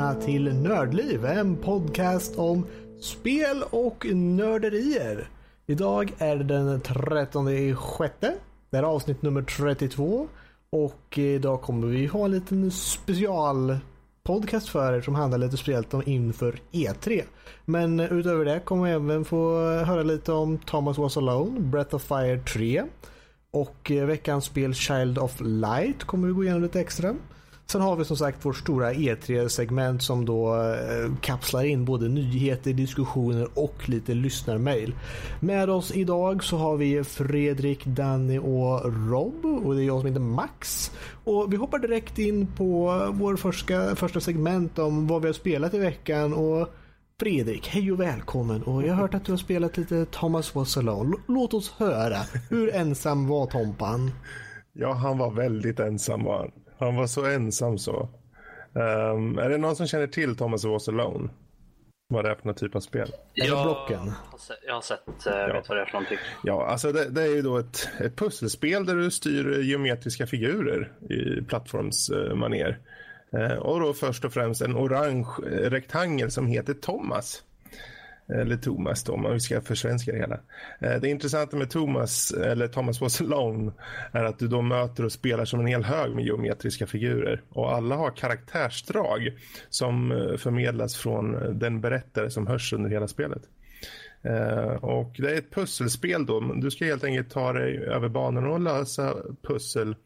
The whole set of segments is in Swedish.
välkomna till Nördliv, en podcast om spel och nörderier. Idag är det den 13 sjätte. Det är avsnitt nummer 32 och idag kommer vi ha en liten specialpodcast för er som handlar lite speciellt om inför E3. Men utöver det kommer vi även få höra lite om Thomas Was Alone, Breath of Fire 3 och veckans spel Child of Light kommer vi gå igenom lite extra. Sen har vi som sagt vårt stora E3-segment som då eh, kapslar in både nyheter, diskussioner och lite lyssnarmail. Med oss idag så har vi Fredrik, Danny och Rob och det är jag som heter Max. Och vi hoppar direkt in på vår första, första segment om vad vi har spelat i veckan och Fredrik, hej och välkommen. Och jag har hört att du har spelat lite Thomas Was Alone. Låt oss höra. Hur ensam var Tompan? Ja, han var väldigt ensam var han. Han var så ensam så. Um, är det någon som känner till Thomas Was Alone? Vad det är för någon typ av spel? Det blocken? Jag har sett, jag vet vad det är för någonting. Ja, alltså det, det är ju då ett, ett pusselspel där du styr geometriska figurer i plattformsmaner. Uh, och då först och främst en orange rektangel som heter Thomas. Eller Thomas då, om vi ska försvenska det hela. Eh, det intressanta med Thomas, eller Thomas Was Alone, är att du då möter och spelar som en hel hög med geometriska figurer. Och alla har karaktärsdrag som eh, förmedlas från eh, den berättare som hörs under hela spelet. Och det är ett pusselspel då. Du ska helt enkelt ta dig över banorna och lösa pussel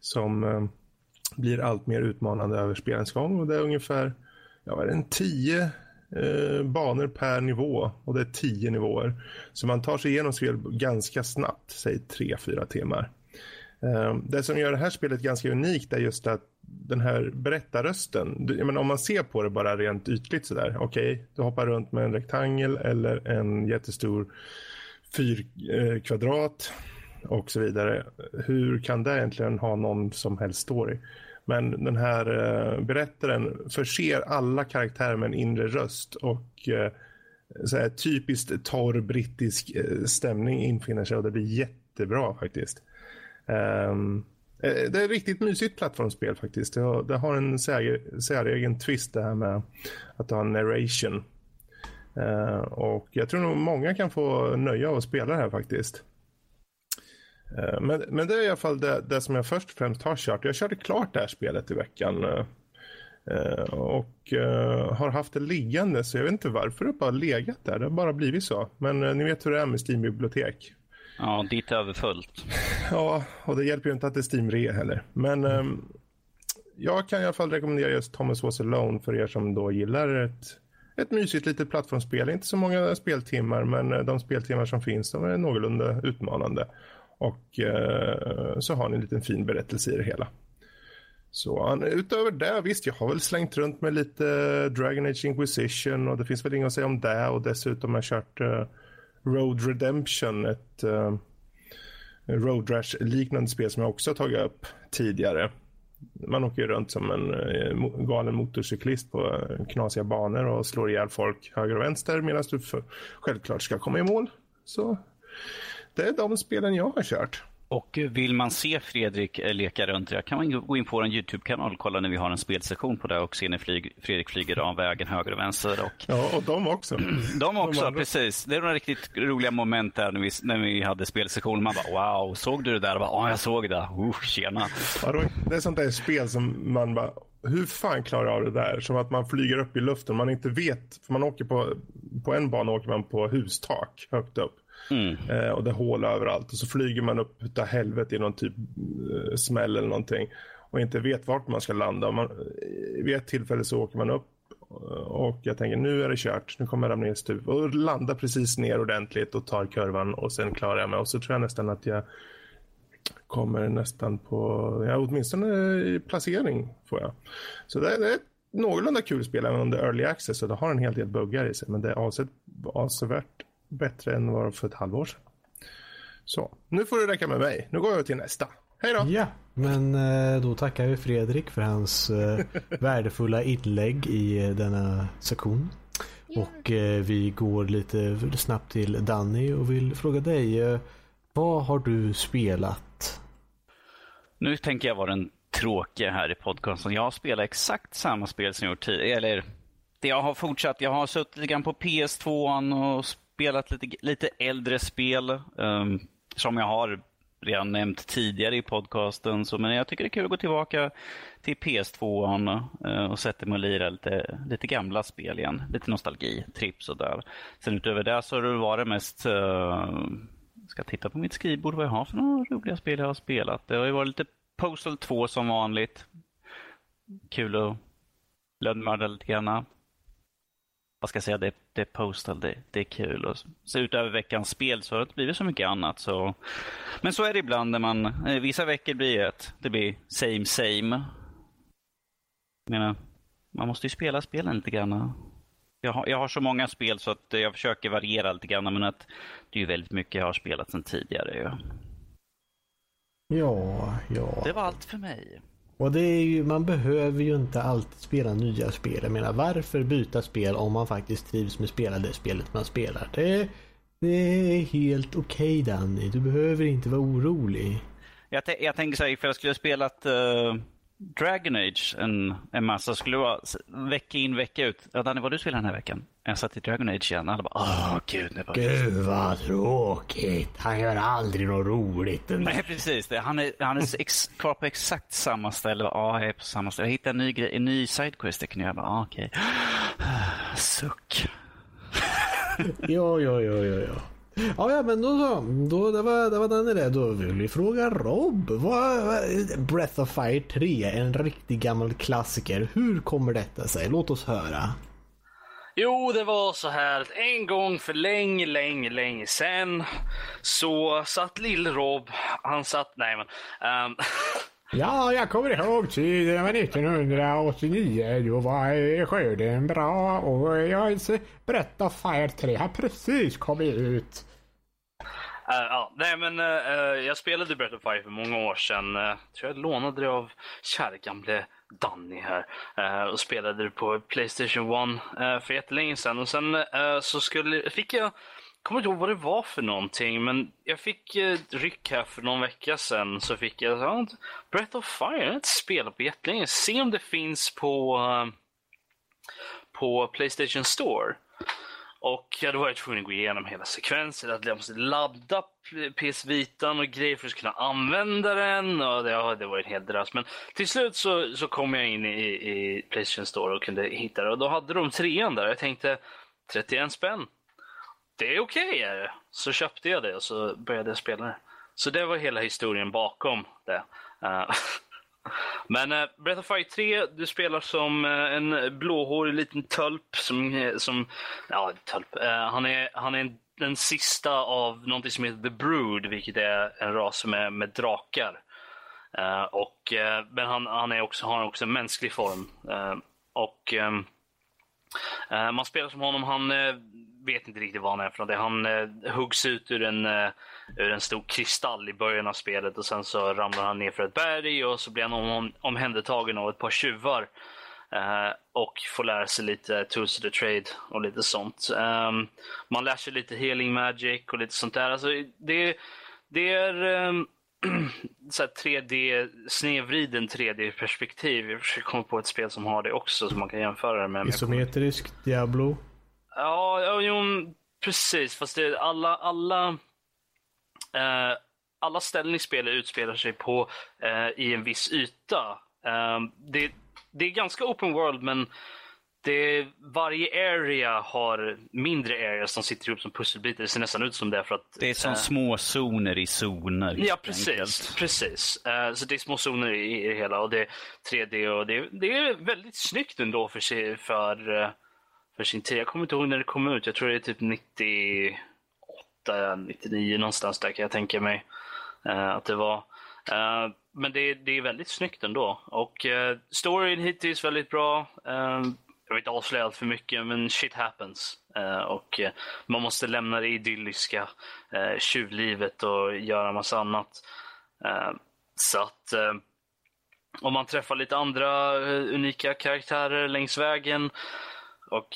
som blir allt mer utmanande över spelens gång. Och det är ungefär ja, är det en tio eh, banor per nivå och det är tio nivåer. Så man tar sig igenom spelet ganska snabbt, säg tre, fyra timmar. Eh, det som gör det här spelet ganska unikt är just att den här berättarrösten, menar, om man ser på det bara rent ytligt sådär, okej, okay, du hoppar runt med en rektangel eller en jättestor fyrkvadrat eh, och så vidare. Hur kan det egentligen ha någon som helst story? Men den här eh, berättaren förser alla karaktärer med en inre röst och eh, så här, typiskt torr brittisk eh, stämning infinner sig och det blir jättebra faktiskt. Um, det är ett riktigt mysigt plattformsspel faktiskt. Det har, det har en säregen twist det här med att ha en narration. Uh, och jag tror nog många kan få nöja av att spela det här faktiskt. Eh, men, men det är i alla fall det, det, som jag först och främst har kört. Jag körde klart det här spelet i veckan. Eh, och uh, har haft det liggande så jag vet inte varför det bara legat där. Det har bara blivit så. Men ni vet hur det är med Steam-bibliotek. Ja, dit är överfullt. ja, och det hjälper ju inte att det är Steam-rea heller. Men um, jag kan i alla fall rekommendera just Thomas Was Alone för er som då gillar ett, ett mysigt litet plattformsspel. Inte så många speltimmar men de speltimmar som finns de är någorlunda utmanande. Och eh, så har ni en liten fin berättelse i det hela. Så utöver det, visst jag har väl slängt runt med lite Dragon Age Inquisition och det finns väl inget att säga om det och dessutom har jag kört eh, Road Redemption, ett eh, Road Rash liknande spel som jag också har tagit upp tidigare. Man åker ju runt som en eh, galen motorcyklist på eh, knasiga banor och slår ihjäl folk höger och vänster medan du för, självklart ska komma i mål. Så det är de spelen jag har kört. Och vill man se Fredrik eh, leka runt det kan man gå in på vår YouTube-kanal och kolla när vi har en spelsession på det och se när flyg, Fredrik flyger av vägen höger och vänster. Och... Ja, och de också. de också, de precis. Det är några riktigt roliga moment där när vi, när vi hade spelsession. Man bara wow, såg du det där? Ja, jag såg det. Uh, tjena. Det är sånt där spel som man bara hur fan klarar jag av det där? Som att man flyger upp i luften. Man inte vet. För man åker på, på en bana åker man på hustak högt upp. Mm. Eh, och det är hål överallt. Och så flyger man upp utav helvete i någon typ eh, smäll eller någonting. Och inte vet vart man ska landa. Man, eh, vid ett tillfälle så åker man upp. Och jag tänker nu är det kört. Nu kommer jag ramla ner stup. Och landar precis ner ordentligt och tar kurvan. Och sen klarar jag mig. Och så tror jag nästan att jag kommer nästan på, ja åtminstone i placering får jag. Så det är, det är ett någorlunda kul spel även om det är early access och det har en hel del buggar i sig. Men det är avsevärt bättre än vad för ett halvår sedan. Så, nu får det räcka med mig. Nu går jag till nästa. Hej då! Ja, men eh, då tackar vi Fredrik för hans eh, värdefulla inlägg i eh, denna sektion. Och vi går lite snabbt till Danny och vill fråga dig. Vad har du spelat? Nu tänker jag vara den tråkiga här i podcasten. Jag har spelat exakt samma spel som jag gjort tidigare. Eller, det jag har fortsatt. Jag har suttit lite grann på PS2 och spelat lite, lite äldre spel. Um, som jag har redan nämnt tidigare i podcasten. Så, men jag tycker det är kul att gå tillbaka till PS2 uh, eh, och sätta mig och lira lite, lite gamla spel igen. Lite nostalgi, trips och där. Sen utöver det så har det varit mest uh, ska titta på mitt skrivbord vad jag har för några roliga spel jag har spelat. Det har ju varit lite Postal 2 som vanligt. Kul att lönnmörda lite grann. Vad ska jag säga, det, det är Postal, det, det är kul. Och så utöver veckans spel så har det inte blivit så mycket annat. Så. Men så är det ibland när man, eh, vissa veckor blir ett, det blir same same. Jag menar, man måste ju spela spelen lite grann. Jag har, jag har så många spel så att jag försöker variera lite grann men att det är ju väldigt mycket jag har spelat sedan tidigare. Ja, ja. Det var allt för mig. Och det är ju, man behöver ju inte alltid spela nya spel. Jag menar, varför byta spel om man faktiskt trivs med att spela det spelet man spelar? Det, det är helt okej okay, Danny. Du behöver inte vara orolig. Jag, jag tänker så här, ifall jag skulle ha spelat uh, Dragon Age en, en massa. Skulle vara vecka in, vecka ut. Ja, Danny, vad du spelar den här veckan? Jag satt i Dragon Age igen. Alla bara, åh gud. Det bara... Gud vad tråkigt. Han gör aldrig något roligt. Nej, precis. Det. Han är, han är ex, kvar på exakt samma ställe. Ja, jag är på samma ställe. Jag hittade en ny, grej, en ny sidequest jag kan göra. Ah, okej. Okay. Suck. ja, ja, ja, ja, ja. Ja, ja, men då så. Då, det, var, det var den det. Då vill vi fråga Rob. Vad, Breath of Fire 3, en riktig gammal klassiker. Hur kommer detta sig? Låt oss höra. Jo, det var så här att en gång för länge, länge, länge sen så satt lill-Rob, han satt, nej men. Um, Ja, jag kommer ihåg tiden var 1989. Då var skörden bra och jag berättar Fire 3 har precis kommit ut. Uh, ja, nej men uh, jag spelade Breath of Fire för många år sedan. Uh, tror jag lånade det av kära gamle Danny här uh, och spelade det på Playstation 1 för jättelänge sedan. Och sen så skulle, fick jag kommer inte ihåg vad det var för någonting, men jag fick eh, ryck här för någon vecka sedan. Så fick jag ja, Breath of Fire, jag har inte spelat på jättelänge. Se om det finns på, eh, på Playstation Store. Och jag hade varit tvungen att gå igenom hela sekvensen. Att jag måste ladda PS Vitan och grejer för att kunna använda den. Och det, ja, det var en hel drös. Men till slut så, så kom jag in i, i Playstation Store och kunde hitta det. Och då hade de trean där. Jag tänkte 31 spänn det är okej okay, är det. Så köpte jag det och så började jag spela det. Så det var hela historien bakom det. Uh, men uh, Breath of Fire 3, du spelar som uh, en blåhårig liten tölp som, som ja, tölp. han är, han är en, den sista av någonting som heter The Brood, vilket är en ras med, med drakar. och, men han, han är också, har också en mänsklig form. och um, man spelar som honom, han vet inte riktigt vad han är för någonting. Han eh, huggs ut ur en, eh, ur en stor kristall i början av spelet och sen så ramlar han ner för ett berg och så blir han om, omhändertagen av ett par tjuvar. Eh, och får lära sig lite tools of the trade och lite sånt. Um, man lär sig lite healing magic och lite sånt där. Alltså, det, det är um, så 3D, snedvriden 3D-perspektiv. Jag försöker komma på ett spel som har det också som man kan jämföra det med. Isometrisk Diablo? Ja, jo, precis. Fast det, alla, alla, eh, alla ställen i spelet utspelar sig på eh, i en viss yta. Eh, det, det är ganska open world, men det, varje area har mindre areas som sitter ihop som pusselbitar. Det ser nästan ut som det. För att, det är som äh, små zoner i zoner. Ja, precis. precis. Uh, så det är små zoner i, i det hela och det är 3D och det, det är väldigt snyggt ändå för, sig, för uh, för sin tid. Jag kommer inte ihåg när det kom ut. Jag tror det är typ 98, 99 någonstans där kan jag tänka mig uh, att det var. Uh, men det, det är väldigt snyggt ändå. Och uh, storyn hittills väldigt bra. Uh, jag vill inte avslöja allt för mycket, men shit happens. och man måste lämna det idylliska uh, tjuvlivet och göra massa annat. så att om man träffar lite andra unika karaktärer längs vägen och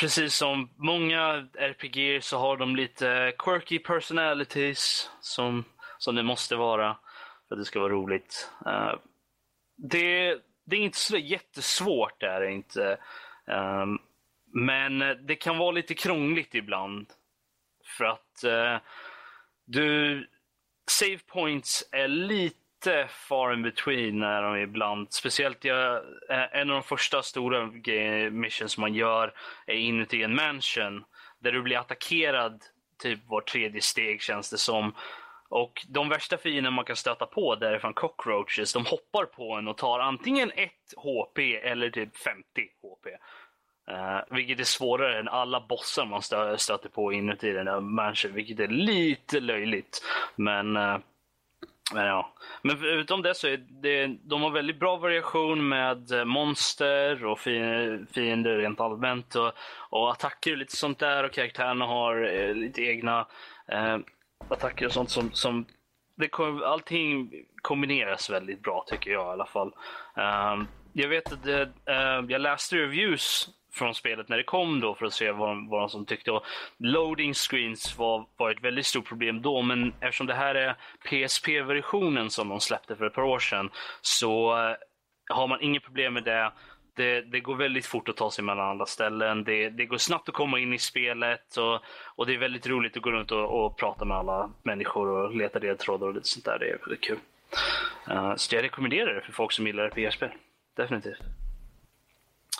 precis som många RPG så har de lite quirky personalities som, som det måste vara för att det ska vara roligt. Uh, det, det är inte så jättesvårt, det är det inte. Um, men det kan vara lite krångligt ibland. För att uh, du... Save points är lite Lite far in between är de ibland. Speciellt jag, eh, en av de första stora missions man gör är inuti en mansion. Där du blir attackerad typ var tredje steg känns det som. Och de värsta fienderna man kan stöta på därifrån cockroaches, de hoppar på en och tar antingen 1 HP eller typ 50 HP. Uh, vilket är svårare än alla bossar man stö stöter på inuti den där mansion, vilket är lite löjligt. Men, uh, men ja. Men förutom det så är det, de har väldigt bra variation med eh, monster och fiender rent allmänt och, och attacker och lite sånt där och karaktärerna har eh, lite egna eh, attacker och sånt som, som det, allting kombineras väldigt bra tycker jag i alla fall. Um, jag vet att det, uh, jag läste reviews från spelet när det kom då för att se vad, vad de som tyckte. Och loading screens var, var ett väldigt stort problem då, men eftersom det här är PSP-versionen som de släppte för ett par år sedan så eh, har man inget problem med det. Det, det, går väldigt fort att ta sig mellan alla ställen. Det, det går snabbt att komma in i spelet och, och det är väldigt roligt att gå runt och, och prata med alla människor och leta ledtrådar och lite sånt där. Det är väldigt kul. Uh, så jag rekommenderar det för folk som gillar PSP, Definitivt.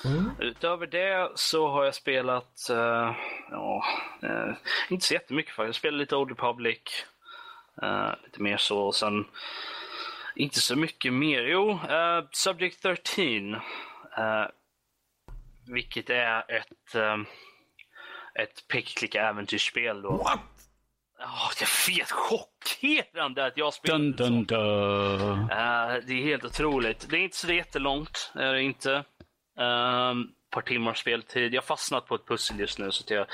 Mm. Utöver det så har jag spelat, uh, ja, uh, inte så jättemycket faktiskt. Jag spelade lite Old Republic, lite mer så. Och sen inte så mycket mer. Jo, Subject 13 Uh, vilket är ett, um, ett peka äventyrsspel då. What? Oh, jag vet, chockerande att jag spelar dun, dun, dun. Uh, det är helt otroligt. Det är inte så jättelångt, är det inte. Um, par timmars speltid. Jag har fastnat på ett pussel just nu. Så jag,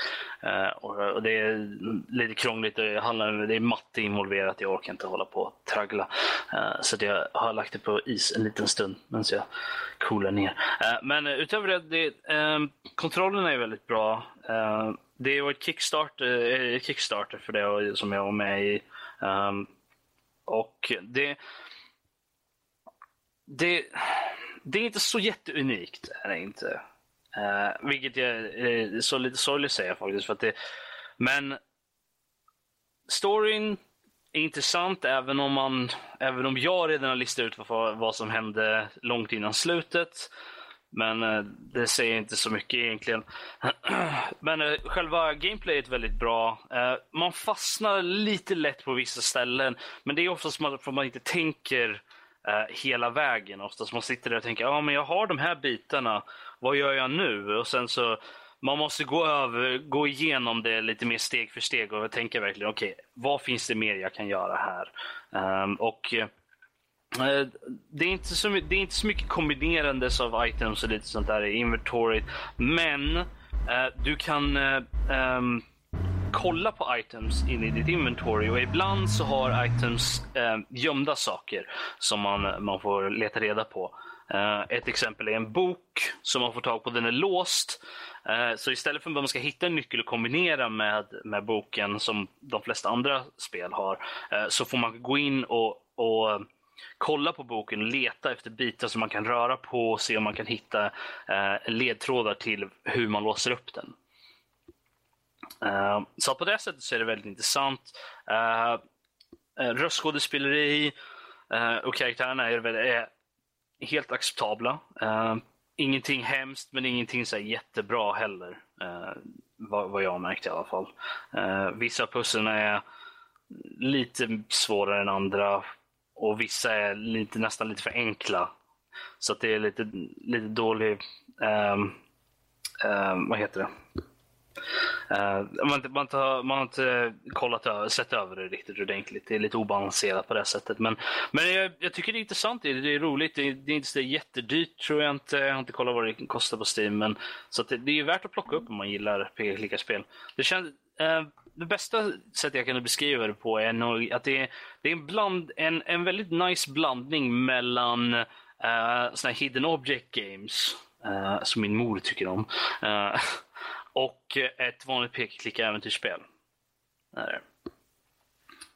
uh, och det är lite krångligt. Det, handlar, det är matte involverat. Jag orkar inte hålla på och traggla. Uh, så jag har lagt det på is en liten stund medan jag coolar ner. Uh, men utöver det, det um, kontrollerna är väldigt bra. Ehm, det var ett kickstarter, kickstarter för det som jag var med i. Um, och det... Det, det är inte så jätteunikt. Är det inte. Uh, vilket jag uh, så lite sorgligt säger faktiskt. För att det, men storyn är intressant även om, man, även om jag redan har listat ut vad, vad som hände långt innan slutet. Men uh, det säger inte så mycket egentligen. men uh, själva gameplayet är väldigt bra. man fastnar lite lätt på vissa ställen. Men det är oftast för att man inte tänker Eh, hela vägen. Oftast man sitter där och tänker ja men jag har de här bitarna vad gör jag nu? Och sen så man måste gå, över, gå igenom det lite mer steg för steg och tänka verkligen, okej, okay, vad finns det mer jag kan göra här? Um, och uh, det, är inte så, det är inte så mycket kombinerandes av items och lite sånt där i inventoriet, men uh, du kan uh, um, kolla på items in i ditt inventory och ibland så har items eh, gömda saker som man, man får leta reda på. Uh, ett exempel är en bok som man får tag på. Den är låst. Uh, så istället för att man ska hitta en nyckel och kombinera med, med boken som de flesta andra spel har, uh, så får man gå in och, och kolla på boken och leta efter bitar som man kan röra på och se om man kan hitta ledtrådar till hur man låser upp den. Eh, så på det sättet så är det väldigt intressant. Eh, eh, röstskådespeleri och karaktärerna är, är helt acceptabla. Uh, ingenting hemskt, men ingenting så jättebra heller. Uh, vad, vad jag märkt i alla fall. Uh, vissa pusslen är lite svårare än andra och vissa är lite, nästan lite för enkla. Så det är lite, lite dålig... Um, um, vad heter det? Uh, man, man, tar, man har inte kollat över, sett över det riktigt ordentligt. Det är lite obalanserat på det sättet. Men, men jag, jag tycker det är intressant. Det är, det är roligt. Det är, det är inte så jättedyrt tror jag inte. Jag har inte kollat vad det kostar på Steam. Men, så det, det, är värt att plocka upp om man gillar PK-spel. Det, känns, uh, det bästa sättet jag kan beskriva det på är nog att det är, det är en, bland, en, en väldigt nice blandning mellan uh, såna hidden object games, uh, som min mor tycker om. Och ett vanligt peka äventyrsspel.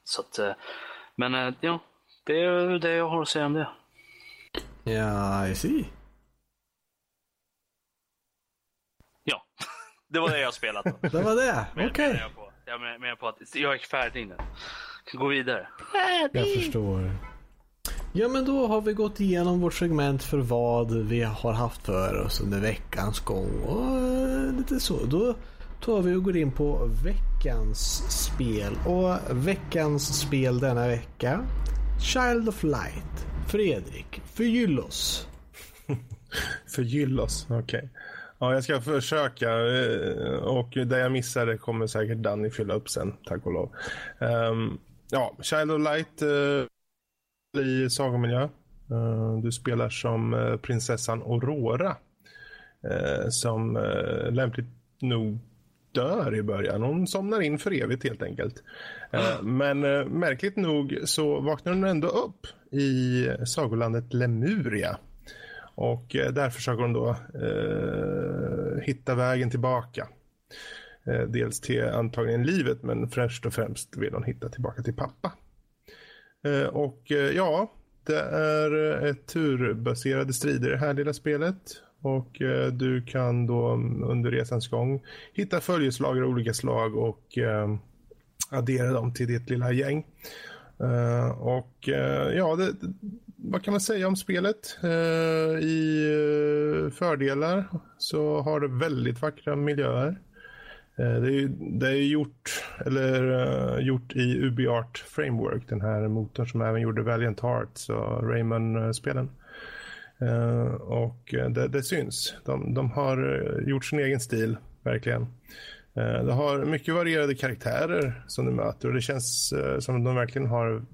Så att, eh, men eh, ja, det är det jag har att säga om det. Ja, I see. Ja, det var det jag spelat. Då. Det var det? Okej. menar Jag, menar, menar på att jag är färdig nu. Kan gå vidare. Jag förstår. Ja, men då har vi gått igenom vårt segment för vad vi har haft för oss under veckans gång och lite så. Då tar vi och går in på veckans spel. Och veckans spel denna vecka. Child of Light. Fredrik, förgyll oss. Förgyll oss, okej. Ja, jag ska försöka eh, och där jag missade kommer säkert Danny fylla upp sen, tack och lov. Um, ja, Child of Light uh, i sagomiljö. Uh, ehm, du spelar som eh, prinsessan Aurora eh, som eh, lämpligt nog dör i början. Hon somnar in för evigt helt enkelt. Eh, Men eh, märkligt nog så vaknar hon ändå upp i sagolandet Lemuria. Och där försöker hon då hitta vägen tillbaka. Dels till antagligen livet men först och främst vill hon hitta tillbaka till pappa. Och ja, det är turbaserade strider i det här lilla spelet. Och eh, du kan då mm, under resans gång hitta följeslagare av olika slag och eh, addera dem till ditt lilla gäng. Eh, och eh, ja, det, vad kan man säga om spelet? Eh, I eh, fördelar så har det väldigt vackra miljöer. Eh, det, är, det är gjort, eller, eh, gjort i UbiArt Framework, den här motorn som även gjorde Valiant Hearts och Rayman-spelen. Eh, och det, det syns. De, de har eh, gjort sin egen stil, verkligen. Eh, Det har mycket varierade karaktärer som du möter och det känns eh, som att de verkligen har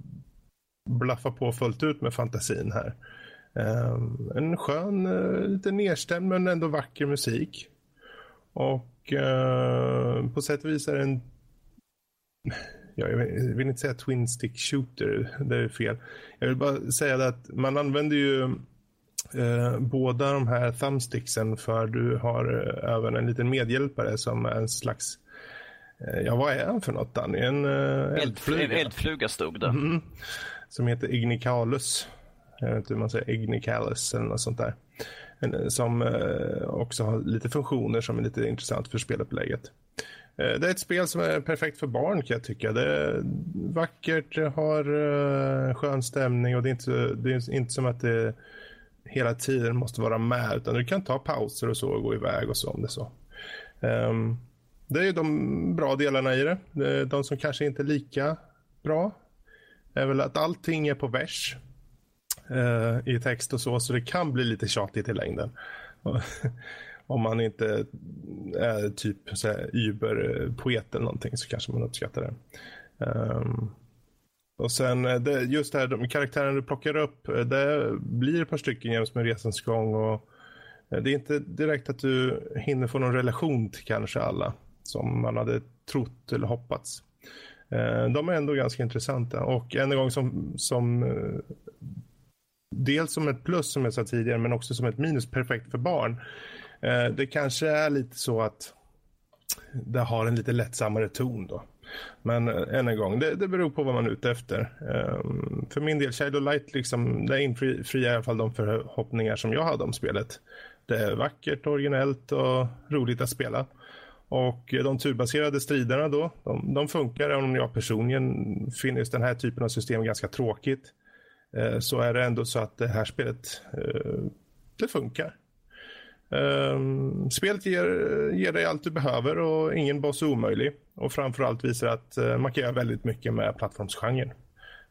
blaffat på fullt ut med fantasin här. En skön, lite nedstämd men ändå vacker musik. Och på sätt och vis är det en jag vill inte säga twin stick shooter, det är fel. Jag vill bara säga det att man använder ju eh, båda de här thumbsticksen för du har eh, även en liten medhjälpare som är en slags, eh, ja vad är han för något Danny? En eh, Eldfluga, eldfluga eldfluga stod det. Mm. som heter Ignicalus. Jag vet inte hur man säger, Ignicalus eller något sånt där. En, eh, Som eh, också har lite funktioner som är lite intressant för spelupplägget. Det är ett spel som är perfekt för barn kan jag tycka. Det är vackert, det har skön stämning och det är, inte, det är inte som att det hela tiden måste vara med utan du kan ta pauser och så och gå iväg och så om det är så. Um, det är ju de bra delarna i det. De som kanske inte är lika bra är väl att allting är på vers uh, i text och så, så det kan bli lite tjatigt i längden. Om man inte är typ så här Uber-poet eller någonting så kanske man uppskattar det. Um, och sen eh, det, just det här, de karaktären du plockar upp, eh, det blir ett par stycken jäms med resans gång och eh, det är inte direkt att du hinner få någon relation till kanske alla som man hade trott eller hoppats. De är ändå ganska intressanta och en gång som, som dels som ett plus som jag sa tidigare men också som ett minus perfekt för barn. Det kanske är lite så att det har en lite lättsammare ton då. Men eh, än en gång, det, det beror på vad man är ute efter. Um, för min del, Shadow Light, liksom, det infriar i alla fall de förhoppningar som jag hade om spelet. Det är vackert, originellt och roligt att spela. Och eh, de turbaserade striderna då, de, de funkar även om jag personligen finner just den här typen av system ganska tråkigt. Eh, så är det ändå så att det här spelet, eh, det funkar. Um, spelet ger, ger dig allt du behöver och ingen boss är omöjlig. Och framförallt visar att uh, man kan göra väldigt mycket med plattformsgenren.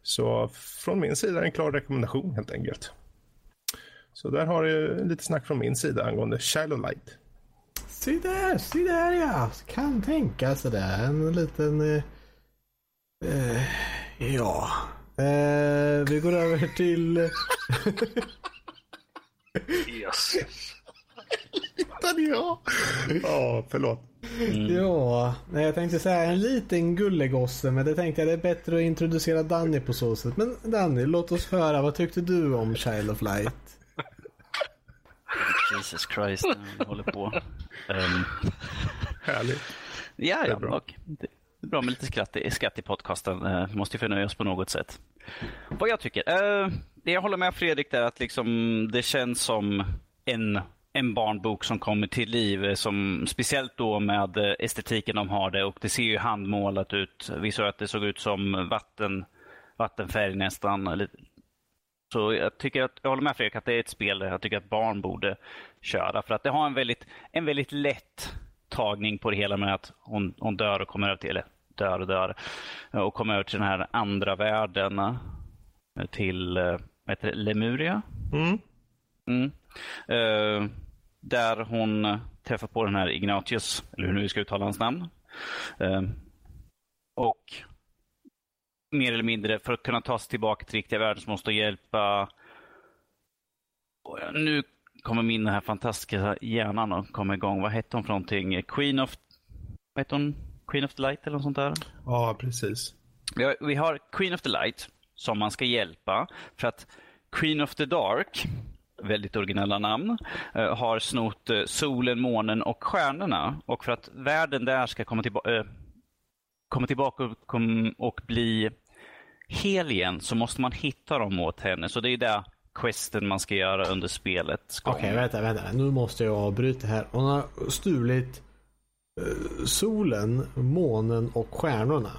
Så från min sida en klar rekommendation helt enkelt. Så där har du lite snack från min sida angående Shadow Light. Se där, se där ja. Kan tänka det. En liten... Eh, eh, ja. Eh, vi går över till... Yes. Hittade jag? Ja, förlåt. Ja, nej, jag tänkte säga en liten gullegosse men det tänkte jag det är bättre att introducera Danny på så sätt. Men Danny, låt oss höra. Vad tyckte du om Child of Light? Jesus Christ, jag håller på. Um, Härligt. ja, är ja, bra. och det är bra med lite skratt i, skratt i podcasten. Uh, måste ju förnöja oss på något sätt. Vad jag tycker. Uh, det jag håller med Fredrik där att liksom, det känns som en, en barnbok som kommer till liv. Som, speciellt då med estetiken de har det och det ser ju handmålat ut. Vi såg att det såg ut som vatten, vattenfärg nästan. Så jag tycker att, jag håller med Fredrik att det är ett spel jag tycker att barn borde köra. För att det har en väldigt, en väldigt lätt tagning på det hela med att hon, hon dör och kommer över till, eller dör och dör, och kommer över till den här andra världen. Till vad heter det, Lemuria. Mm. Mm. Uh, där hon träffar på den här Ignatius, eller hur nu vi ska uttala hans namn. Uh, och mer eller mindre för att kunna ta sig tillbaka till riktiga världen så måste hon hjälpa... Nu kommer min den här fantastiska hjärnan att komma igång. Vad hette hon för någonting? Queen of... Vad hette hon? Queen of the Light eller något sånt där? Ja, precis. Vi har, vi har Queen of the Light som man ska hjälpa för att Queen of the Dark, väldigt originella namn, eh, har snott eh, solen, månen och stjärnorna. Och för att världen där ska komma, tillba eh, komma tillbaka och, kom, och bli hel igen så måste man hitta dem åt henne. Så det är det questen man ska göra under spelet. Okej, okay, vänta, vänta. Nu måste jag avbryta här. Hon har stulit solen, månen och stjärnorna.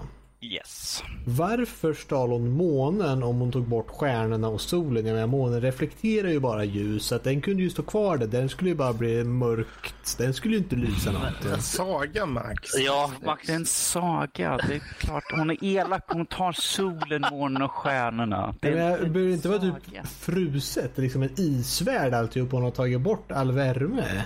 Yes. Varför stal hon månen om hon tog bort stjärnorna och solen? Jag menar, månen reflekterar ju bara ljus. Så att den kunde ju stå kvar där. Den skulle ju bara bli mörkt. Den skulle ju inte lysa någonting. En saga Max. Ja, Max. Det är en saga. Det är klart. Hon är elak. Hon tar solen, månen och stjärnorna. Det, det behöver inte vara typ fruset. Liksom en isvärld alltihop. Hon har tagit bort all värme.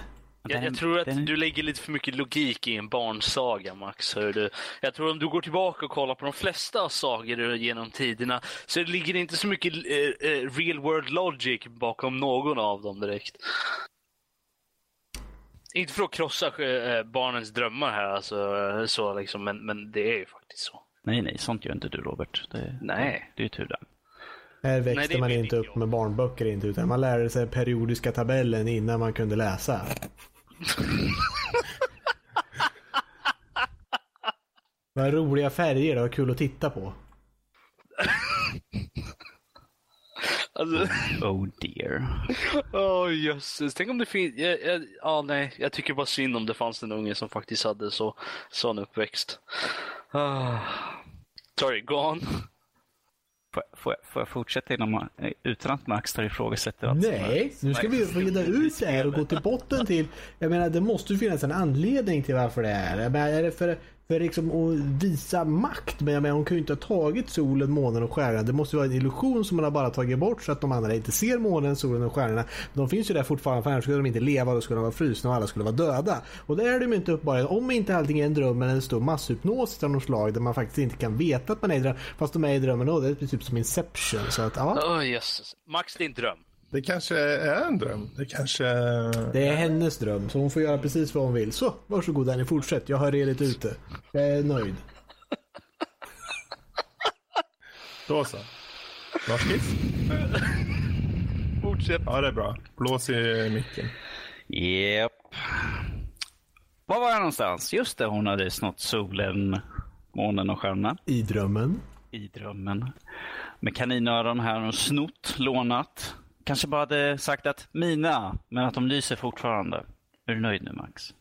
Jag, jag, tror att den... du lägger lite för mycket logik i en barnsaga, Max. Du. Jag tror om du går tillbaka och kollar på de flesta sagor genom tiderna så det ligger inte så mycket eh, eh, real world logic bakom någon av dem direkt. Inte för att krossa eh, barnens drömmar här, alltså, så liksom, men, men det är ju faktiskt så. Nej, nej, sånt gör inte du, Robert. Det, nej. Det är ju tur det. Här växte Nej, man inte upp med barnböcker inte, utan man lärde sig periodiska tabellen innan man kunde läsa. Vad roliga färger, det var kul att titta på. Alltså... Oh dear. Oh jösses, tänk om det finns... Ja, ja, ah, nej, jag tycker bara synd om det fanns en unge som faktiskt hade så, sån uppväxt. Ah. Sorry, go on. Får, får, jag, får jag fortsätta inom, utan att Max tar ifrågasätter Nej, nu ska vi reda ut det här och gå till botten till... Jag menar, det måste ju finnas en anledning till varför det är. Jag menar, är det för för liksom att visa makt. Men jag menar, hon kan ju inte ha tagit solen, månen och stjärnorna. Det måste vara en illusion som man har bara tagit bort så att de andra inte ser månen, solen och stjärnorna. De finns ju där fortfarande för annars skulle de inte leva. Då skulle de vara frusna och alla skulle vara döda. Och det är de inte uppenbarligen. Om inte allting är en dröm eller en stor masshypnos av något slag där man faktiskt inte kan veta att man är i dröm. Fast de är i drömmen och det är typ som Inception. Så att, ja. Oh, Jesus. Max din dröm. Det kanske är en dröm. Det kanske... Det är hennes dröm, så hon får göra precis vad hon vill. Så, varsågod Danny, fortsätt. Jag har redigt ute. Jag är nöjd. Då så. Varskiss? Fortsätt. Ja, det är bra. Blås i micken. Japp. Yep. Var var jag någonstans? Just det, hon hade snott solen, månen och stjärnorna. I drömmen. I drömmen. Med kaninöron här och snott, lånat. Kanske bara hade sagt att mina, men att de lyser fortfarande. Är du nöjd nu Max?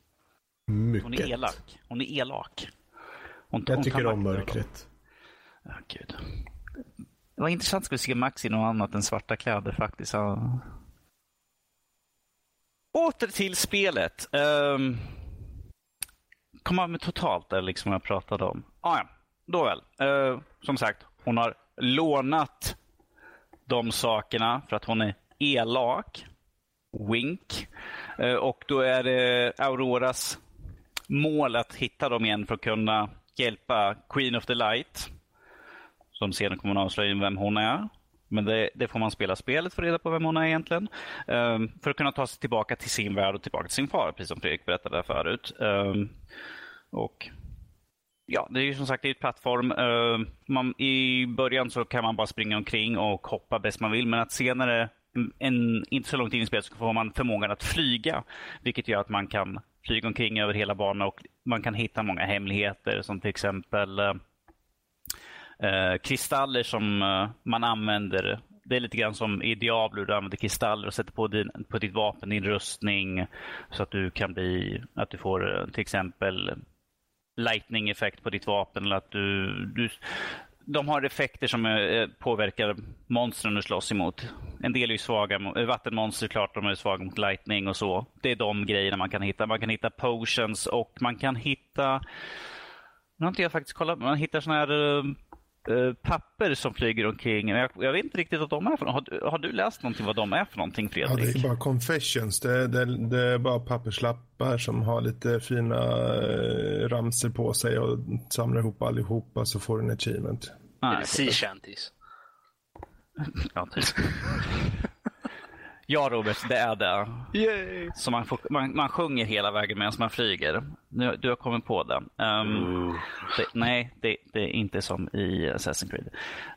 Mycket. Hon är elak. Hon är elak. Hon, jag hon tycker om mörkret. Ja, gud. Det var intressant att se Max i något annat än svarta kläder faktiskt. Ja. Åter till spelet. Um, komma med totalt där liksom jag pratade om. Ah, ja, Nåväl. Uh, som sagt, hon har lånat de sakerna för att hon är elak. Wink. Eh, och då är det Auroras mål att hitta dem igen för att kunna hjälpa Queen of the Light. Som sedan kommer att avslöja vem hon är. Men det, det, får man spela spelet för att reda på vem hon är egentligen. Um, för att kunna ta sig tillbaka till sin värld och tillbaka till sin far, precis som Fredrik berättade förut. Um, och Ja, det är ju som sagt ett plattform. Uh, man, I början så kan man bara springa omkring och hoppa bäst man vill, men att senare, en, inte så långt in i spelet, så får man förmågan att flyga. Vilket gör att man kan flyga omkring över hela banan och man kan hitta många hemligheter som till exempel uh, kristaller som uh, man använder det är lite grann som i Diablo, du använder kristaller och sätter på, din, på ditt vapen, din rustning så att du kan bli, att du får till exempel lightning-effekt på ditt vapen eller att du, du de har effekter som eh, påverkar monstren du slåss emot. En del är ju svaga, eh, vattenmonster klart, de är svaga mot lightning och så. Det är de grejerna man kan hitta. Man kan hitta potions och man kan hitta, nu har inte jag faktiskt kollat, man hittar sådana här eh, uh, papper som flyger omkring. Jag, jag, vet inte riktigt vad de är för har, har du läst någonting vad de är för någonting Fredrik? Ja, det är bara confessions. Det, det, det är bara papperslappar som har lite fina uh, ramser på sig och samlar ihop allihopa så får du en achievement. Ah, sea shanties. ja, typ. Ja, Robert, det är det. Yay. Så man, får, man, man sjunger hela vägen medan man flyger. Nu, du har kommit på det. Um, det nej, det, det, är inte som i Assassin's Creed.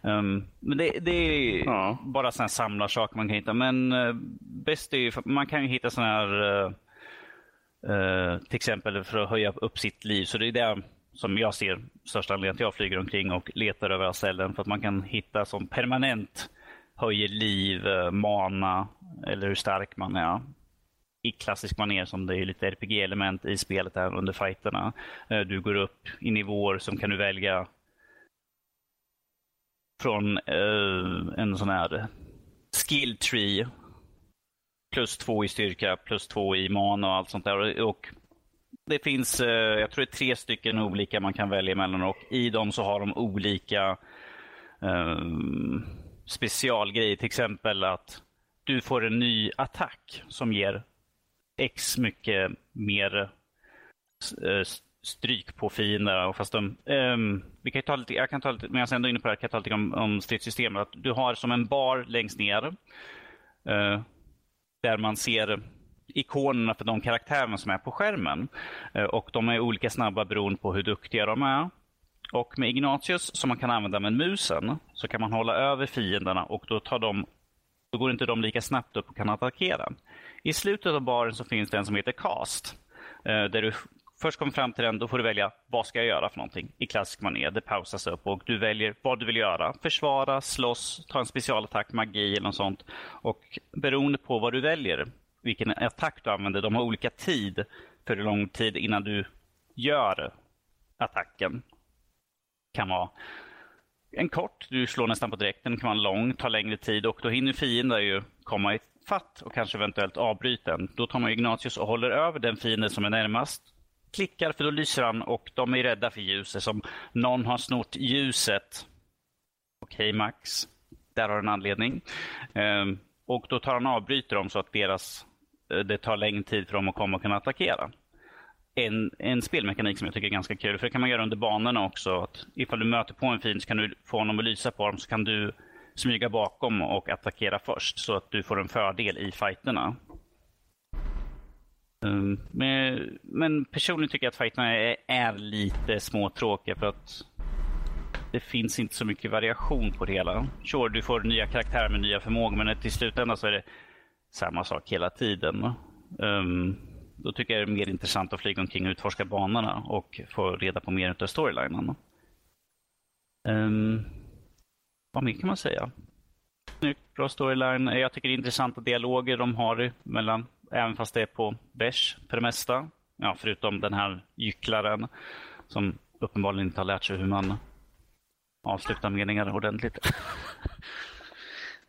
Um, men det, det är ja. bara sådana samlarsaker man kan hitta. Men uh, bäst är ju, man kan ju hitta sådana här, uh, uh, till exempel för att höja upp sitt liv. Så det är det som jag ser största anledningen till att jag flyger omkring och letar över ställen. För att man kan hitta som permanent höjer liv, eh, mana eller hur stark man är. I klassisk manér som det är lite RPG-element i spelet här under fighterna. Eh, du går upp i nivåer som kan du välja från eh, en sån här skill tree. Plus två i styrka, plus två i mana och allt sånt där. Och det finns, jag tror det är tre stycken olika man kan välja mellan och i dem så har de olika um, specialgrejer. Till exempel att du får en ny attack som ger X mycket mer eh, stryk på fiender. Fast de, um, vi kan ta lite, jag kan ta lite, men jag är ändå inne på det här, kan jag ta lite om, om stridssystemet. Att du har som en bar längst ner uh, där man ser ikonerna för de karaktärerna som är på skärmen. Uh, och de är olika snabba beroende på hur duktiga de är. Och med Ignatius som man kan använda med musen så kan man hålla över fienderna och då, tar de, då går inte de lika snabbt upp och kan attackera. I slutet av baren så finns det en som heter Cast. Eh, där du först kommer fram till den, då får du välja vad ska jag göra för någonting i klassisk manér. Det pausas upp och du väljer vad du vill göra. Försvara, slåss, ta en specialattack, magi eller något sånt. Och beroende på vad du väljer, vilken attack du använder, de har olika tid för hur lång tid innan du gör attacken kan vara en kort, du slår nästan på direkten, kan vara lång, tar längre tid och då hinner fienden ju komma i fatt och kanske eventuellt avbryta den. Då tar man Ignatius och håller över den fienden som är närmast. Klickar för då lyser han och de är rädda för ljuset som någon har snott ljuset. Okej okay, Max, där har du en anledning. Ehm, och då tar han avbryter dem så att deras, eh, det tar längre tid för dem att komma och kunna attackera en, en spelmekanik som jag tycker är ganska kul. För det kan man göra under banorna också. Att ifall du möter på en fin så kan du få honom att lysa på dem så kan du smyga bakom och attackera först så att du får en fördel i fighterna. Um, men, men, personligen tycker jag att fighterna är, är lite småtråkiga för att det finns inte så mycket variation på det hela. Sure, du får nya karaktärer med nya förmågor men till slutändan så är det samma sak hela tiden. Um, då tycker jag det är mer intressant att flyga omkring och utforska banorna och få reda på mer av storylinen. Um, vad mer kan man säga? Snyggt, bra storyline. Jag tycker det är intressanta dialoger de har mellan, även fast det är på bärs för det mesta. Ja, förutom den här gycklaren som uppenbarligen inte har lärt sig hur man avslutar meningar ordentligt.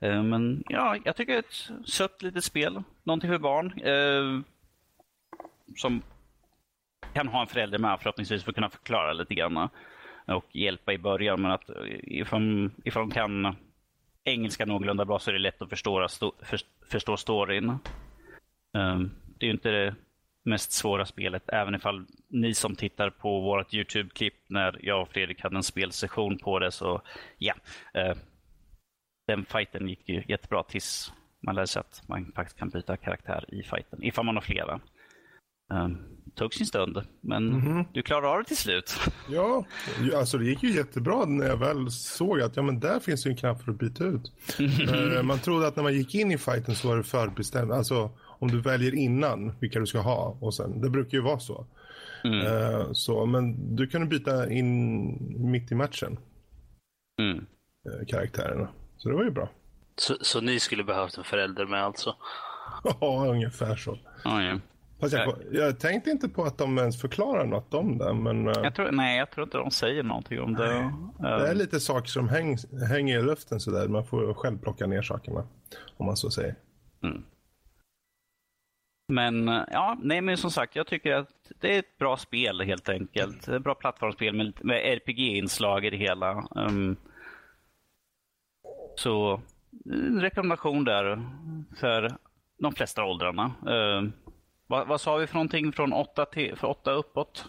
Ehm, men ja, jag tycker det är ett sött litet spel. Någonting för barn. Ehm, som kan ha en förälder med förhoppningsvis för att kunna förklara lite grann och hjälpa i början. Men att ifall, ifall de kan engelska någorlunda bra så är det lätt att förstå, förstå storyn. Ehm, det är ju inte det mest svåra spelet, även ifall ni som tittar på vårt Youtube-klipp när jag och Fredrik hade en spelsession på det så ja. Ehm, den fighten gick ju jättebra tills man lär sig att man faktiskt kan byta karaktär i fighten, ifall man har flera. Um, tog sin stund, men mm -hmm. du klarade av det till slut. Ja, alltså det gick ju jättebra när jag väl såg att ja, men där finns ju en knapp för att byta ut. uh, man trodde att när man gick in i fighten så var det förbestämt. Alltså om du väljer innan vilka du ska ha och sen, det brukar ju vara så. Mm. Uh, så men du kunde byta in mitt i matchen. Mm. Uh, karaktärerna. Så det var ju bra. Så, så ni skulle behövt en förälder med alltså? Ja, ungefär så. Ja, ja. Fast jag, jag tänkte inte på att de ens förklarar något om det. Men eh, Jag tror, nej, jag tror inte de säger någonting om det. det är Eh, lite saker som häng, hänger i luften sådär. Man får själv plocka ner sakerna. Om man så säger. Men eh, ja, nej men som sagt, jag tycker att det är ett bra spel helt enkelt. Det är ett bra plattformsspel med, med RPG-inslag i det hela. Um, så en rekommendation där för de flesta åldrarna. Um, vad, vad sa vi för någonting från 8 till för 8 uppåt?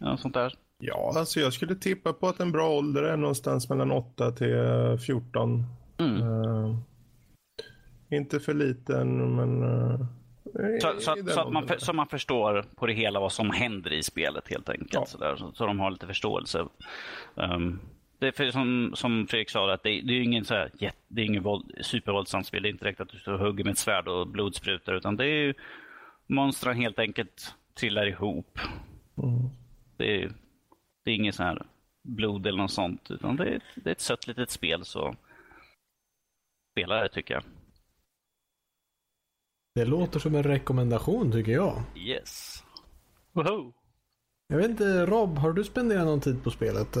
Ja, sånt där. Ja, alltså jag skulle tippa på att en bra ålder är någonstans mellan 8 till eh, 14. Mm. Eh, inte för liten, men... eh, Så, så, att, så, att man, så man förstår på det hela vad som händer i spelet helt enkelt. Ja. Så, där, så, så de har lite förståelse. Um, det är för, som, som Fredrik sa, att det, det är ju ingen, så här, jätte, det är ingen våld, supervåldsamt spel. Det är inte direkt att du står och hugger med ett svärd och blod sprutar. Utan det är ju monstren helt enkelt trillar ihop. Det, är, det är inget så här blod eller något sånt. Utan det är, det är ett sött litet spel. Så spela det tycker jag. Det låter som en rekommendation tycker jag. Yes. Woho! Jag vet inte, Rob, har du spenderat någon tid på spelet?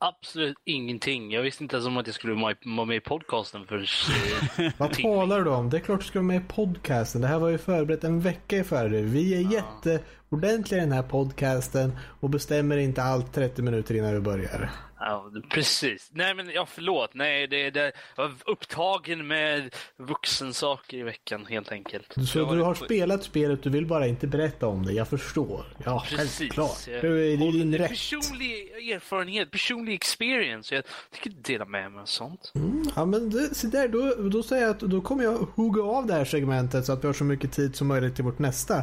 Absolut ingenting. Jag visste inte ens om att jag skulle vara med- i podcasten eh, Vad talar du om? Det är klart du ska vara med i podcasten. Det här var ju förberett en vecka i förväg. Vi är jätteordentliga i den här podcasten och bestämmer inte allt 30 minuter innan vi börjar. Ja, precis. Nej, men ja, förlåt. Nej, det, det, jag var upptagen med vuxensaker i veckan helt enkelt. Så du har spelat spelet, du vill bara inte berätta om det. Jag förstår. Ja, Precis. självklart. Det är din rätt. Personlig erfarenhet, personlig experience. Jag tycker dela med mig av sånt. Ja, men det, se där, då, då säger jag att då kommer jag hugga av det här segmentet så att vi har så mycket tid som möjligt till vårt nästa.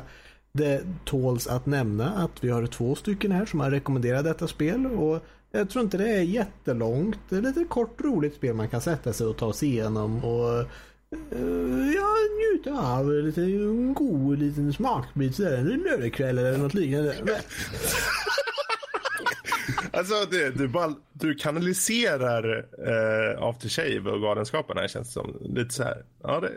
Det tåls att nämna att vi har två stycken här som har rekommenderat detta spel och jag tror inte det är jättelångt. Det är lite kort roligt spel man kan sätta sig och ta sig igenom och eh, ja, njuta av lite en god liten smakbit sådär en lördagkväll eller något liknande. Alltså, det, du, bara, du kanaliserar eh, Aftershave och Galenskaparna här känns det som. Lite så här. Ja, det,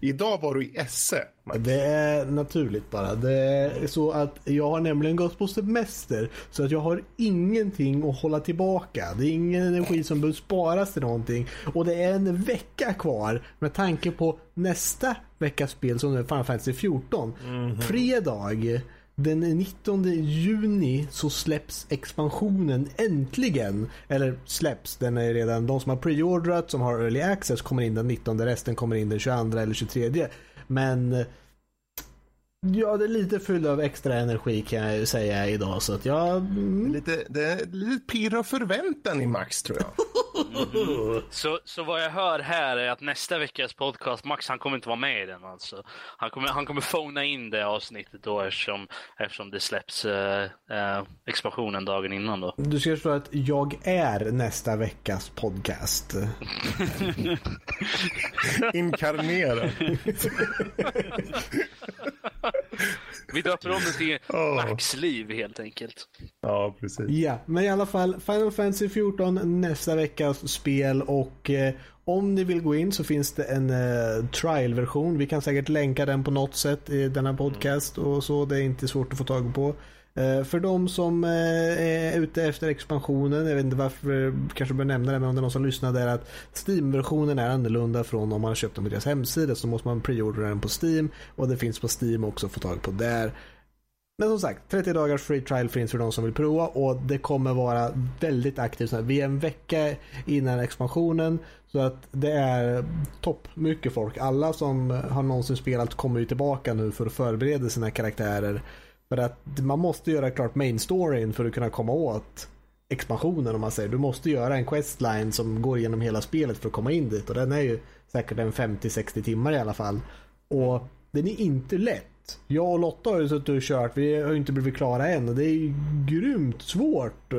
idag var du i Esse. Det är naturligt bara. Det är så att jag har nämligen gått på semester så att jag har ingenting att hålla tillbaka. Det är ingen energi som behöver sparas till någonting. Och det är en vecka kvar med tanke på nästa veckas spel som är Final Fantasy 14. Fredag den 19 juni så släpps expansionen äntligen. Eller släpps, den är redan, de som har preordrat, som har early access kommer in den 19, resten kommer in den 22 eller 23. Men Ja, det är lite fylld av extra energi kan jag säga idag. Så att jag... mm, Lite, det är lite pirr och förväntan i Max tror jag. Så, så vad jag hör här är att nästa veckas podcast, Max han kommer inte vara med i den alltså. Han kommer, han kommer fona in det avsnittet då eftersom, eftersom det släpps eh, eh, expansionen dagen innan då. Du ska förstå att jag är nästa veckas podcast. Inkarnerad. Vi döper om det till Åh. Max liv helt enkelt. Ja, precis. Ja, men i alla fall Final Fantasy 14 nästa veckas spel och eh, om ni vill gå in så finns det en eh, trial-version. Vi kan säkert länka den på något sätt i denna podcast och så. Det är inte svårt att få tag på. Eh, för de som eh, är ute efter expansionen, jag vet inte varför, eh, kanske bör nämna det, men om det är någon som lyssnar där att Steam-versionen är annorlunda från om man har köpt den på deras hemsida så måste man preordera den på Steam och det finns på Steam också att få tag på där. Men som sagt, 30 dagars free trial finns för de som vill prova och det kommer vara väldigt aktivt. Vi är en vecka innan expansionen så att det är topp mycket folk. Alla som har någonsin spelat kommer ju tillbaka nu för att förbereda sina karaktärer. För att man måste göra klart main storyn för att kunna komma åt expansionen om man säger. Du måste göra en questline som går igenom hela spelet för att komma in dit och den är ju säkert en 50-60 timmar i alla fall. Och den är inte lätt. Jag och Lotta har ju suttit och kört. Vi har ju inte blivit klara än och det är ju grymt svårt.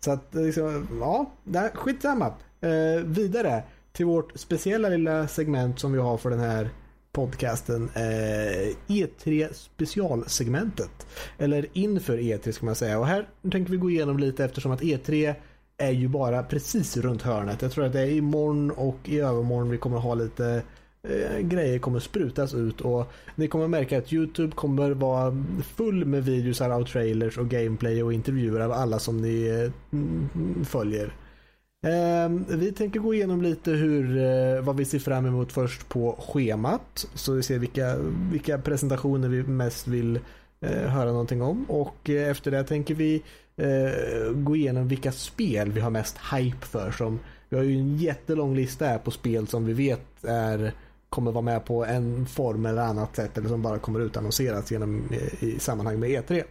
Så att liksom, ja, skitsamma. Eh, vidare till vårt speciella lilla segment som vi har för den här podcasten. Eh, E3 specialsegmentet. Eller inför E3 ska man säga. Och här tänker vi gå igenom lite eftersom att E3 är ju bara precis runt hörnet. Jag tror att det är imorgon och i övermorgon vi kommer ha lite eh, grejer kommer sprutas ut och ni kommer märka att Youtube kommer vara full med videos av trailers och gameplay och intervjuer av alla som ni eh, mm, följer. Ehm, vi tänker gå igenom lite hur, eh, vad vi ser fram emot först på schemat. Så vi ser vilka, vilka presentationer vi mest vill eh, höra någonting om. Och eh, efter det tänker vi eh, gå igenom vilka spel vi har mest hype för. Som, vi har ju en jättelång lista här på spel som vi vet är kommer vara med på en form eller annat sätt eller som bara kommer utannonseras genom, eh, i sammanhang med E3.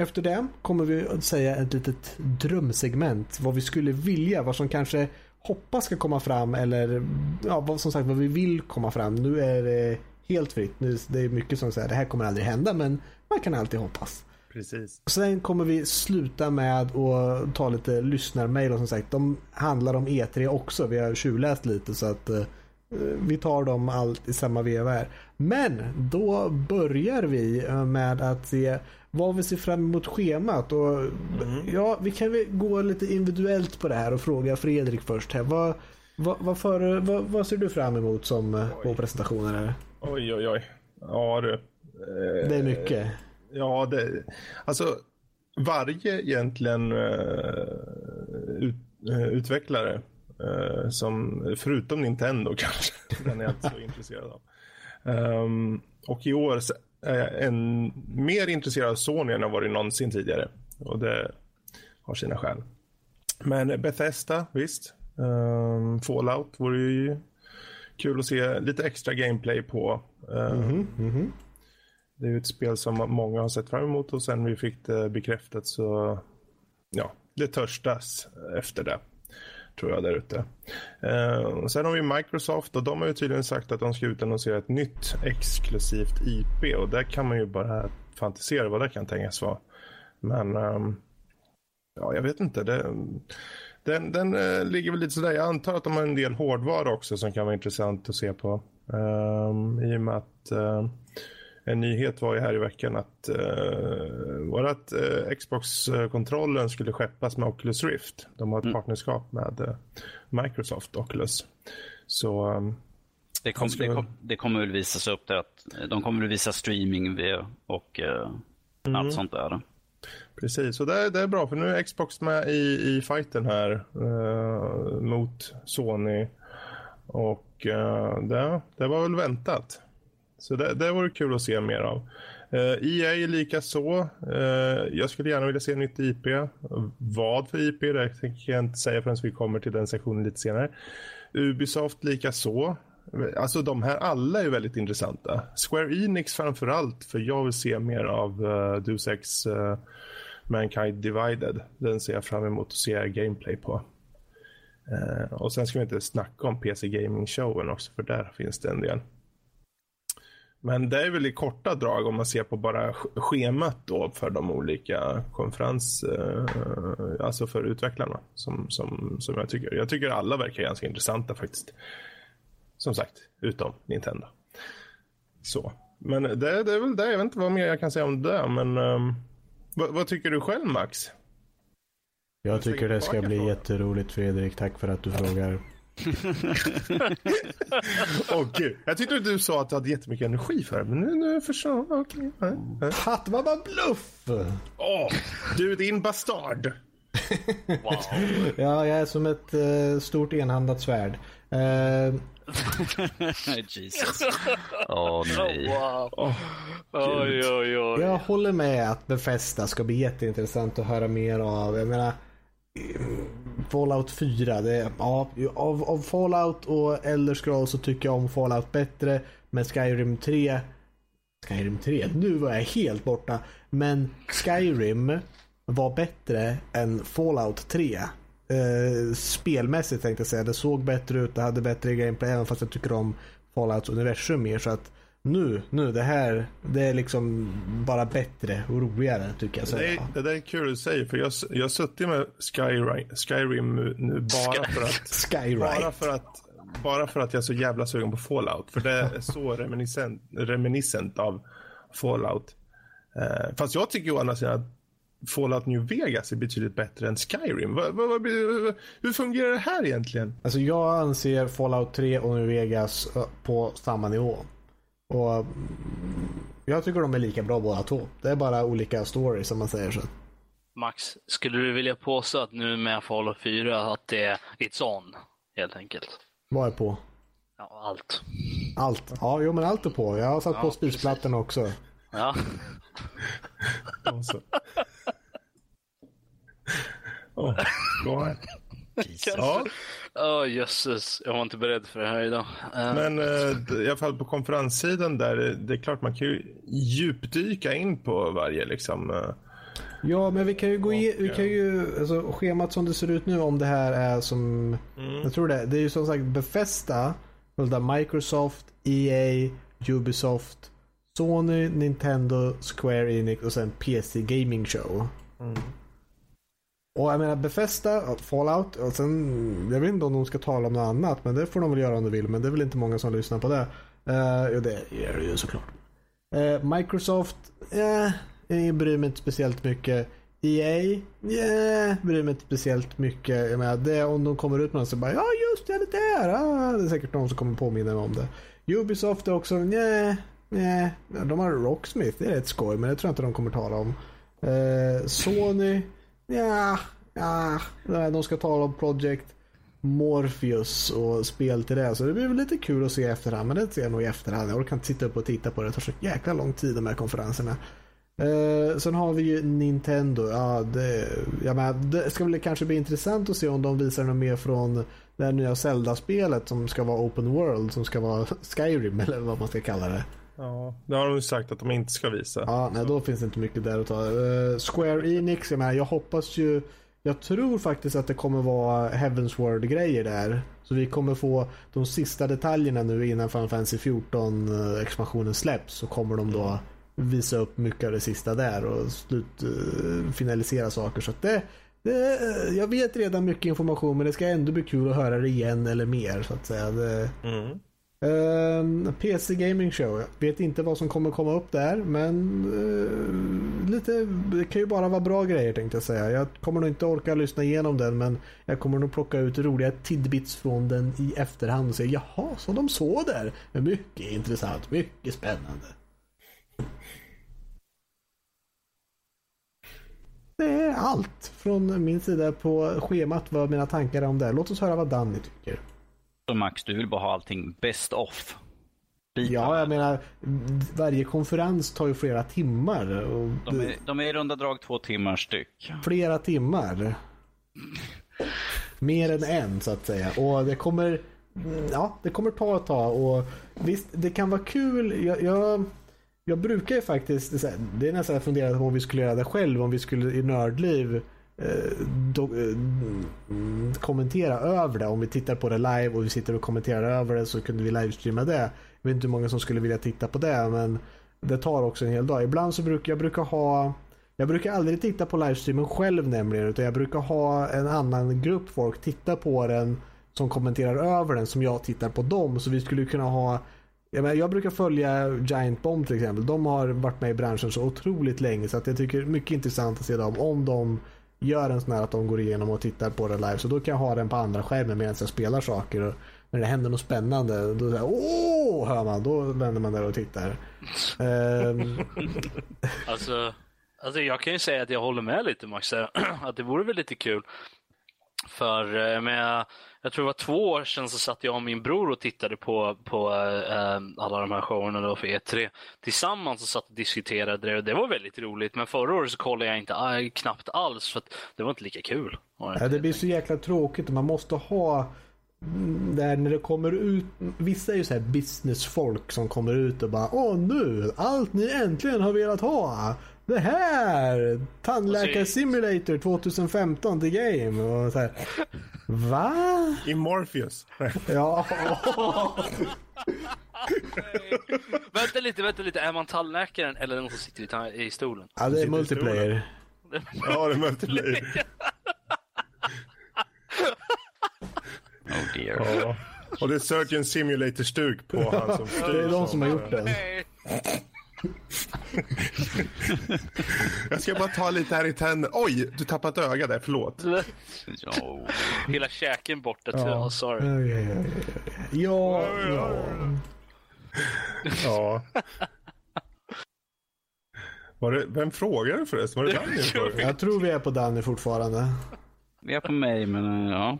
Efter det kommer vi att säga ett litet drömsegment. Vad vi skulle vilja, vad som kanske hoppas ska komma fram eller ja, vad, som sagt vad vi vill komma fram. Nu är det helt fritt. Nu, det är mycket som säger det här kommer aldrig hända men man kan alltid hoppas. Precis. Sen kommer vi sluta med att ta lite lyssnarmail och som sagt de handlar om E3 också. Vi har tjuvläst lite så att uh, vi tar dem allt i samma veva här. Men då börjar vi eh, med att se vad vi ser fram emot schemat. Och, mm. Ja, vi kan väl gå lite individuellt på det här och fråga Fredrik först. Här. Vad, vad, vad, för, vad, vad ser du fram emot som eh, oj. på presentationen? Här? Oj, oj, oj. Ja du. Eh, det är mycket. Ja, det, alltså varje egentligen uh, ut, uh, utvecklare uh, som, förutom Nintendo kanske, den är jag inte så intresserad av. Um, och i år en, mer intresserad av Sony än jag varit någonsin tidigare. Och det har sina skäl. Men Bethesda, visst. Um, Fallout vore ju kul att se lite extra gameplay på. Um, mm -hmm. Det är ju ett spel som många har sett fram emot och sen vi fick det bekräftat så ja, det törstas efter det tror jag där ute. Eh, sen har vi Microsoft och de har ju tydligen sagt att de ska utannonsera ett nytt exklusivt IP och där kan man ju bara fantisera vad det kan tänkas vara. Men eh, ja, jag vet inte. Det, den, den eh, ligger väl lite sådär. Jag antar att de har en del hårdvara också som kan vara intressant att se på. Um, I och med att uh, en nyhet var ju här i veckan att uh, vårat uh, Xbox-kontrollen skulle skeppas med Oculus Rift. De har ett mm. partnerskap med uh, Microsoft Oculus. Så um, det, kom, skulle... det, kom, det, kommer väl visas upp där att de kommer att visa streaming och uh, mm. allt sånt där. Precis, och det, det, är bra för nu är Xbox med i, i fighten här mot Sony. Och det, det var väl väntat. Så det, det vore kul att se mer av. Uh, eh, EA lika så. Uh, jag skulle gärna vilja se nytt IP. Vad för IP, det tänker jag inte säga förrän vi kommer till den sektionen lite senare. Ubisoft lika så. Alltså de här alla är väldigt intressanta. Square Enix framför allt för jag vill se mer av uh, Deus Ex uh, Mankind Divided. Den ser jag fram emot att se gameplay på. Uh, och sen ska vi inte snacka om PC Gaming Showen också för där finns det en del. Men det är väl i korta drag om man ser på bara schemat då för de olika konferens, eh, alltså för utvecklarna som, som, som jag tycker. Jag tycker alla verkar ganska intressanta faktiskt. Som sagt, utom Nintendo. Så, men det, det är väl det. Jag vet inte vad mer jag kan säga om det, men um, vad, vad, tycker du själv Max? Jag tycker det ska bli jätteroligt Fredrik. Tack för att du frågar. Åh oh, gud. Jag tyckte du sa att du hade jättemycket energi för det, men nu, nu förstår jag. Okay. Hatt, vad var bluff? Oh, du din bastard. wow. Ja, jag är som ett uh, stort enhandat svärd. Uh... Jesus. Åh oh, nej. Oh, wow. oh, oj, oj, oj. Jag håller med att Befästa ska bli jätteintressant att höra mer av. Jag menar, Fallout 4. Det, ja, av, av Fallout och Elder Scrolls så tycker jag om Fallout bättre. Men Skyrim 3. Skyrim 3? Nu var jag helt borta. Men Skyrim var bättre än Fallout 3. Eh, spelmässigt tänkte jag säga. Det såg bättre ut, det hade bättre gameplay. Även fast jag tycker om Fallouts universum mer. Så att nu, nu, det här, det är liksom bara bättre och roligare tycker jag. Det, är, det där är kul att säga för jag, jag har suttit med Skyrim, Skyrim nu bara för att... Skyrim. Bara för att bara för att jag är så jävla sugen på Fallout. För det är så reminiscent, reminiscent av Fallout. Eh, fast jag tycker å andra sidan att Fallout New Vegas är betydligt bättre än Skyrim. Va, va, va, hur fungerar det här egentligen? Alltså jag anser Fallout 3 och New Vegas ö, på samma nivå. Och mm, jag tycker de är lika bra båda två. Det är bara olika stories som man säger så. Max, skulle du vilja påstå att nu med Fallout 4 att det är it's on, helt enkelt? Vad är på? Ja, allt. Allt. Ja, jo men allt är på. Jag har satt Ja, på spisplattorna också. Ja. Oh, go ahead. Ja, Åh jösses, jag var inte beredd för det här idag. Eh, men eh, i alla fall på konferenssidan där, eh, det är klart man kan ju djupdyka in på varje liksom. eh, Ja, men vi kan ju gå i, vi kan ju, alltså schemat som det ser ut nu om det här är som, jag tror det, det är ju som sagt av Microsoft, EA, Ubisoft, Sony, Nintendo, Square Enix och sen PC Gaming Show. Och jag menar befästa Fallout och sen, jag vet inte om de ska tala om något annat men det får de väl göra om de vill men det är väl inte många som lyssnar på det. Uh, jo det är det ju såklart. Uh, Microsoft, eh, jag bryr mig inte speciellt mycket. EA, yeah, bryr mig inte speciellt mycket. Jag menar, det, om de kommer ut med något så bara ja just det, det där. Ah, det är säkert någon som kommer påminna mig om det. Ubisoft är också, eh, nej, nej. De har Rocksmith, det är rätt skoj men det tror jag inte de kommer tala om. Eh, Sony, ja, ja, de ska tala om Project Morpheus och spel till det. Så det blir väl lite kul att se i efterhand. Men det ser jag nog i efterhand. Jag orkar inte sitta upp och titta på det. Det tar så jäkla lång tid de här konferenserna. Eh, sen har vi ju Nintendo. Ja, det, jag menar, det ska väl kanske bli intressant att se om de visar något mer från det här nya Zelda-spelet som ska vara Open World. Som ska vara Skyrim eller vad man ska kalla det. Ja, det har de ju sagt att de inte ska visa. Ja, nej, då finns det inte mycket där att ta. Eh, Square Enix, jag, menar, jag hoppas ju jag tror faktiskt att det kommer vara Heavens Word grejer där. Så vi kommer få de sista detaljerna nu innan Final Fantasy 14 eh, släpps. Så kommer de då visa upp mycket av det sista där och slut, eh, finalisera saker. Så det, det, jag vet redan mycket information men det ska ändå bli kul att höra det igen eller mer så att säga. Det, Mm. Ehm, PC Gaming Show. Jag vet inte vad som kommer komma upp där men uh, lite, det kan ju bara vara bra grejer tänkte jag säga. Jag kommer nog inte orka lyssna igenom den men jag kommer nog plocka ut roliga tidbits från den i efterhand och säga jaha, så de så där. Mycket intressant, mycket spännande. Det är allt från min sida på schemat vad mina tankar är om det. Låt oss höra vad Danny tycker. Så Max, du vill bara ha allting best off? Bitar. Ja, jag menar varje konferens tar ju flera timmar. Och De är, de är i runda drag två timmar styck. Flera timmar. Mer än en så att säga. Och det kommer, ja, det kommer ta ett tag. Och visst, det kan vara kul. Jag, jag, jag brukar ju faktiskt, det är nästan jag funderat på om vi skulle göra det själv. Om vi skulle i Nördliv Eh, do, eh, mm, kommentera över det. Om vi tittar på det live och vi sitter och kommenterar över det så kunde vi livestreama det. Jag vet inte hur många som skulle vilja titta på det men det tar också en hel dag. Ibland så brukar jag brukar ha jag brukar aldrig titta på livestreamen själv nämligen utan jag brukar ha en annan grupp folk titta på den som kommenterar över den som jag tittar på dem. Så vi skulle kunna ha jag, menar, jag brukar följa Giant Bomb till exempel. De har varit med i branschen så otroligt länge så att jag tycker det är mycket intressant att se dem om de gör en sån här att de går igenom och tittar på det live. Så då kan jag ha den på andra skärmen medan jag spelar saker. Och när det händer något spännande då säger åh hör man. Då vänder man där och tittar. Ehm. Alltså, alltså jag kan ju säga att jag håller med lite Max, att det vore väl lite kul. För eh, med, jag tror det var två år sedan så satt jag och min bror och tittade på, på äh, alla de här showerna då för E3. Tillsammans och satt och diskuterade det och det var väldigt roligt. Men förra året så kollade jag inte äh, knappt alls för att det var inte lika kul. Ja, det blir så jäkla tråkigt och man måste ha mm, där när det kommer ut, vissa är ju så här businessfolk som kommer ut och bara Åh nu, allt ni äntligen har velat ha. Det här! Tandläkar Simulator 2015 the game. Och så här, Va? I Morpheus. Ja. vänta lite, vänta lite. Är man tandläkaren eller den som sitter i, i stolen? ja, det är multiplayer. ja, det är multiplayer. Oh dear. Ja. Och det är Surgeon Simulator-stuk på han som styr. Det är de som har gjort den. Jag ska bara ta lite här i tänder. Oj, du tappat öga där, förlåt. Ja. Hela käken borta. Ja. Ja. sorry. Oj. Ja, ja. Ja. Var det, vem frågade förresten? Var det Danny frågade? Jag tror vi är på Danny fortfarande. Vi är på mig, men eh, ja.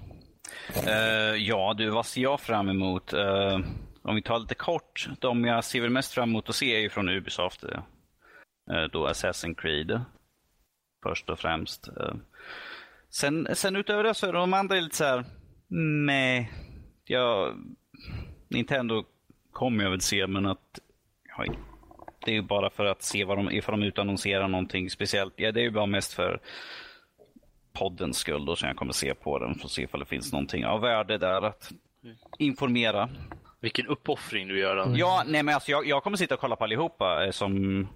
Eh, ja, du, vad ser jag fram emot? Eh, om vi tar lite kort. De jag ser väl mest fram emot att se är ju från Ubisoft. Eh, eh, då Assassin's Creed. Först och främst. Eh, sen, sen utöver det så är de andra lite så här. Nej. ja, Nintendo kommer jag väl se, men att ja, det är ju bara för att se vad de, ifall de utannonserar någonting speciellt. Ja, det är ju bara mest för poddens skull då som jag kommer se på den för att se ifall det finns någonting av värde där att informera. Vilken uppoffring du gör. Mm. Ja, nej men alltså jag, jag kommer sitta och kolla på allihopa eh, som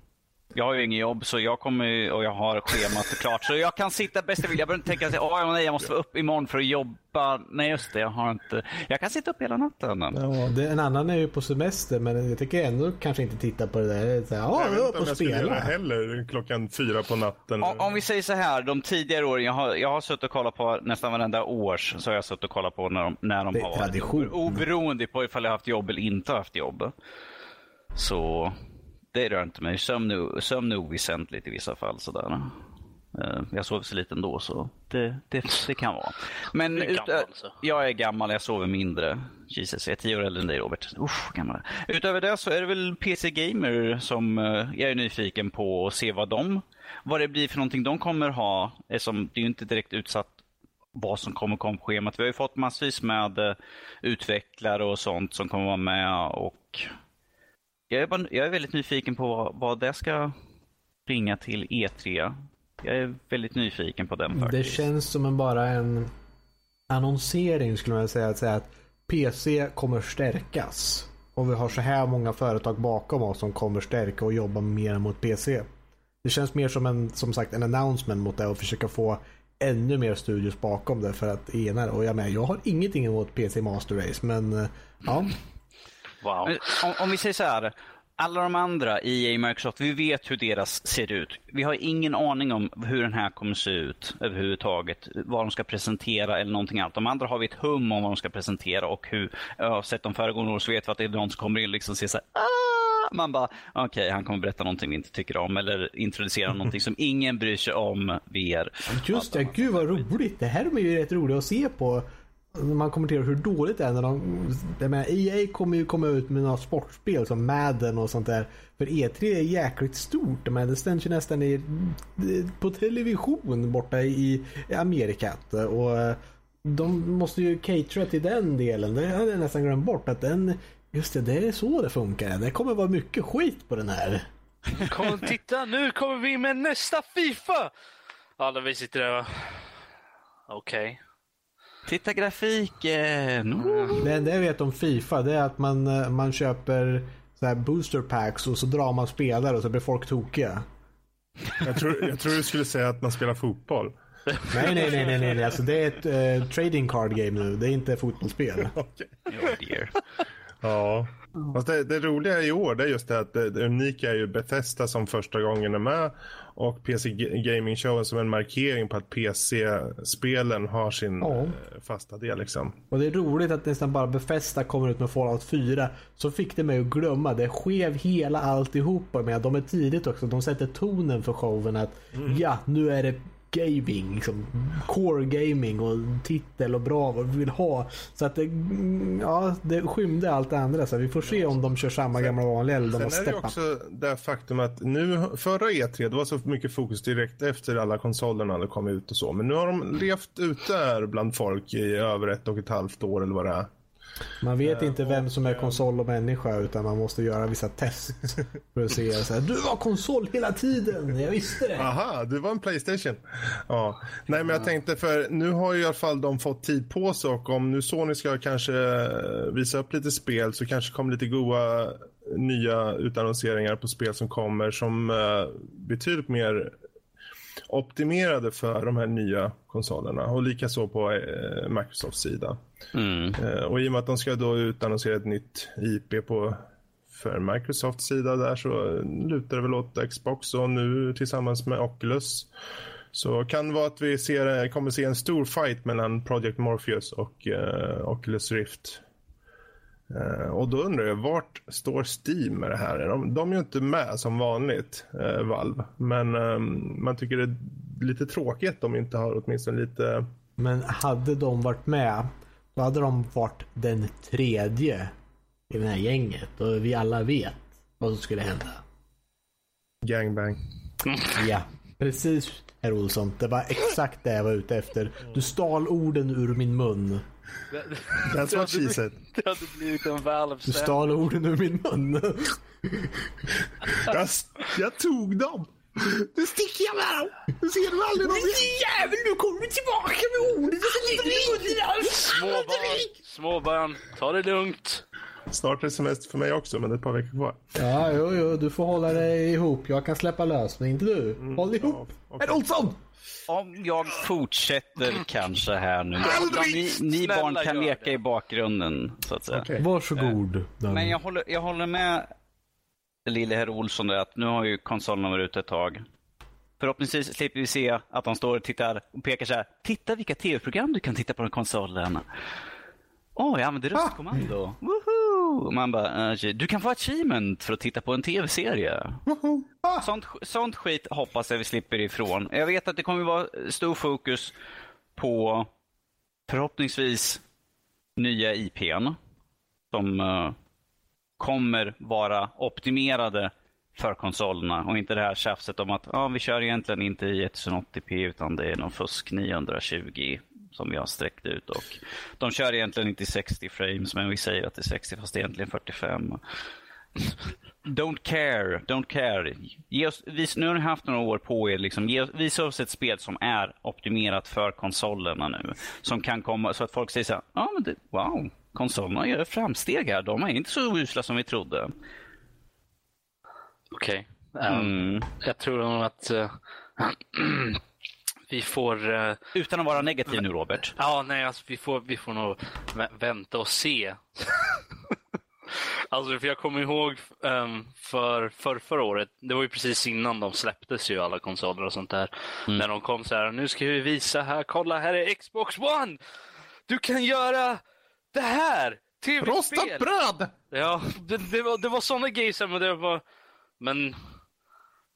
jag har ju ingen jobb så jag kommer och jag har schemat klart så jag kan sitta bäst jag vill. Jag behöver inte tänka att oh, nej, jag måste vara upp imorgon för att jobba. Nej just det, jag har inte. Jag kan sitta upp hela natten. Ja, det, en annan är ju på semester men jag tycker ändå kanske inte titta på det där. Så Ja, Jag vet inte på om jag skulle göra heller klockan fyra på natten. Om, om vi säger så här, de tidigare åren, jag har, jag har suttit och kollat på nästan varenda års, så har jag suttit och kollat på när de, när de Det har varit. tradition. Oberoende på ifall jag har haft jobb eller inte haft jobb. Så det rör inte mig. Sömn är, sömn är oväsentligt i vissa fall. Sådär. Eh, Jag sover så lite ändå så det, det, det kan vara. Men är ut, gammal, så. jag är gammal, jag sover mindre. Jesus, jag är tio år äldre än dig Robert. Usch, gammal. Utöver det så är det väl PC Gamer som eh, jag är nyfiken på att se vad de, vad det blir för någonting de kommer ha. Eftersom det är ju inte direkt utsatt vad som kommer komma på schemat. Vi har ju fått massvis med eh, utvecklare och sånt som kommer vara med och jag är, bara, jag är väldigt nyfiken på vad, det ska bringa till E3. Jag är väldigt nyfiken på den Det faktiskt. känns som en bara en annonsering skulle man säga. Att säga att PC kommer stärkas. Och vi har så här många företag bakom oss som kommer stärka och jobba mer mot PC. Det känns mer som en, som sagt, en announcement mot det och försöka få ännu mer studios bakom det för att ena det. Och jag med, jag har ingenting emot PC Master Race men eh, ja. Wow. Men Om, om vi säger så här. Alla de andra, EA Microsoft, vi vet hur deras ser ut. Vi har ingen aning om hur den här kommer se ut överhuvudtaget. Vad de ska presentera eller någonting annat. De andra har vi ett hum om vad de ska presentera och hur, jag har sett de föregående år så vet vi att det är någon som kommer in och liksom ser så här, ah! Man bara, okej, han kommer berätta någonting vi inte tycker om eller introducera någonting som ingen bryr sig om VR. Just det, gud vad roligt. Det här är ju rätt roligt att se på. Man kommenterar hur dåligt det är när de... Jag menar, EA kommer ju komma ut med några sportspel som Madden och sånt där. För E3 är jäkligt stort. Men det ständs ju nästan i, på television borta i Amerikat. Och de måste ju catera till den delen. Det hade jag nästan glömt bort. Att den... Just det, det är så det funkar. Det kommer vara mycket skit på den här. Kom, titta, nu kommer vi med nästa Fifa! Alla vi sitter där Okej. Okej. Titta grafiken! Det enda jag vet om Fifa det är att man, eh, man köper så här booster packs och så drar man spelare och så blir folk tokiga. Jag, tror, jag tror du skulle säga att man spelar fotboll. Nej, nej, nej, nej, nej. Alltså, det är ett eh, trading card game nu. Det är inte fotbollsspel. Okej. Oh dear. Ja. Fast det, det roliga i år det är just det att det, det unika är ju Bethesda som första gången är med och PC Gaming Showen som en markering på att PC-spelen har sin Ja. eh, fasta del liksom. Och det är roligt att nästan bara Bethesda kommer ut med Fallout 4. Så fick det mig att glömma. Det skev hela alltihopa med. De är tidigt också. De sätter tonen för showen att ja, nu är det gaming. Liksom, core gaming och titel och bra vad vi vill ha. Så att det, ja, det skymde allt det andra. Så vi får se om de kör samma gamla vanliga eller de Sen är det också det faktum att nu, förra E3, det var så mycket fokus direkt efter alla konsolerna hade kommit ut och så. Men nu har de levt ute här bland folk i över ett och ett halvt år eller vad det är. Man vet inte vem som är konsol och människa utan man måste göra vissa test. För att se så här, du var konsol hela tiden, jag visste det. Aha, det var en Playstation. Ja. Nej, men jag tänkte för nu har ju i alla fall de fått tid på sig och om nu Sony ska kanske eh, visa upp lite spel så kanske kommer lite goa nya utannonseringar på spel som kommer som uh, betydligt mer optimerade för de här nya konsolerna och likaså på eh, Microsofts sida. Mm. Eh, och i och med att de ska då utannonsera ett nytt IP på för Microsofts sida där så lutar det väl åt Xbox och nu tillsammans med Oculus. Så kan det vara att vi ser, kommer se en stor fight mellan Project Morpheus och uh, Oculus Rift. Uh, och då undrar jag, vart står Steam med det här? De, de är ju inte med som vanligt, uh, Valve. Men um, man tycker det är lite tråkigt att de inte har åtminstone lite... Men hade de varit med, då hade de varit den tredje i det här gänget. Och vi alla vet vad som skulle hända. Gangbang. Ja, precis herr Olsson. Det var exakt det jag var ute efter. Du stal orden ur min mun. That's what she said. Det hade blivit en valve Du stal orden ur min mun. jag, jag tog dem. Nu sticker jag med dem. Nu ser du aldrig någon Jävel, nu kommer du tillbaka med orden. Små barn, små barn, ta det lugnt. Snart är det semester för mig också, men det är ett par veckor kvar. Ja, jo, jo, du får hålla dig ihop. Jag kan släppa lös, men inte du. Håll ihop. Ja, Herr Olsson! Om jag fortsätter kanske här nu. Aldrig! Ni, ni barn kan leka det. i bakgrunden, så att säga. Okej. Varsågod. Men jag håller, jag håller med lille herr Olsson där att nu har ju konsolerna varit ute ett tag. Förhoppningsvis slipper vi se att de står och tittar och pekar så här. Titta vilka tv-program du kan titta på den konsolen. Åh, jag använder röstkommando. Woho! Man bara, eh, du kan få achievement för att titta på en tv-serie. Sånt, sånt skit hoppas jag vi slipper ifrån. Jag vet att det kommer vara stor fokus på förhoppningsvis nya IPn som eh, kommer vara optimerade för konsolerna och inte det här tjafset om att ja, vi kör egentligen inte i 1080p utan det är någon fusk 920 som vi har sträckt ut och de kör egentligen inte i 60 frames men vi säger att det är 60 fast det är egentligen 45. Don't care, don't care. Ge oss, vis, nu har ni haft några år på er. Liksom, ge, visa oss ett spel som är optimerat för konsolerna nu. Som kan komma så att folk säger så här, ja men det, wow, konsolerna gör framsteg här. De är inte så usla som vi trodde. Okej. Um, Mm. Jag tror nog att eh, vi får... eh, Utan att vara negativ nu Robert. ja, nej, alltså, vi, får, vi får nog vä- vänta och se. alltså, för jag kommer ihåg um, för, för förra året, det var ju precis innan de släpptes ju alla konsoler och sånt där. När de kom så här, nu ska vi visa här, kolla här är Xbox One! Du kan göra det här! TV-spel! Rostat bröd! Ja, det, det var, det var såna grejer som det var... Men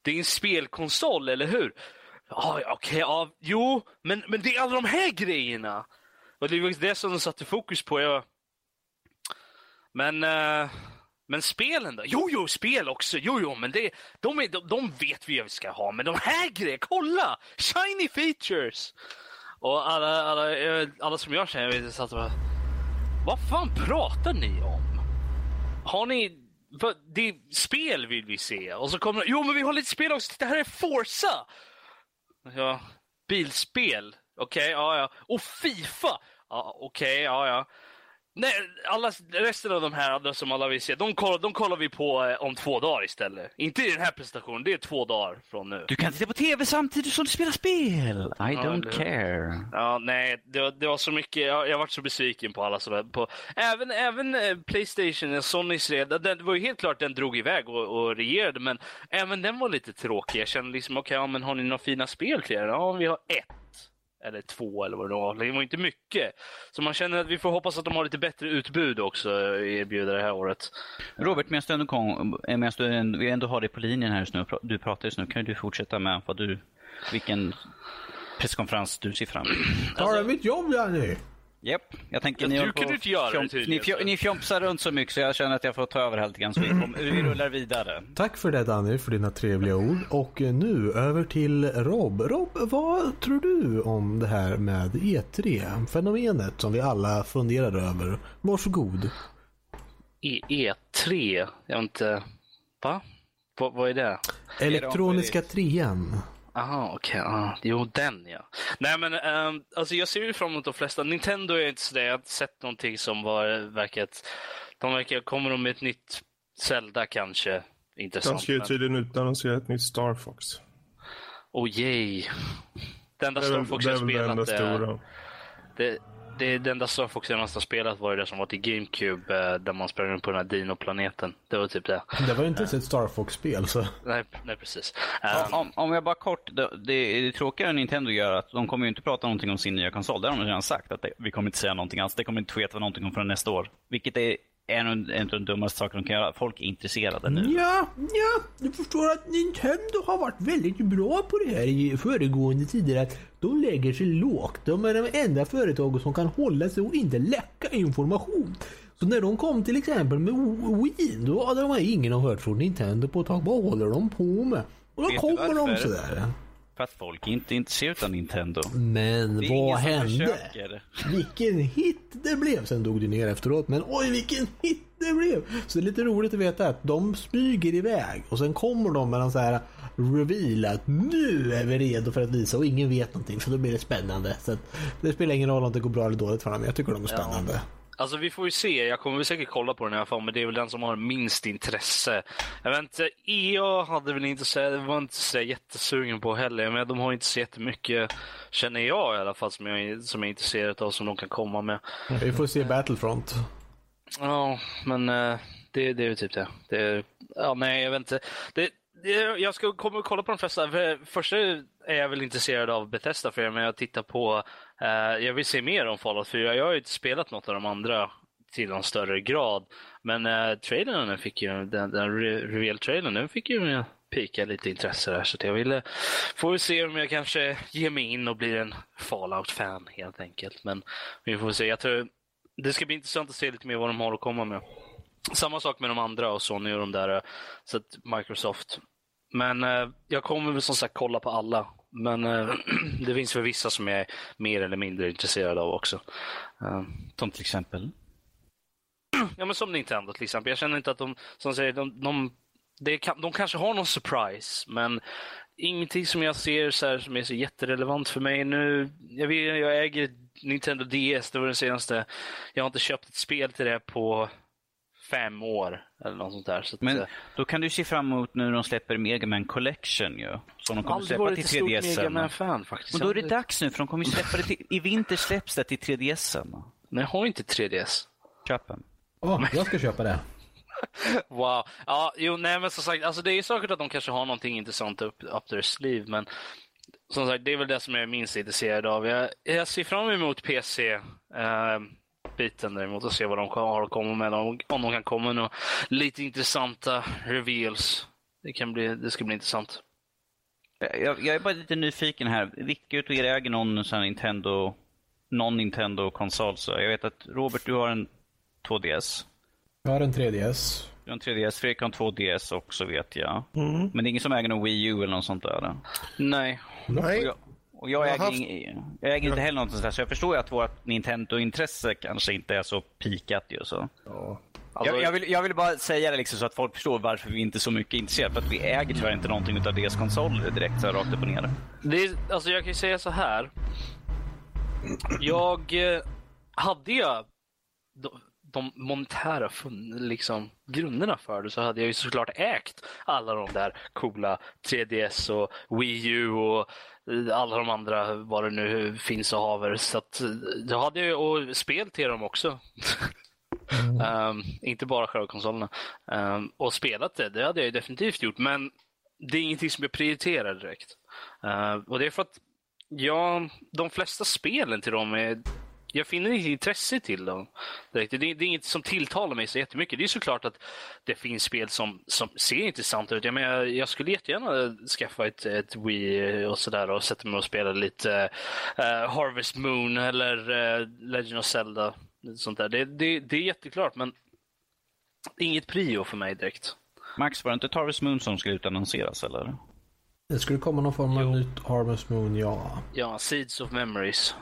det är en spelkonsol, eller hur? Ja, ja, okej, ja, jo, men, men det är alla de här grejerna. Och det var det som de satte fokus på. Jag... Men, eh, men spelen då? Jo, jo, spel också. Jo, jo, men det, de, är, de, de vet vi vad vi ska ha. Men de här grejerna, kolla! Shiny features! Och alla, alla, eh, alla som jag känner, jag vet, satt och bara, vad fan pratar ni om? Har ni... Det är spel vill vi se. Och så kommer Jo, men vi har lite spel också. Titta, här är Forza! Ja, bilspel. Okej, ja, ja. Och Fifa! Ja, okej, ja, ja. Nej, alla, resten av de här andra som alla vill se, de kollar, de kollar vi på eh, om två dagar istället. Inte i den här presentationen, det är två dagar från nu. Du kan titta på tv samtidigt som du spelar spel. I don't det- care. Ja, nej, det var, det var så mycket. Jag, jag varit så besviken på alla är på. Även, även eh, Playstation, eh, Sonys red, den, det var ju helt klart den drog iväg och, och regerade, men även den var lite tråkig. Jag kände liksom, okej, ja, men har ni några fina spel till er? Ja, vi har ett. Eller två eller vad det var. Det var inte mycket. Så man känner att vi får hoppas att de har lite bättre utbud också erbjuda det här året. Robert, medan du ändå, kom, eh, medan du vi ändå har dig på linjen här just nu, du pratar just nu, kan du fortsätta med vad du, vilken presskonferens du ser fram emot? Tar mitt jobb Jenny? Japp, jag tänker Ja, ni du kunde inte göra det fjomp- ni, fjom, ni fjompsar runt så mycket så jag känner att jag får ta över här lite grann så vi, kom, vi rullar vidare. Tack för det Danny, för dina trevliga ord. Och nu över till Rob. Rob, vad tror du om det här med E3? Fenomenet som vi alla funderar över. Varsågod. E E3, jag vet inte. Va? Va vad är det? Elektroniska trean. Aha, okej. Okay. Jo, den ja. Nej, men ehm, alltså jag ser ju fram emot de flesta. Nintendo är inte sådär. Jag har inte sett någonting som var verkat... De verkar... Kommer de med ett nytt Zelda kanske? De Intressant. ska ju tydligen utannonsera ett nytt Star Fox. Oh yay. Det enda Star Fox det, är jag väl det enda spelat stora. Det, det, det enda Star Fox jag nästan spelat var ju det som var till GameCube eh, där man sprang runt på den här Dino-planeten. Det var typ det. Det var inte ens ett Star Fox-spel så. Nej, nej precis. Um, Om, om jag bara kort, det, det, det tråkiga Nintendo gör att de kommer ju inte prata någonting om sin nya konsol. Det har de redan sagt. att det, Vi kommer inte säga någonting alls. Det kommer inte veta någonting om förrän nästa år. Vilket är en en av de dummaste sakerna de kan göra. Folk är intresserade nu. Ja, ja, du förstår att Nintendo har varit väldigt bra på det här i föregående tider. Att de lägger sig lågt. De är de enda företagen som kan hålla sig och inte läcka information. Så när de kom till exempel med Wii, då hade de ingen har hört från Nintendo på ett tag. Vad håller de på med? Och då Vet kommer de sådär. För att folk inte är intresserade av Nintendo. Men vad hände? Vilken hit det blev. Sen dog det ner efteråt. Men oj vilken hit det blev. Så det är lite roligt att veta att de smyger iväg. Och sen kommer de med en så här reveal att nu är vi redo för att visa och ingen vet någonting. Så då blir det spännande. Så det spelar ingen roll om det går bra eller dåligt för dem. Jag tycker de är spännande. Alltså vi får ju se. Jag kommer väl säkert kolla på den i alla fall, men det är väl den som har minst intresse. Jag vet inte, EA hade väl inte så, var inte så jättesugen på heller. Men de har inte så jättemycket, känner jag i alla fall, som jag, som jag är intresserad av som de kan komma med. Vi får se Battlefront. Ja, men eh, det, det är ju typ det. det ja, nej, jag vet inte. Det, jag ska komma och kolla på de flesta. För, först är jag väl intresserad av Bethesda för er, men jag tittar på... Eh, jag vill se mer om Fallout 4. Jag har ju inte spelat något av de andra till någon större grad. Men eh, trailern den fick ju, den, den reveal-trailern, den fick ju pika lite intresse där. Så att jag ville, eh, får vi se om jag kanske ger mig in och blir en Fallout-fan helt enkelt. Men vi får se. Jag tror det ska bli intressant att se lite mer vad de har att komma med. Samma sak med de andra och Sony och de där, eh, så att Microsoft. Men eh, jag kommer väl som sagt kolla på alla. Men eh, det finns för vissa som jag är mer eller mindre intresserad av också. Eh, Som till exempel. ja, men som Nintendo till exempel. Jag känner inte att de, som säger, de, de, kan, de kanske har någon surprise, men ingenting som jag ser så här, som är så jätterelevant för mig nu. Jag, jag äger Nintendo DS, det var den senaste. Jag har inte köpt ett spel till det på fem år eller något sånt där. Så att, Men eh, då kan du se fram emot nu när de släpper Mega Man Collection ju. Som de kommer släppa till ett stort 3DS. Mega Man-fan faktiskt. Och då är det Jag- dags nu för de kommer ju släppa det till, i vinter släpps det till 3DS. Men jag har inte 3DS. Köp den. Åh, jag ska köpa det. Wow. Ja, jo, nej men som sagt, alltså det är säkert att de kanske har någonting intressant upp, up their sleeve, men som sagt, det är väl det som jag är minst intresserad av. Jag, jag ser fram emot PC-biten däremot och se vad de har att komma med. Om, om de kan komma med några lite intressanta reveals. Det, kan bli, det ska bli intressant. Jag, jag är bara lite nyfiken här. Vilka utav er äger någon sån Nintendo, någon Nintendo-konsol? Så jag vet att Robert, du har en 2DS. Jag har en 3DS. Du har en 3DS, Fredrik har en 2DS också vet jag. Men det är ingen som äger någon Wii U eller något sånt där? Nej. Och Nej. jag, och jag, äger, haft- ing, jag äger inte heller något sånt där, så jag förstår ju att vårt Nintendo-intresse kanske inte är så pikat ju. Så. Ja. Alltså, jag, jag, vill, jag vill bara säga det liksom så att folk förstår varför vi inte är så mycket intresserade. För att vi äger tyvärr inte någonting av deras konsoler direkt så här, rakt upp och ner. Det är, alltså jag kan ju säga så här. Jag eh, hade jag de, de monetära fun, liksom, grunderna för det så hade jag ju såklart ägt alla de där coola 3DS och Wii U och alla de andra vad det nu finns och haver. Så att jag hade ju och spel till dem också. Ehm, inte bara själva konsolerna. Ehm, och spelat det, det hade jag ju definitivt gjort. Men det är ingenting som jag prioriterar direkt. Ehm, och det är för att ja, de flesta spelen till dem är jag finner inte intresse till dem. Det, det är inget som tilltalar mig så jättemycket. Det är såklart att det finns spel som, som ser intressanta ut. Jag, menar, jag skulle jättegärna skaffa ett, ett Wii och sådär och sätta mig och spela lite eh, Harvest Moon eller eh, Legend of Zelda. Sånt där. Det, det, det är jätteklart, men inget prio för mig direkt. Max, var det inte Harvest Moon som skulle utannonseras eller? Det skulle komma någon form av Jo. nytt Harvest Moon, ja. Ja, Seeds of Memories.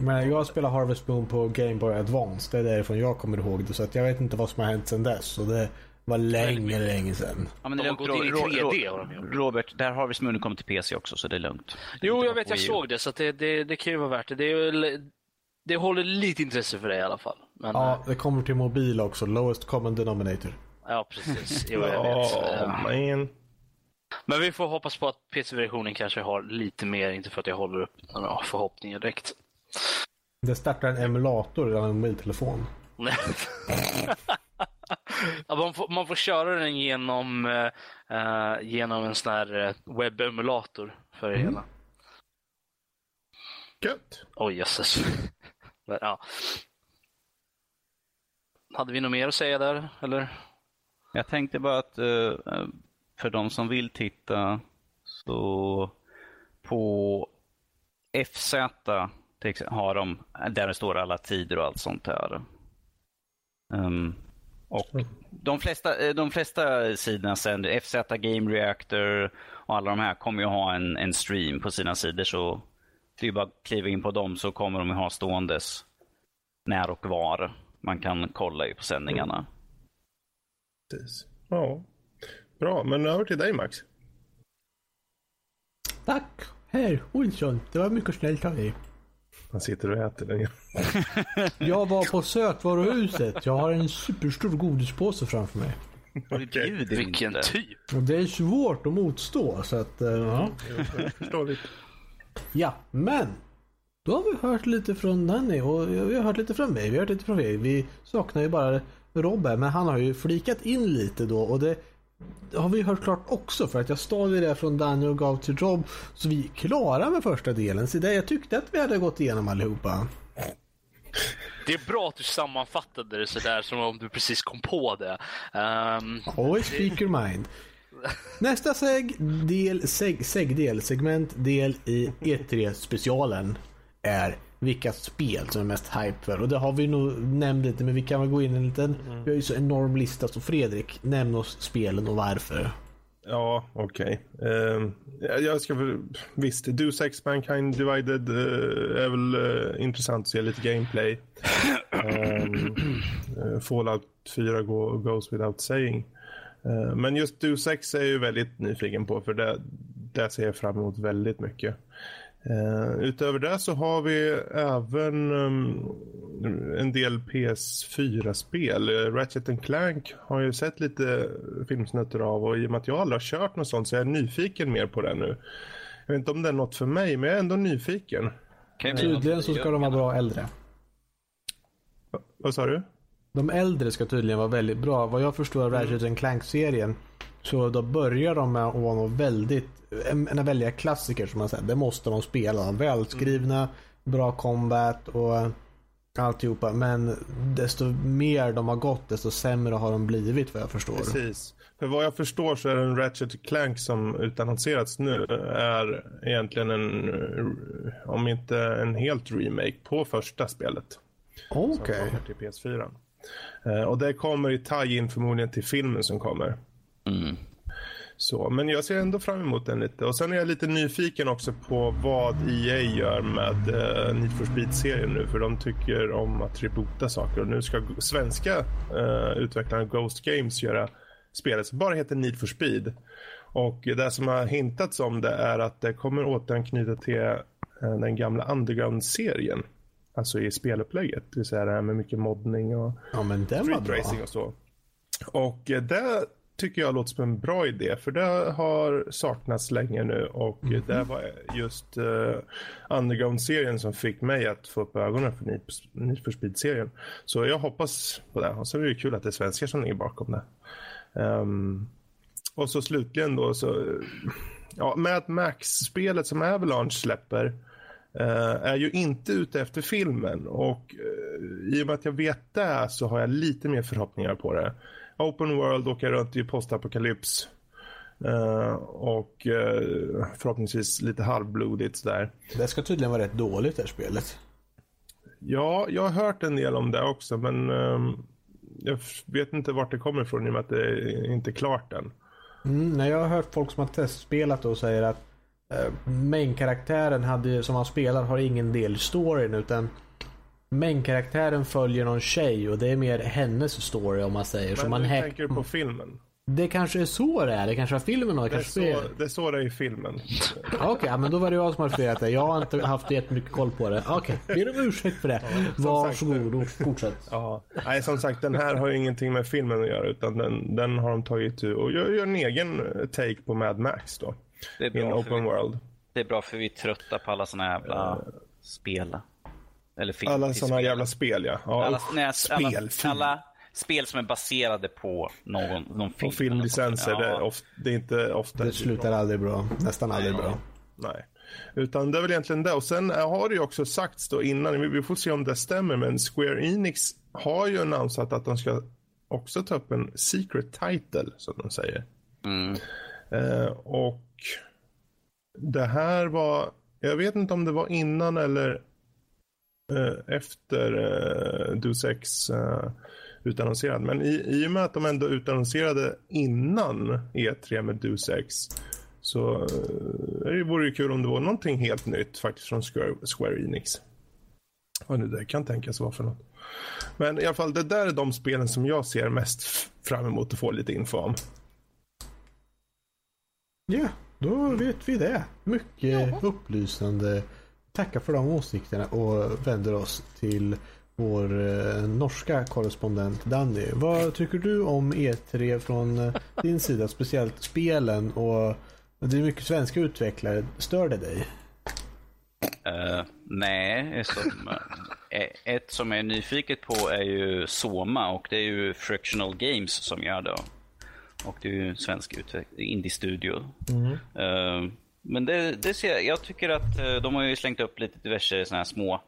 Men jag spelar Harvest Moon på Game Boy Advance. Det är därifrån jag kommer ihåg det. Så att jag vet inte vad som har hänt sedan dess. Så det var länge, länge sedan. Ja, men De det är har lugnt. gått in i Ro- 3D Ro- gjort. Robert, där Harvest Moon kommer till PC också så det är lugnt. Det är Jo, jag vet, jag såg det, så att det, det, det kan ju vara värt det. Det, är det håller lite intresse för dig i alla fall. Men, ja. Ja, det kommer till mobil också. Lowest common denominator. ja, precis. Jo, jag vet. Ja, men. Men vi får hoppas på att PC-versionen kanske har lite mer, inte för att jag håller upp några förhoppningar direkt. Det startar en emulator av en mobiltelefon. ja, man, får, man får köra den genom, uh, genom en sån här uh, webbemulator för det mm. hela. Gött. Oj, oh, jösses. ja. Hade vi något mer att säga där, eller? Jag tänkte bara att uh, för de som vill titta så på FZ har de, där det står alla tider och allt sånt där. Um, och de flesta, eh, de flesta sidorna sänder, FZ Game Reactor och alla de här kommer ju ha en, en stream på sina sidor. Så det är bara att kliva in på dem så kommer de ha ståendes när och var man kan kolla på sändningarna. Precis. Ja, bra. Men över till dig Max. Tack. Här, Olsson. Det var mycket snällt av dig. Han sitter och äter den. jag var på sötvaruhuset. Jag har en superstor godispåse framför mig. Okay. Vilken typ. Och det är svårt att motstå. Så att, uh, ja. Förståeligt. Ja, men. Då har vi hört lite från Danny och vi har hört lite från mig. Vi har hört lite från er. Vi saknar ju bara Rob men han har ju flikat in lite då och det har vi hört klart också för att jag stal det från Danny och gav till Rob. Så vi är klara med första delen. Så det jag tyckte att vi hade gått igenom allihopa. Det är bra att du sammanfattade det sådär som om du precis kom på det. Um, Always speak your mind. Nästa seg, del, seg, segdel, segmentdel i E3 specialen är vilka spel som är mest hype för. Och det har vi nog nämnt lite men vi kan väl gå in en liten, mm. vi har ju så enorm lista så Fredrik, nämn oss spelen och varför. Ja, okej. Okay. Uh, jag ska väl, visst, Do Sex Mankind Divided uh, är väl uh, intressant att se lite gameplay. um, Fallout 4 go, goes without saying. men just Do Sex är jag ju väldigt nyfiken på för det, det ser jag fram emot väldigt mycket. Uh, utöver det så har vi även um, en del PS4-spel. Uh, Ratchet Clank har jag sett lite filmsnutter av och i och med att jag aldrig har kört något sånt så är jag nyfiken mer på det nu. Jag vet inte om det är något för mig men jag är ändå nyfiken. Tydligen så ska de vara bra äldre. Va, vad sa du? De äldre ska tydligen vara väldigt bra. Vad jag förstår av Ratchet Clank-serien så då börjar de med att vara något väldigt, en, välja klassiker som man säger. Det måste de spela. Välskrivna, mm. bra combat och alltihopa. Men desto mer de har gått desto sämre har de blivit vad jag förstår. Precis. För vad jag förstår så är den Ratchet Clank som utannonserats nu är egentligen en, om inte en helt remake på första spelet. Okej. Okay. Som kommer till PS4. Eh, och det kommer i tie-in förmodligen till filmen som kommer. Mm. Så, men jag ser ändå fram emot den lite. Och sen är jag lite nyfiken också på vad EA gör med uh, Need for Speed-serien nu. För de tycker om att reboota saker. Och nu ska svenska uh, utvecklarna Ghost Games göra spelet som bara heter Need for Speed. Och det som har hintats om det är att det kommer återanknyta till uh, den gamla Underground-serien. Alltså i spelupplägget. Det vill säga det här med mycket moddning och ja, men den var bra. och så. Och det tycker jag låter som en bra idé för det har saknats länge nu och mm det var just uh, Underground-serien som fick mig att få upp ögonen för Need for Speed-serien. Så jag hoppas på det och så är det kul att det är svenskar som ligger bakom det. Um, och så slutligen då så ja, Mad Max-spelet som Avalanche släpper uh, är ju inte ute efter filmen och uh, i och med att jag vet det så har jag lite mer förhoppningar på det open world, åka runt i postapokalyps. Uh, och uh, förhoppningsvis lite halvblodigt sådär. Det ska tydligen vara rätt dåligt det här spelet. Ja, jag har hört en del om det också men uh, jag vet inte vart det kommer ifrån i och med att det inte är klart än. Mm, när jag har hört folk som har testspelat och säger att uh, main-karaktären hade, som han spelar har ingen del i storyn utan Main-karaktären följer någon tjej och det är mer hennes story om man säger. Men så man du tänker på filmen? Det kanske är så det är. Det kanske var filmen och det, är så, det är så det är i filmen. Okej, okay, men då var det jag som har felat det. Jag har inte haft jättemycket koll på det. Okej, okay, ber om ursäkt för det. Ja, Varsågod och fortsätt. Ja. Nej, som sagt, den här har ju ingenting med filmen att göra utan den, den har de tagit och gör, gör en egen take på Mad Max då. Det är bra In open vi, world. Det är bra för vi är trötta på alla såna jävla uh, spel. Eller film Alla sådana spel. jävla spel ja. ja alla, nej, alla, spel, film. alla spel som är baserade på någon, någon film. och filmlicenser, det, är Ja. of, det är inte ofta... Det slutar aldrig bra. Nästan aldrig bra. Nej. Utan det är väl egentligen det. Och sen har det ju också sagts då innan, vi- får se om det stämmer, men Square Enix har ju annonsat att de ska också ta upp en secret title, som de säger. Mm. Eh, och det här var, jag vet inte om det var innan eller eh, efter eh, Deus Ex eh, utannonserad. Men i, i och med att de ändå utannonserade innan E3 med Deus Ex så eh, det vore det kul om det var någonting helt nytt faktiskt från Square, Square Enix. Vad nu det kan tänkas vara för något. Men i alla fall, det där är de spelen som jag ser mest fram emot att få lite info om. Ja, då vet vi det. Mycket upplysande. Tackar för de åsikterna och vänder oss till vår eh, norska korrespondent Danny. Vad tycker du om E3 från eh, din sida? Speciellt spelen och det är mycket svenska utvecklare. Stör det dig? Eh, nej, som, ett som jag är nyfiket på är ju Soma och det är ju Frictional Games som gör det. Och det är ju en svensk indie-studio. Eh, men det, det ser jag, jag tycker att eh, de har ju slängt upp lite diverse såna här små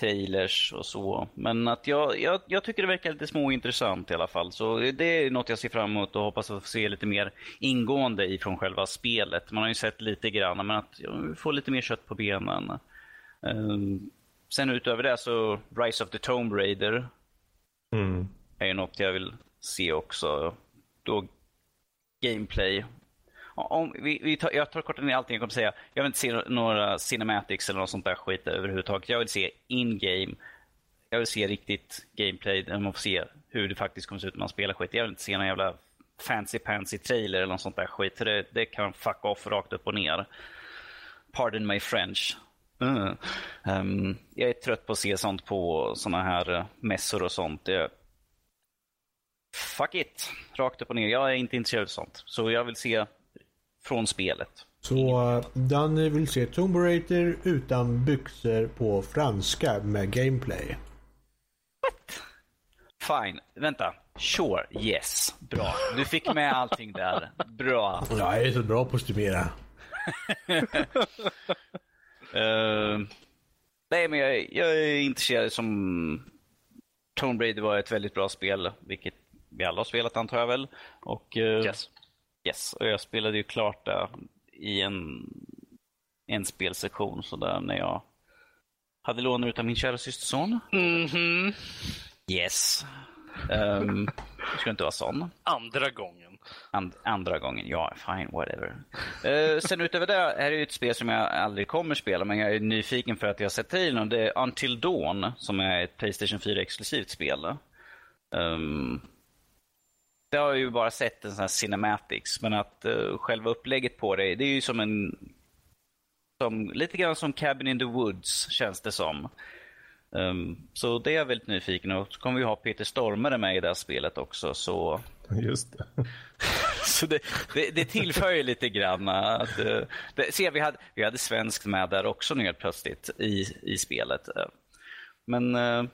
trailers och så. Men att jag, jag, jag tycker det verkar lite småintressant i alla fall. Så det är något jag ser fram emot och hoppas att få se lite mer ingående ifrån själva spelet. Man har ju sett lite grann, men att få lite mer kött på benen. Ehm, sen utöver det så Rise of the Tomb Raider Mm. är ju något jag vill se också. Då gameplay. Om, vi, vi tar, jag tar kortat ner allting jag kommer säga. Jag vill inte se några cinematics eller något sånt där skit överhuvudtaget. Jag vill se in-game. Jag vill se riktigt gameplay där man får se hur det faktiskt kommer se ut när man spelar skit. Jag vill inte se någon jävla fancy pansy trailer eller något sånt där skit. För det, det kan fuck off rakt upp och ner. Pardon my French. Mm. Um, jag är trött på att se sånt på såna här uh, mässor och sånt. Det, fuck it. Rakt upp och ner. Jag är inte intresserad av sånt. Så jag vill se från spelet. Så Danny vill se Tomb Raider utan byxor på franska med gameplay. Fine. Vänta. Sure. Yes. Bra. Du fick med allting där. Bra. Jag är så bra på att stimera. Eh, nej, men jag, jag är intresserad som... Tomb Raider var ett väldigt bra spel, vilket vi alla har spelat antar jag väl. Och, eh, Yes. Yes, och jag spelade ju klart det i en, en spelsektion så där när jag hade lånat ut av min kära systerson. Mhm. Yes. Um, det ska inte vara sån. Andra gången. And, andra gången, ja, fine, whatever. Eh, sen utöver det, här är ju ett spel som jag aldrig kommer spela, men jag är nyfiken för att jag har sett trailern. Det är Until Dawn, som är ett Playstation 4-exklusivt spel. Um, det har jag ju bara sett en sån här cinematics, men att uh, själva upplägget på det, det är ju som en... Som, lite grann som Cabin in the Woods, känns det som. Um, så det är jag väldigt nyfiken och så kommer vi ha Peter Stormare med i det här spelet också. Så Just det. så det, det, det tillför ju lite grann. Att, eh, det, se, vi, hade, vi hade svenskt med där också nu helt plötsligt i, i spelet. Eh, Men eh,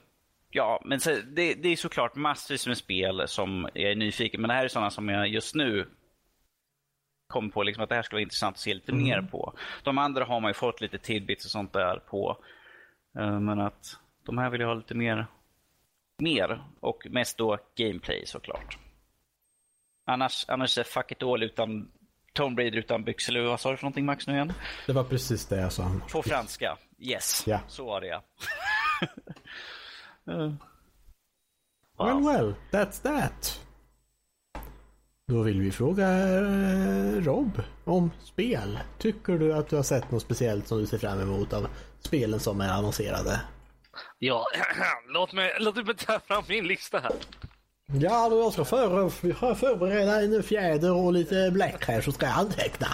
ja, men så, det, det är såklart massvis med spel som jag är nyfiken Men det här är sådana som jag just nu kommer på liksom att det här skulle vara intressant att se lite mer på. De andra har man ju fått lite tidbits och sånt där på. Eh, Men att de här vill jag ha lite mer, mer och mest då gameplay såklart. Annars, annars är fuck it all utan Tomb Raider utan byxor. Eller vad sa du för någonting Max nu igen? Det var precis det jag sa. På franska. Yes, Ja. så var det ja. Eh, Well, well, that's that. Då vill vi fråga eh, Rob om spel. Tycker du att du har sett något speciellt som du ser fram emot av spelen som är annonserade? Ja, låt mig, låt mig ta fram min lista här. Ja, då jag ska för, förbereda en fjäder och lite bläck här så ska jag anteckna.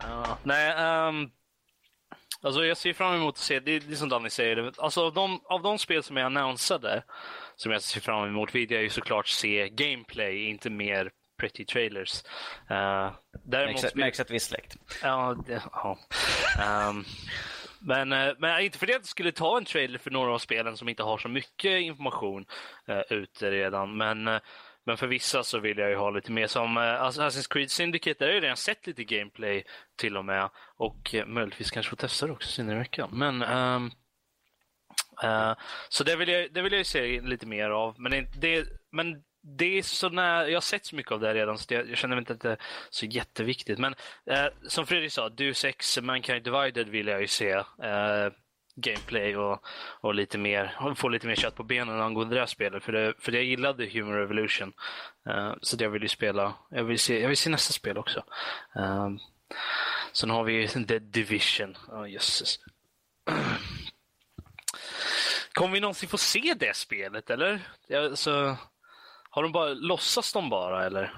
Ja, nej, ehm, alltså jag ser fram emot att se, det, det är som Danny säger, alltså av de, av de spel som är annonsade som jag ser fram emot vill jag ju såklart se gameplay, inte mer pretty trailers. Uh, däremot Märks, märks att vi är släkt. Ja, det, ja. Ehm, Men, eh, men inte för det att jag skulle ta en trailer för några av spelen som inte har så mycket information uh, ute redan. Men, uh, men för vissa så vill jag ju ha lite mer. Som uh, Assassin's Creed Syndicate, där har jag redan sett lite gameplay till och med. Och uh, möjligtvis kanske få testa det också senare i veckan. Men, um, uh, så det vill, jag, det vill jag se lite mer av. Men det, men det är så när, jag har sett så mycket av det redan så det, jag känner inte att det är så jätteviktigt. Men eh, som Fredrik sa, Deus Ex Mankind Divided vill jag ju se eh, gameplay och, och lite mer, få lite mer kött på benen angående det här spelet. För, det, för jag gillade Human Revolution. Uh, så det jag vill ju spela, jag vill se, jag vill se nästa spel också. Uh, sen har vi The Division. Oh, jösses. Kommer vi någonsin få se det spelet eller? Alltså, har de bara, låtsas de bara eller?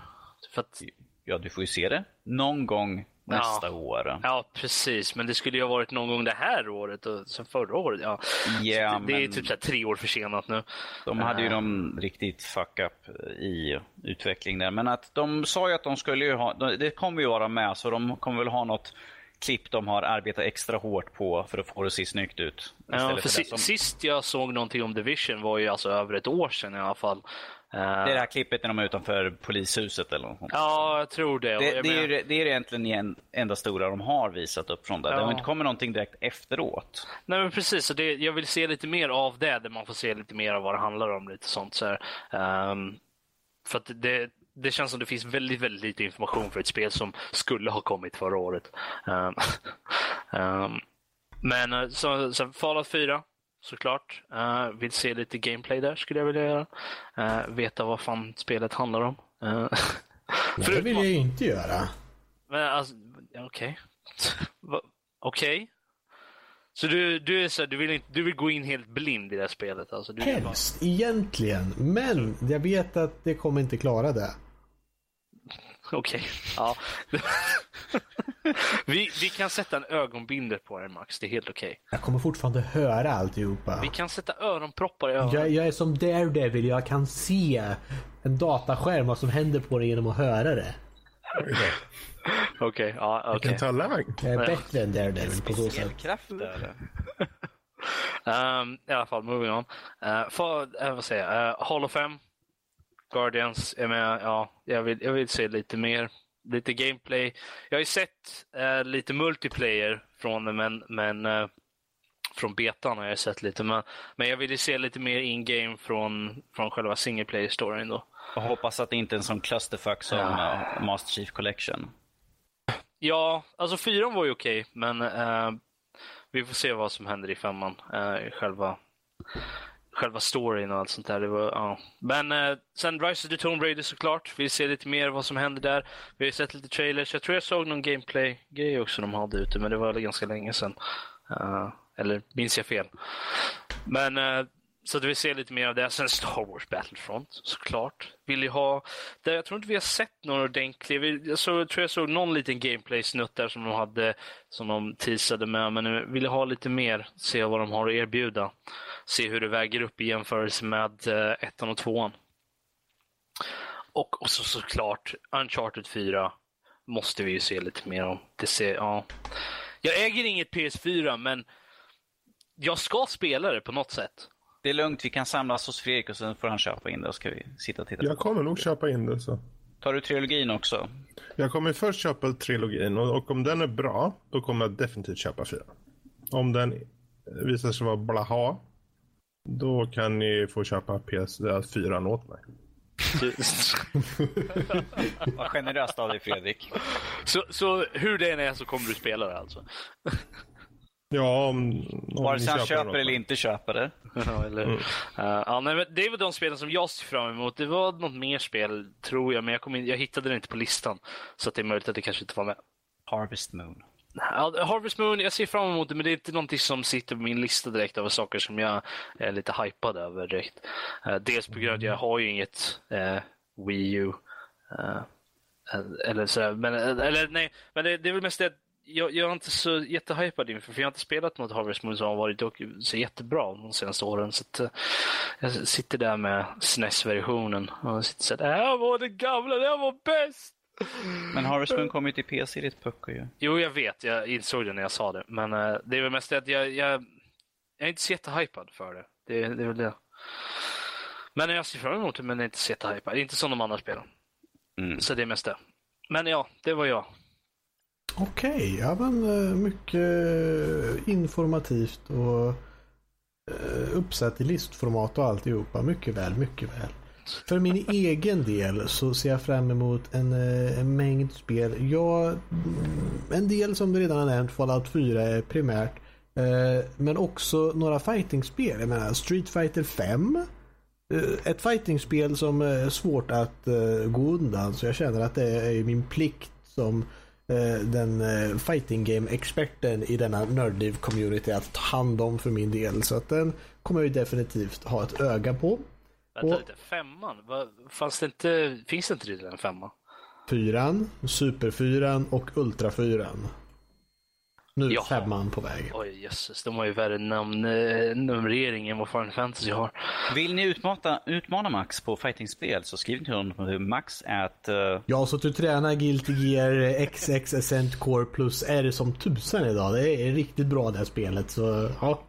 För att... Ja, du får ju se det någon gång nästa ja. år. Ja, precis. Men det skulle ju ha varit någon gång det här året och sen förra året. Ja. Yeah, det, det är typ så tre år försenat nu. De hade ju uh. någon riktigt fuck-up i utveckling där. Men att de sa ju att de skulle ju ha, det kommer ju vara med, så de kommer väl ha något klipp de har arbetat extra hårt på för att få det att se snyggt ut. Ja, för, för som... Sist jag såg någonting om Division var ju alltså över ett år sedan i alla fall. Det är det här klippet när de är utanför polishuset eller något. Ja, jag tror det. Det, det, är, ju, det är egentligen en, enda stora de har visat upp från det. Ja. Det har inte kommit någonting direkt efteråt. Nej, men precis. Så det, jag vill se lite mer av det, där man får se lite mer av vad det handlar om. lite sånt så um, För att det, det känns som det finns väldigt, väldigt lite information för ett spel som skulle ha kommit förra året. Um, um, men eh, så, så Fallout 4 såklart. Uh, vill se lite gameplay där skulle jag vilja göra. Uh, veta vad fan spelet handlar om. Uh, det vill jag ju inte göra. Men alltså, okej. Okay. Okej. Okay. Så du, du, är så, du, vill inte, du vill gå in helt blind i det här spelet? Alltså, du Helst, bara... egentligen. Men jag vet att det kommer inte klara det. Okej. Okay. Ja. vi, vi kan sätta en ögonbindel på dig Max, det är helt okej. Okay. Jag kommer fortfarande höra alltihopa. Vi kan sätta öronproppar i öronen. Jag, jag är som Daredevil, jag kan se en dataskärm vad som händer på dig genom att höra det. Okej, okay, ja okej. Okay. Vilken talang. Jag är bättre än Daredevil på så sätt. kraft eller? um, I alla fall, moving on. Uh, för, uh, vad säger jag? Uh, Hall of Fame. Guardians är med. Ja, jag vill, jag vill se lite mer. Lite gameplay. Jag har ju sett uh, lite multiplayer från det, men, men uh, från betan har jag sett lite. Men, men jag vill ju se lite mer in-game från, från själva single player-storyn då. Jag hoppas att det inte är en sån clusterfuck som ja. uh, Master Chief Collection. Ja, alltså fyran var ju okej, okay, men uh, vi får se vad som händer i femman. Uh, själva, själva storyn och allt sånt där. Det var, ja. Men eh, sen Rise of the Tomb Raider såklart. Vi ser lite mer vad som händer där. Vi har sett lite trailers. Jag tror jag såg någon gameplay-grej också de hade ute, men det var ganska länge sedan. Eh, eller minns jag fel? Men eh, så att vi ser lite mer av det. Sen Star Wars Battlefront såklart. Vill ju ha... Där jag tror inte vi har sett någon ordentlig... Jag så, tror jag såg någon liten gameplay-snutt där som de hade som de teasade med. Men jag vill ha lite mer. Se vad de har att erbjuda. Se hur det väger upp i jämförelse med uh, ettan och tvåan. Och, och så såklart Uncharted 4 måste vi ju se lite mer om. Det ser, ja. Jag äger inget PS4 men jag ska spela det på något sätt. Det är lugnt, vi kan samlas hos Fredrik och sen får han köpa in det och ska vi sitta och titta. Jag kommer nog köpa in det så. Tar du trilogin också? Jag kommer först köpa trilogin och, och om den är bra, då kommer jag definitivt köpa fyra. Om den visar sig vara blaha, då kan ni få köpa PS4 åt mig. Vad generöst av dig Fredrik. Så, så hur det än är så kommer du spela det alltså? Ja, om, om Vare sig han köper eller inte köper det. ja, eller, mm. uh, ja, nej, det var de spelen som jag ser fram emot. Det var något mer spel, tror jag, men jag, kom in, jag hittade det inte på listan. Så det är möjligt att det kanske inte var med. Harvest Moon. Ja, Harvest Moon, jag ser fram emot det, men det är inte någonting som sitter på min lista direkt över saker som jag är lite hypad över direkt. Uh, dels på grund av att jag har ju inget uh, Wii U. Uh, eller så, men, eller nej, men det, det är väl mest det jag, jag är inte så jättehypad inför, för jag har inte spelat något Harvest Moon som har varit så jättebra de senaste åren. Så att, uh, jag sitter där med SNES-versionen och sitter så att det här var det gamla, det här var bäst! Men Harvest Moon kommer ju till PC, ditt pucko ju. Jo, jag vet. Jag insåg det när jag sa det. Men uh, det är väl mest det att jag, jag, jag är inte så jättehypad för det. det. Det är väl det. Men jag ser fram emot det, men jag är inte så jättehypad. Inte som de andra spelen. Mm. Så det är mest det. Men ja, det var jag. Okej, okay, ja men eh, mycket informativt och eh, uppsatt i listformat och alltihopa. Mycket väl, mycket väl. För min egen del så ser jag fram emot en, eh, en mängd spel. Jag, mm, en del som du redan har nämnt, Fallout 4 är primärt. Men också några fightingspel. Jag menar Street Fighter 5. Ett fightingspel som är svårt att gå undan. Så jag känner att det är min plikt som Eh, den eh, fighting game-experten i denna nördliv-community att ta hand om för min del. Så att den kommer jag ju definitivt ha ett öga på. Vänta och, lite, femman? Fanns det inte, finns det inte redan en femma? Fyran, superfyran och ultrafyran. Nu är femman på väg. Oj jösses, de har ju värre namn, eh, numrering än vad Final Fantasy har. Vill ni utmana, utmana Max på fightingspel så skriv till honom på max at... Uh... Jag har suttit och tränat Guilty Gear XX Ascent Core plus R som tusan idag. Det är riktigt bra det här spelet. Så, ja.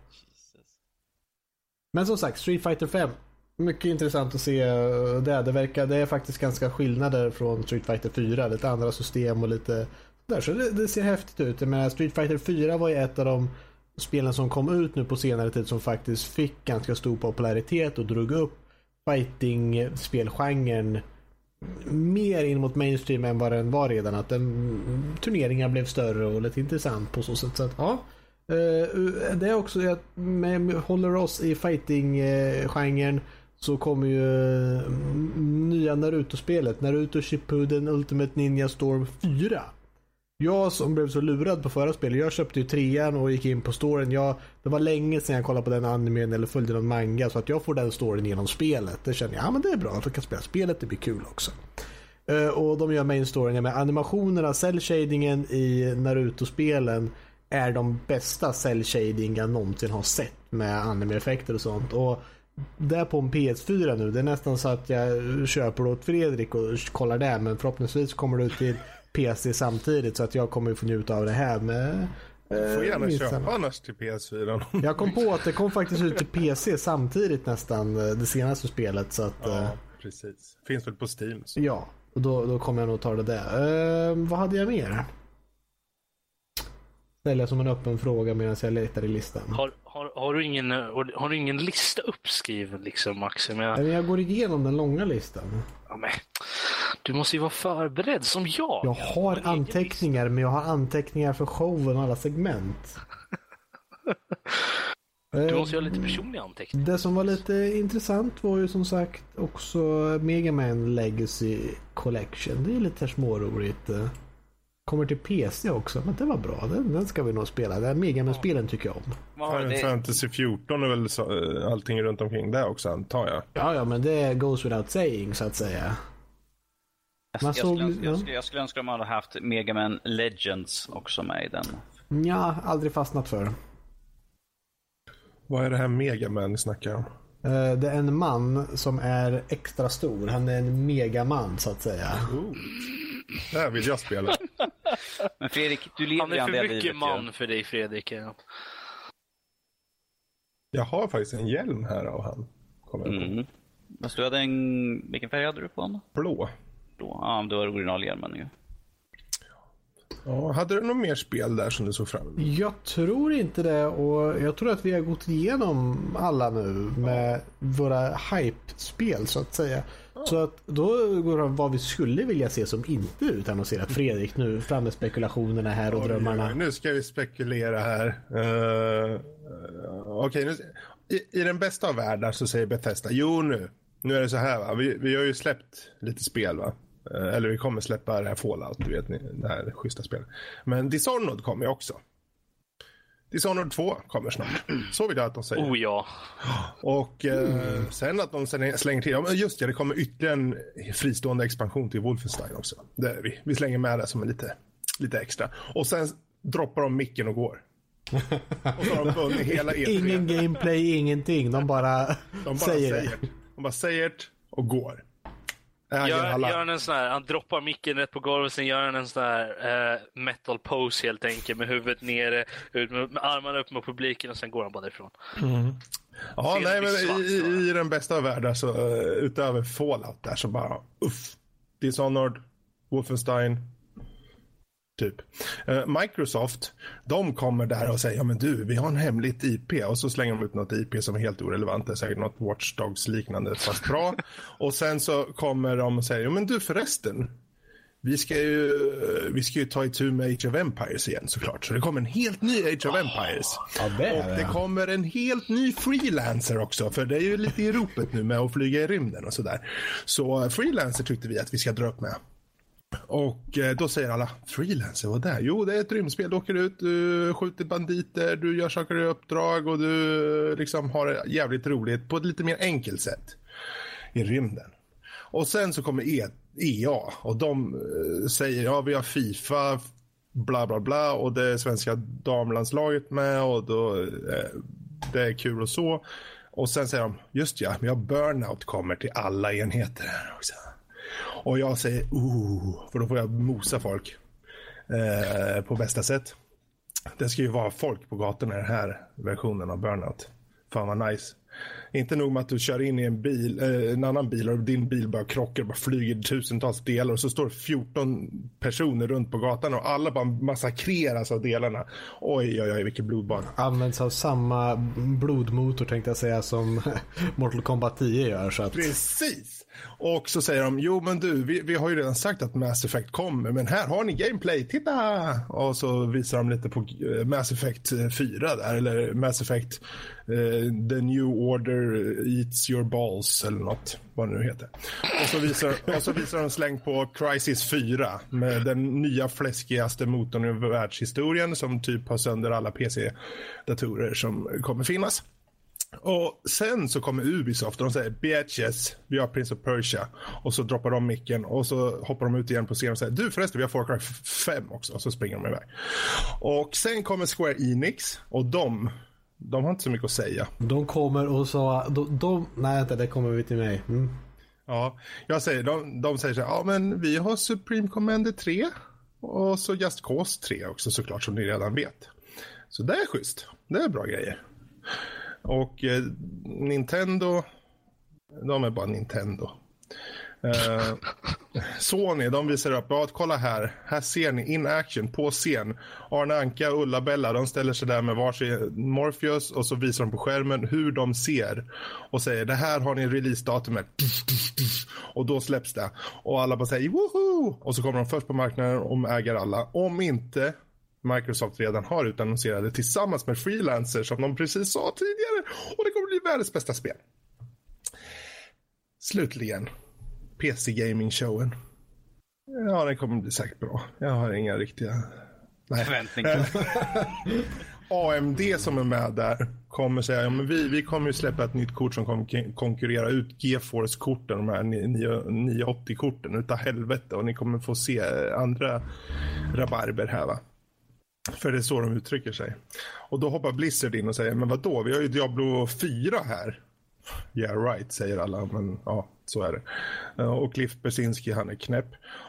Men som sagt, Street Fighter 5. Mycket intressant att se det. Det, verkar, det är faktiskt ganska skillnader från Street Fighter 4. Lite andra system och lite där, så det, det, ser häftigt ut. Men Street Fighter 4 var ju ett av de spelen som kom ut nu på senare tid som faktiskt fick ganska stor popularitet och drog upp fighting-spelgenren mer in mot mainstream än vad den var redan. Att den, turneringar blev större och lite intressant på så sätt. Så att, ja. Eh, det är också att med, håller oss i fighting-genren så kommer ju mm, nya Naruto-spelet. Naruto Shippuden Ultimate Ninja Storm 4. Jag som blev så lurad på förra spelet, jag köpte ju trean och gick in på storyn. Jag, det var länge sedan jag kollade på den animen eller följde någon manga så att jag får den storyn genom spelet. Det känner jag, ja men det är bra att jag kan spela spelet, det blir kul också. Uh, och de gör main storyn med animationerna, cell shadingen i Naruto-spelen är de bästa cell shading jag någonsin har sett med anime-effekter och sånt. Och det på en PS4 nu, det är nästan så att jag köper åt Fredrik och kollar det men förhoppningsvis kommer det ut till PC samtidigt så att jag kommer få njuta av det här med du får gärna köpa annars till PS4. Jag kom på att det kom faktiskt ut till PC samtidigt nästan eh, det senaste spelet. Så att, ja, eh, precis. Finns väl på Steam. Så. Ja, och då, då kommer jag nog ta det där. Uh, vad hade jag mer? Ställer som en öppen fråga medan jag letar i listan. Har, har, har, du, ingen, har du ingen lista uppskriven liksom Max? Jag... jag går igenom den långa listan. Ja, men, du måste ju vara förberedd som jag. Jag har anteckningar, men jag har anteckningar för showen och alla segment. Du måste göra lite personliga anteckningar. Det som var lite intressant var ju som sagt också Mega Man Legacy Collection. Det är lite småroligt. Kommer till PC också, men det var bra. Den, den ska vi nog spela. Den Mega Man-spelen tycker jag om. Final Fantasy 14 är väl så, eh, allting runt omkring det också antar jag. Ja, ja, men det goes without saying så att säga. Jag, jag, såg, skulle, ja. jag, skulle, önska att de hade haft Mega Man Legends också med i den. Ja, aldrig fastnat för. Vad är det här Mega Man snackar om? Uh, det är en man som är extra stor. Han är en megaman så att säga. Ooh. Det här vill jag spela. Men Fredrik, du lever Han är för mycket livet, man ja. för dig Fredrik. Ja. Jag har faktiskt en hjälm här av han. Kommer mm. Fast du hade en... Vilken färg hade du på honom? Blå då. Ja, det var originalhjälmen ju. Ja, hade du något mer spel där som du såg fram emot? Jag tror inte det och jag tror att vi har gått igenom alla nu med ja. våra hype-spel så att säga. Så att då går det vad vi skulle vilja se som inte utannonserat. Fredrik nu fram med spekulationerna här och oj, drömmarna. Nu ska vi spekulera här. Uh, Okej, okay, i, i den bästa av världar så säger Bethesda, jo nu, nu är det så här va, vi, vi har ju släppt lite spel va. Eh, eller vi kommer släppa det här Fallout, du vet, det här schyssta spelet. Men Dishonored kommer ju också. Dishonored 2 kommer snart. Så vill jag att de säger. Oh ja. Och eh, sen att de slänger till, ja, just det, det kommer ytterligare en fristående expansion till Wolfenstein också. Det, vi, vi slänger med det som en lite, lite extra. Och sen droppar de micken och går. och så har de vunnit hela E3. Ingen gameplay, ingenting. De bara, de bara säger, säger det. De bara säger det och går. Gör, alla. gör han en sån här, han droppar micken rätt på golvet, sen gör han en sån här eh, metal pose helt enkelt med huvudet nere, ut med, med armarna upp mot publiken och sen går han bara därifrån. Ja, Fel nej, men svart, i, i den bästa av världar så eh, utöver Fallout där så bara uff. Dishonored, Wolfenstein, typ. Eh, Microsoft, de kommer där och säger ja men du, vi har en hemligt IP och så slänger de ut något IP som är helt orelevant. Det är säkert något Watch Dogs liknande fast bra. och sen så kommer de och säger ja men du förresten, vi ska ju, vi ska ju ta itu med Age of Empires igen såklart. Så det kommer en helt ny Age of Empires. Ja, det Och det det. kommer en helt ny freelancer också, för det är ju lite i ropet nu med att flyga i rymden och sådär. Så eh, freelancer tyckte vi att vi ska dra upp med. Och eh, då säger alla, freelancer, vad det? Jo, det är ett rymdspel. Du åker ut, du skjuter banditer, du gör saker i uppdrag och du eh, liksom har det jävligt roligt på ett lite mer enkelt sätt i rymden. Och sen så kommer e EA och de eh, säger ja vi har Fifa, bla bla bla och det är svenska damlandslaget med och då, det är kul och så. Och sen säger de, just ja, vi har Burnout kommer till alla enheter här också. Och jag säger, ooh, för då får jag mosa folk eh, på bästa sätt. Det ska ju vara folk på gatorna i den här versionen av Burnout. Fan vad nice. Inte nog med att du kör in i en bil, eh, en annan bil och din bil bara krockar och bara flyger tusentals delar och så står det 14 personer runt på gatan och alla bara massakreras av delarna. Oj, oj, oj, vilket blodbad. Används av samma blodmotor tänkte jag säga som Mortal Kombat 10 gör. Så att, Precis! Och så säger de, jo men du, vi, vi har ju redan sagt att Mass Effect kommer, men här har ni gameplay, titta! Och så visar de lite på eh, Mass Effect eh, 4 där, eller Mass Effect uh, The New Order Eats Your Balls eller något, vad det nu heter. Och så visar, och så visar de släng på Crisis 4 med den nya fläskigaste motorn i världshistorien som typ har sönder alla PC-datorer som kommer finnas. Och sen så kommer Ubisoft och de säger bitches, vi har Prince of Persia. Och så droppar de micken och så hoppar de ut igen på scenen och säger du förresten vi har Far Cry 5 också. Och så springer de iväg. Och sen kommer Square Enix och de, de har inte så mycket att säga. de kommer och sa, de, de, nej vänta det kommer vi till mig. Mm. Ja, jag säger, de, de säger så här, ja men vi har Supreme Commander 3 och så Just Cause 3 också såklart som ni redan vet. Så det är schysst, det är bra grejer. Och eh, Nintendo, de är bara Nintendo. Eh, Sony, de visar upp, ja kolla här, här ser ni in action på scen. Arne Anka och Ulla-Bella, de ställer sig där med varsin Morpheus och så visar de på skärmen hur de ser och säger det här har ni releasedatumet. Och då släpps det. Och alla bara säger woho! Och så kommer de först på marknaden och äger alla. Om inte Microsoft redan har utannonserade tillsammans med freelancers som de precis sa tidigare. Och det kommer bli världens bästa spel. Slutligen, PC Gaming showen. Ja, den kommer bli säkert bra. Jag har inga riktiga... Nej. Förväntningar. AMD som är med där kommer säga ja, men vi, vi kommer ju släppa ett nytt kort som kommer kon- konkurrera ut GeForce-korten, de här 980-korten utav helvete och ni kommer få se andra rabarber här va. För det är så de uttrycker sig. Och då hoppar Blizzard in och säger, men vad då? vi har ju Diablo 4 här. Yeah right, säger alla, men ja, så är det. Eh, och Cliff Bersinski, han är knäpp.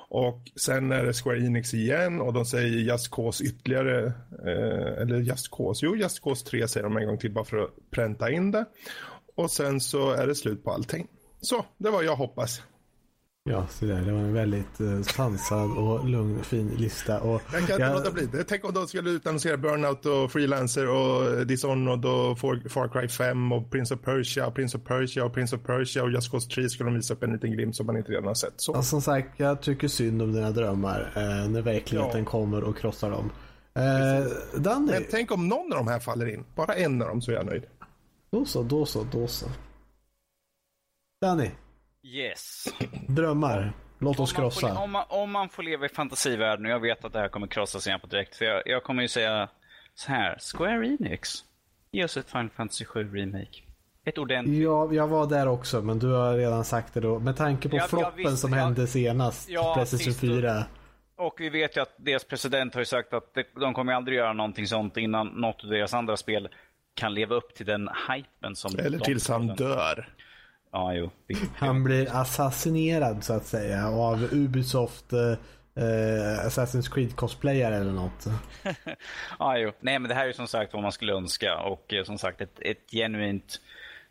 Och sen är det Square Enix igen och de säger Just Cause ytterligare, eh, eller Just Cause, jo Just Cause 3 säger de en gång till bara för att pränta in det. Och sen så är det slut på allting. Så, det var jag hoppas. Ja, så där, det var en väldigt eh, sansad och lugn fin lista. Och Jag kan inte låta bli det. Tänk om de skulle utannonsera Burnout och Freelancer och Dishonored och Far Cry 5 och Prince of Persia och Prince of Persia och Prince of Persia och Just Cause 3 skulle de visa upp en liten glimt som man inte redan har sett. Så. Ja, som sagt, jag tycker synd om dina drömmar eh, när verkligheten Ja. kommer och krossar dem. Eh, Danny, Men tänk om någon av de här faller in. Bara en av dem så är jag nöjd. då så, då så, då så. Danny, Yes. drömmar. Låt oss Om man, får, krossa. om, man, om man får leva i fantasivärlden, och jag vet att det här kommer krossas igen på direkt, för jag, jag kommer ju säga så här. Square Enix, ge oss ett Final Fantasy 7 Remake. Ett ordentligt. Ja, jag var där också, men du har redan sagt det då. Med tanke på Ja, ja, floppen visst, som ja. hände senast, Ja, Playstation sist- 4. Och vi vet ju att deras president har ju sagt att de kommer aldrig göra någonting sånt innan något av deras andra spel kan leva upp till den hypen som Eller de tills han dör. Ja, jo. Han blir assassinerad så att säga av Ubisoft eh, Assassin's Creed cosplayer eller något. ja, jo. Nej, men det här är som sagt vad man skulle önska och eh, som sagt ett, ett genuint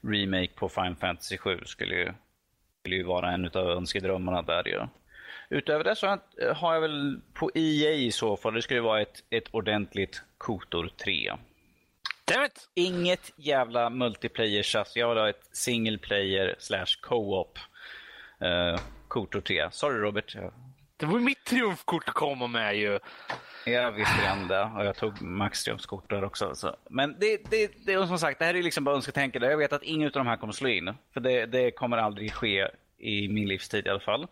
remake på Final Fantasy 7 skulle ju, skulle ju vara en av önskedrömmarna där ju. Utöver det så har jag väl på EA i så fall, det skulle vara ett, ett ordentligt Kotor 3. Dammit! Inget jävla multiplayer tjafs. Jag vill ha ett single player slash co-op. Uh, Kotor 3. Sorry Robert. Det var mitt triumfkort att komma med ju. Jag visste redan det och jag tog Max triumfkort där också. Så. Men det, det, det är som sagt, det här är liksom bara önsketänkande. Jag vet att ingen av de här kommer slå in. För det, det kommer aldrig ske i min livstid i alla fall.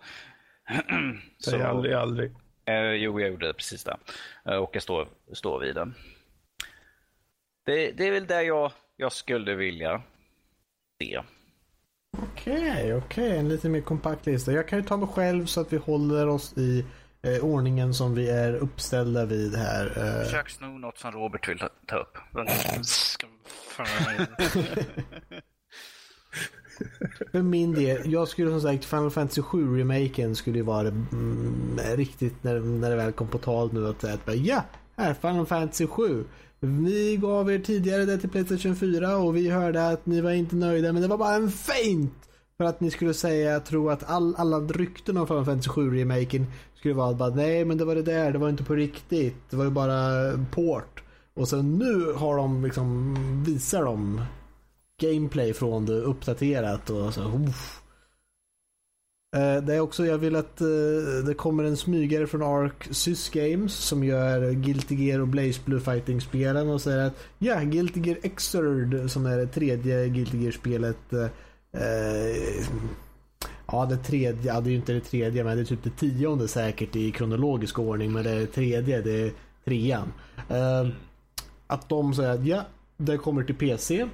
Säg aldrig, aldrig. Eh, jo, jag gjorde det precis det. Eh, och jag står, står vid det. Det. Det är väl det jag, jag skulle vilja se. Okej, okay, okej. Okay. En lite mer kompakt lista. Jag kan ju ta mig själv så att vi håller oss i eh, ordningen som vi är uppställda vid här. Eh. Försök sno något som Robert vill ta upp. För min del, jag skulle som sagt Final Fantasy 7-remaken skulle ju vara mm, riktigt när, när det väl kom på tal nu att säga att ja, här Final Fantasy 7. Vi gav er tidigare det till Playstation 4 och vi hörde att ni var inte nöjda men det var bara en feint. För att ni skulle säga, tro att all, alla rykten om Final Fantasy 7-remaken skulle vara bara nej men det var det där, det var inte på riktigt. Det var ju bara port. Och sen nu har de liksom, visar de gameplay från det uppdaterat och så. Uff. Eh, det är också, jag vill att uh, det kommer en smygare från Ark Sys Games som gör Guilty Gear och Blaze Blue Fighting-spelen och säger att ja, Guilty Gear Xrd som är det tredje Guilty Gear-spelet uh, Ja, det tredje, ja, det är ju inte det tredje men det är typ det tionde säkert i kronologisk ordning men det tredje, det är trean. att de säger att ja, det kommer till PC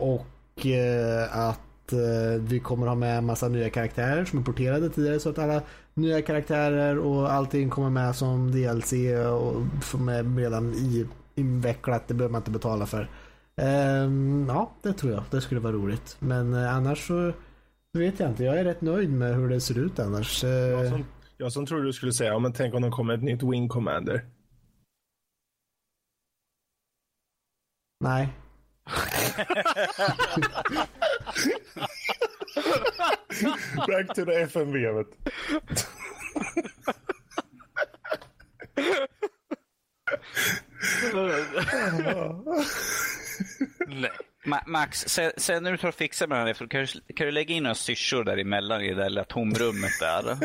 och eh, att eh, vi kommer ha med en massa nya karaktärer som är porterade tidigare så att alla nya karaktärer och allting kommer med som DLC och som är redan i, invecklat. Det behöver man inte betala för. Um, ja, det tror jag. Det skulle vara roligt. Men uh, annars så vet jag inte. Jag är rätt nöjd med hur det ser ut annars. Jag som, jag som trodde du skulle säga, ja, men tänk om det kommer ett nytt Wing Commander. Nej, Back to the FMV. Vet. Nej. Ma Max, sen, sen, när du tar och fixar med det, kan, du, kan du lägga in några syrsor däremellan i det där lilla tomrummet där?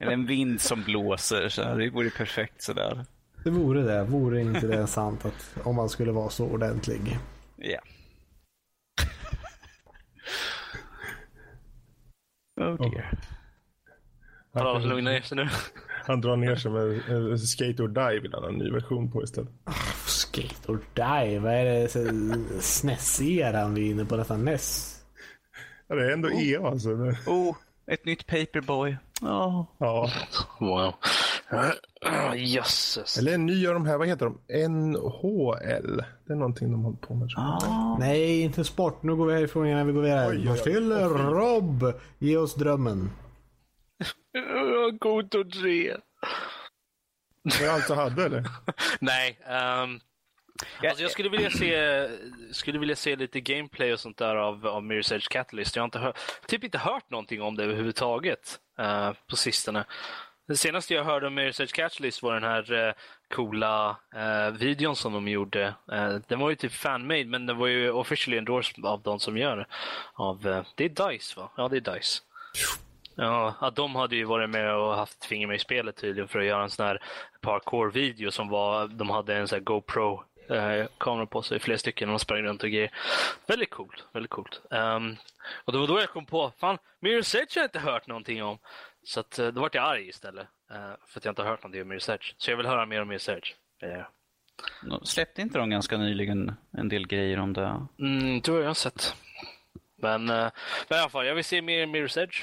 Eller en vind som blåser, så det vore perfekt sådär. Det vore det. Vore inte det sant att om man skulle vara så ordentlig. Ja. oh dear. Ja, lugna ner sig nu. Han drar ner sig med Skate or Die vill han ha en ny version på istället. Oh, skate or Die? Vad är det? SNES-eran vi är inne på nästan NES? Ja, det är ändå oh. EA alltså. Oh, ett nytt Paperboy. Oh. Ja. Wow. Jösses. Eller en ny av de här, vad heter de? NHL. Det är någonting de håller på med. Ah. Nej, inte sport. Nu går vi härifrån innan vi går vidare. Till Rob. Ge oss drömmen. God och tre. Det allt du hade eller? Nej. Um, alltså jag skulle vilja se skulle vilja se lite gameplay och sånt där av, av Mirror's Edge Catalyst. Jag har inte hör, typ inte hört någonting om det överhuvudtaget uh, på sistone. Det senaste jag hörde om Research Catchlist var den här eh, coola eh, videon som de gjorde. Eh, den var ju typ fanmade men den var ju officially endorsed av de som gör av, eh, det är DICE va? Ja det är DICE. Ja, att de hade ju varit med och haft finger med i spelet tydligen för att göra en sån här parkour-video som var, de hade en sån här GoPro-kamera eh, på sig, flera stycken, och de sprang runt och grejer. Väldigt coolt, väldigt coolt. Um, och det var då jag kom på, fan, Mirror's Edge har jag inte hört någonting om. Så att, eh, då vart jag arg istället. Eh, för att jag inte har hört någonting om Research. Så jag vill höra mer om Research. Eh. Släppte inte de ganska nyligen en del grejer om det? Mm, tror jag har sett. Men, eh, men i alla fall, jag vill se mer Mirror's Edge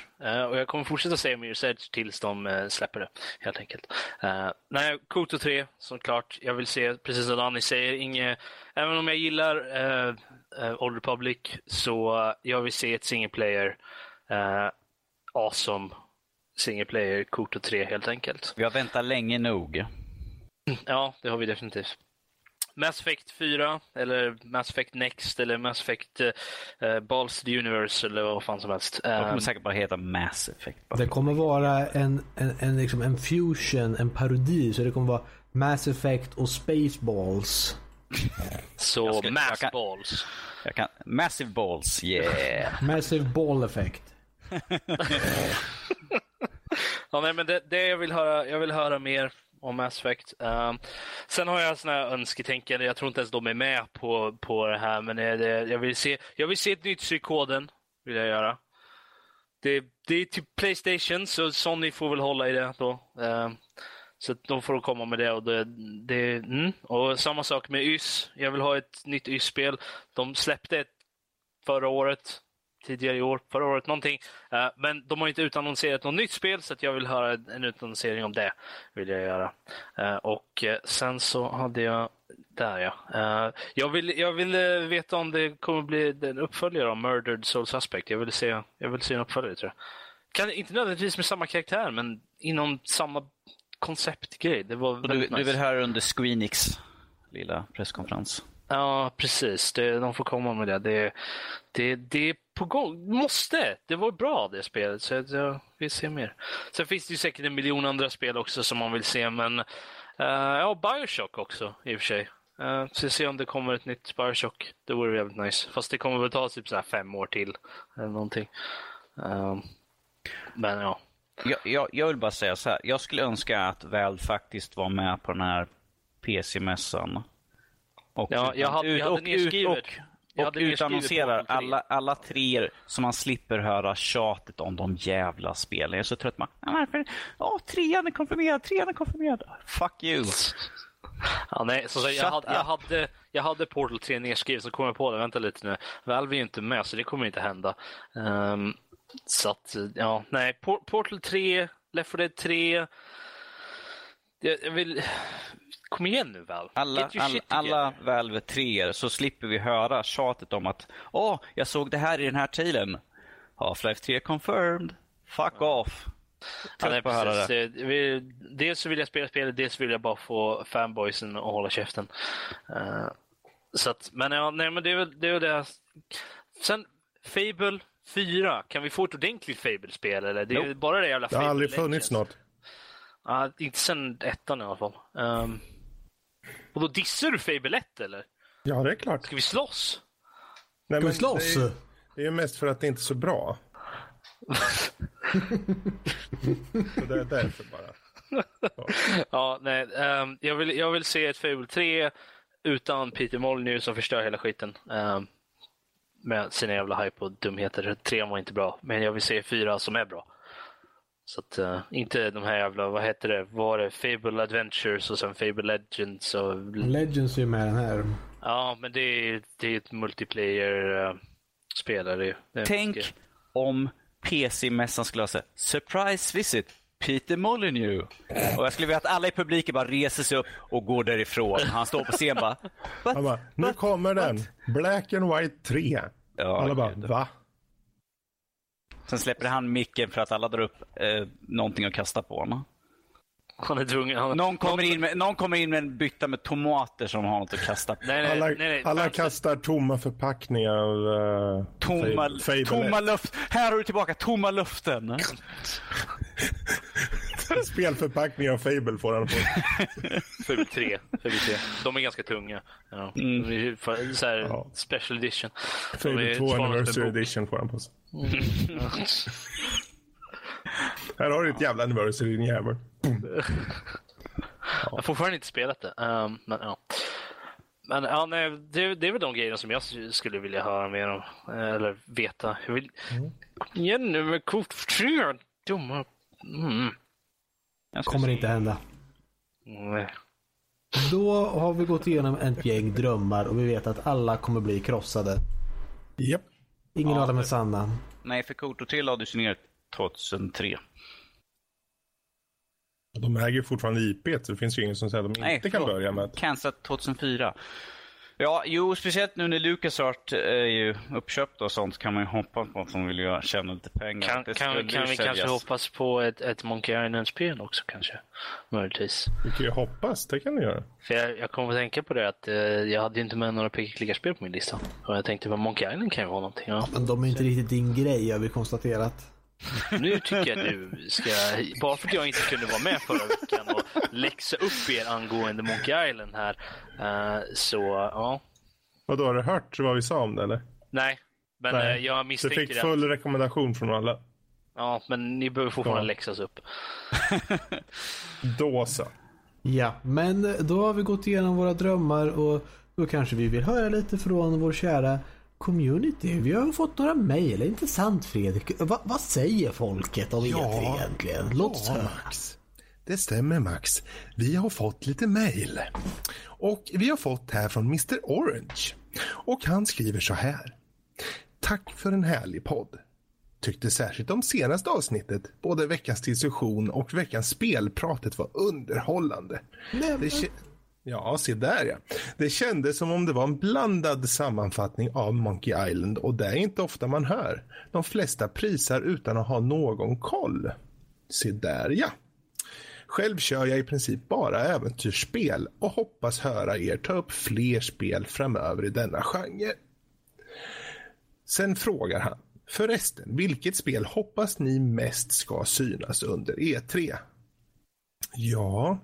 och jag kommer fortsätta se Mirror's Edge tills de släpper det, helt enkelt. Nej, Koto 3, såklart. Jag vill se, precis som Danny säger, inget, även om jag gillar uh, Old Republic så jag vill se ett single player uh, awesome single player Koto 3 helt enkelt. Vi har väntat länge nog. Ja, det har vi definitivt. Mass Effect 4 eller Mass Effect Next eller Mass Effect uh, Balls the Universe eller vad fan som helst. Det kommer Um, säkert bara heta Mass Effect. Det kommer vara en, en, en, liksom en fusion, en parodi. Så det kommer vara Mass Effect och Spaceballs. så ska- Mass jag kan- Balls. Jag kan, Massive Balls, yeah. Massive Ball Effect. Ja, nej, men det, det jag vill höra, jag vill höra mer om Mass Effect. Um, sen har jag såna här önsketänkande. Jag tror inte ens de är med på, på det här, men det, det, jag, vill se, jag vill se ett nytt psykoden. Vill jag göra. Det, det är typ Playstation, så Sony får väl hålla i det då. Um, så de får komma med det. Och, det, det mm. och samma sak med YS. Jag vill ha ett nytt YS-spel. De släppte ett förra året, tidigare i år, förra året någonting. Eh, men de har inte utannonserat något nytt spel så att jag vill höra en utannonsering om det. vill jag göra. Eh, och eh, sen så hade jag där ja. Eh, jag vill, jag vill veta om det kommer bli en uppföljare av Murdered Soul Suspect. Jag vill se, jag vill se en uppföljare tror jag. Kan, inte nödvändigtvis med samma karaktär men inom samma konceptgrej. Det var du, väldigt du nice. vill höra under Squeenix lilla presskonferens. Ja, precis. Det, de får komma med det. Det, det. det är på gång. Måste! Det var bra det spelet, så jag, vill se mer. Sen finns det ju säkert en miljon andra spel också som man vill se, men uh, ja, Bioshock också i och för sig. Uh, så se om det kommer ett nytt Bioshock. Det vore jävligt nice. Fast det kommer väl ta typ så här fem år till. Eller någonting. Uh, men ja. Jag, jag, jag vill bara säga så här. Jag skulle önska att Valve faktiskt var med på den här PC-mässan. Och, Ja, jag hade- jag hade och, nedskrivet. och, och, och utannonserar Portal 3. alla, alla tre så man slipper höra tjatet om de jävla spelen. Jag är så trött. Man, "Ja, varför? Ja, trean är konfirmerad, trean är konfirmerad. Fuck you. Ja, nej, så, så jag, hade, jag, hade, jag hade Portal 3 nedskrivet, så kom jag på det. Vänta lite nu. Valve är ju inte med, så det kommer inte hända. Ehm, så att, ja, nej. Por- Portal 3, Left 4 Dead 3. Jag, jag vill... Kom igen nu, Valve. Alla, all, alla. Valve 3 så slipper vi höra tjatet om att Åh, jag såg det här i den här trailern. Half-Life 3 confirmed. Fuck off. Ja, nej, höra precis. det. Det- vi- Dels så vill jag spela spelet, dels vill jag bara få fanboysen att hålla käften. Eh, så att, men ja, nej, men det är väl det. Är väl det. Sen, Fable 4. Kan vi få ett ordentligt Fable-spel? Eller? Det är Nope. bara det jävla Det har Fable aldrig funnits något. Ja, inte sen ettan i alla fall. Um, och då dissar du Fable 1 eller? Ja, det är klart. Ska vi slåss? Nej, Ska vi men slåss? Det är, det är ju mest för att det inte är så bra. så det är därför bara. Ja, nej. ehm, jag, vill, jag vill se ett Fable 3 utan Peter Molyneux som förstör hela skiten. ehm, med sina jävla hype och dumheter. Trean var inte bra, men jag vill se fyra som är bra. Så att, eh, inte de här jävla, vad heter det, var det Fable Adventures och sen Fable Legends och... Legends är ju med den här. Ja, men det är, det är ett multiplayer-spel. det är Tänk mycket- om PC-mässan skulle ha sagt Surprise visit Peter Molyneux. Och jag skulle vilja att alla i publiken bara reser sig upp och går därifrån. Han står på scen bara... Bara, nu kommer den. Black and White 3. Ja, Alla bara, gud. va? Sen släpper han micken för att alla drar upp eh, någonting att kasta på honom. Han är tvungen. Han, Någon kommer, in med, någon kommer in med en bytta med tomater som har något att kasta på. Nej, nej, Alla, nej. nej. alla kastar tomma förpackningar av uh, Tomma, Fable. tomma luft. Här har du tillbaka tomma luften. Spelförpackningar av Fable får han på. Fable 3. Fable 3. De är ganska tunga. Ja. Mm. Så här, Ja. Special edition. Fable är 2 två Anniversary. Edition får han på sig. Här har du ett jävla anniversary din jävel. Jag har fortfarande inte spelat det. Ehm, men ja. Men ja, nej, det, det är väl de grejerna som jag skulle vilja höra mer om. eh, Eller veta. Jag vill... Kom igen nu med kort 3. Dumma... Mm. Kommer se. inte hända. Nej. Då har vi gått igenom ett gäng drömmar och vi vet att alla kommer bli krossade. Japp. Ingen Ja, av dem är sanna. Nej, för Koto 3 lades ju ner 2003. De äger fortfarande IP, så det finns ju ingen som säger att de Nej, inte kan börja med. Kansas 2004. Ja, jo, speciellt nu när LucasArt är ju uppköpt och sånt kan man ju hoppas på att de vill ju tjäna lite pengar. Kan, kan, kan vi kanske hoppas på ett, ett Monkey Island-spel också kanske? Möjligtvis. Vi kan ju hoppas, det kan ni göra. För jag, jag kommer att tänka på det att eh, jag hade ju inte med några peka-klicka-spel på min lista. Och jag tänkte, vad Monkey Island kan ju vara någonting. Ja. Men de är inte riktigt din grej har vi konstaterat. Nu tycker jag du ska, bara för att jag inte kunde vara med förra veckan och läxa upp er angående Monkey Island här. eh, så, ja. Och då har du hört vad vi sa om det eller? Nej, men Nej. eh, jag Du misstänker fick det. full rekommendation från alla. Ja, men ni behöver fortfarande Ja. läxas upp. Då så. Ja, men då har vi gått igenom våra drömmar och då kanske vi vill höra lite från vår kära community. Vi har fått några mejl, är det inte sant Fredrik? Va, vad säger folket om Ja. E3 egentligen? Låt oss Ja, höra. Max. Det stämmer Max. Vi har fått lite mejl. Och vi har fått här från Mr Orange. Och han skriver så här. Tack för en härlig podd. Tyckte särskilt om senaste avsnittet. Både veckans diskussion och veckans spelpratet var underhållande. Nej, Det kä- ja, se där ja. Det kändes som om det var en blandad sammanfattning av Monkey Island och det är inte ofta man hör. De flesta prisar utan att ha någon koll. Se där ja. Själv kör jag i princip bara äventyrsspel och hoppas höra er ta upp fler spel framöver i denna genre. Sen frågar han. Förresten, vilket spel hoppas ni mest ska synas under E3? Ja,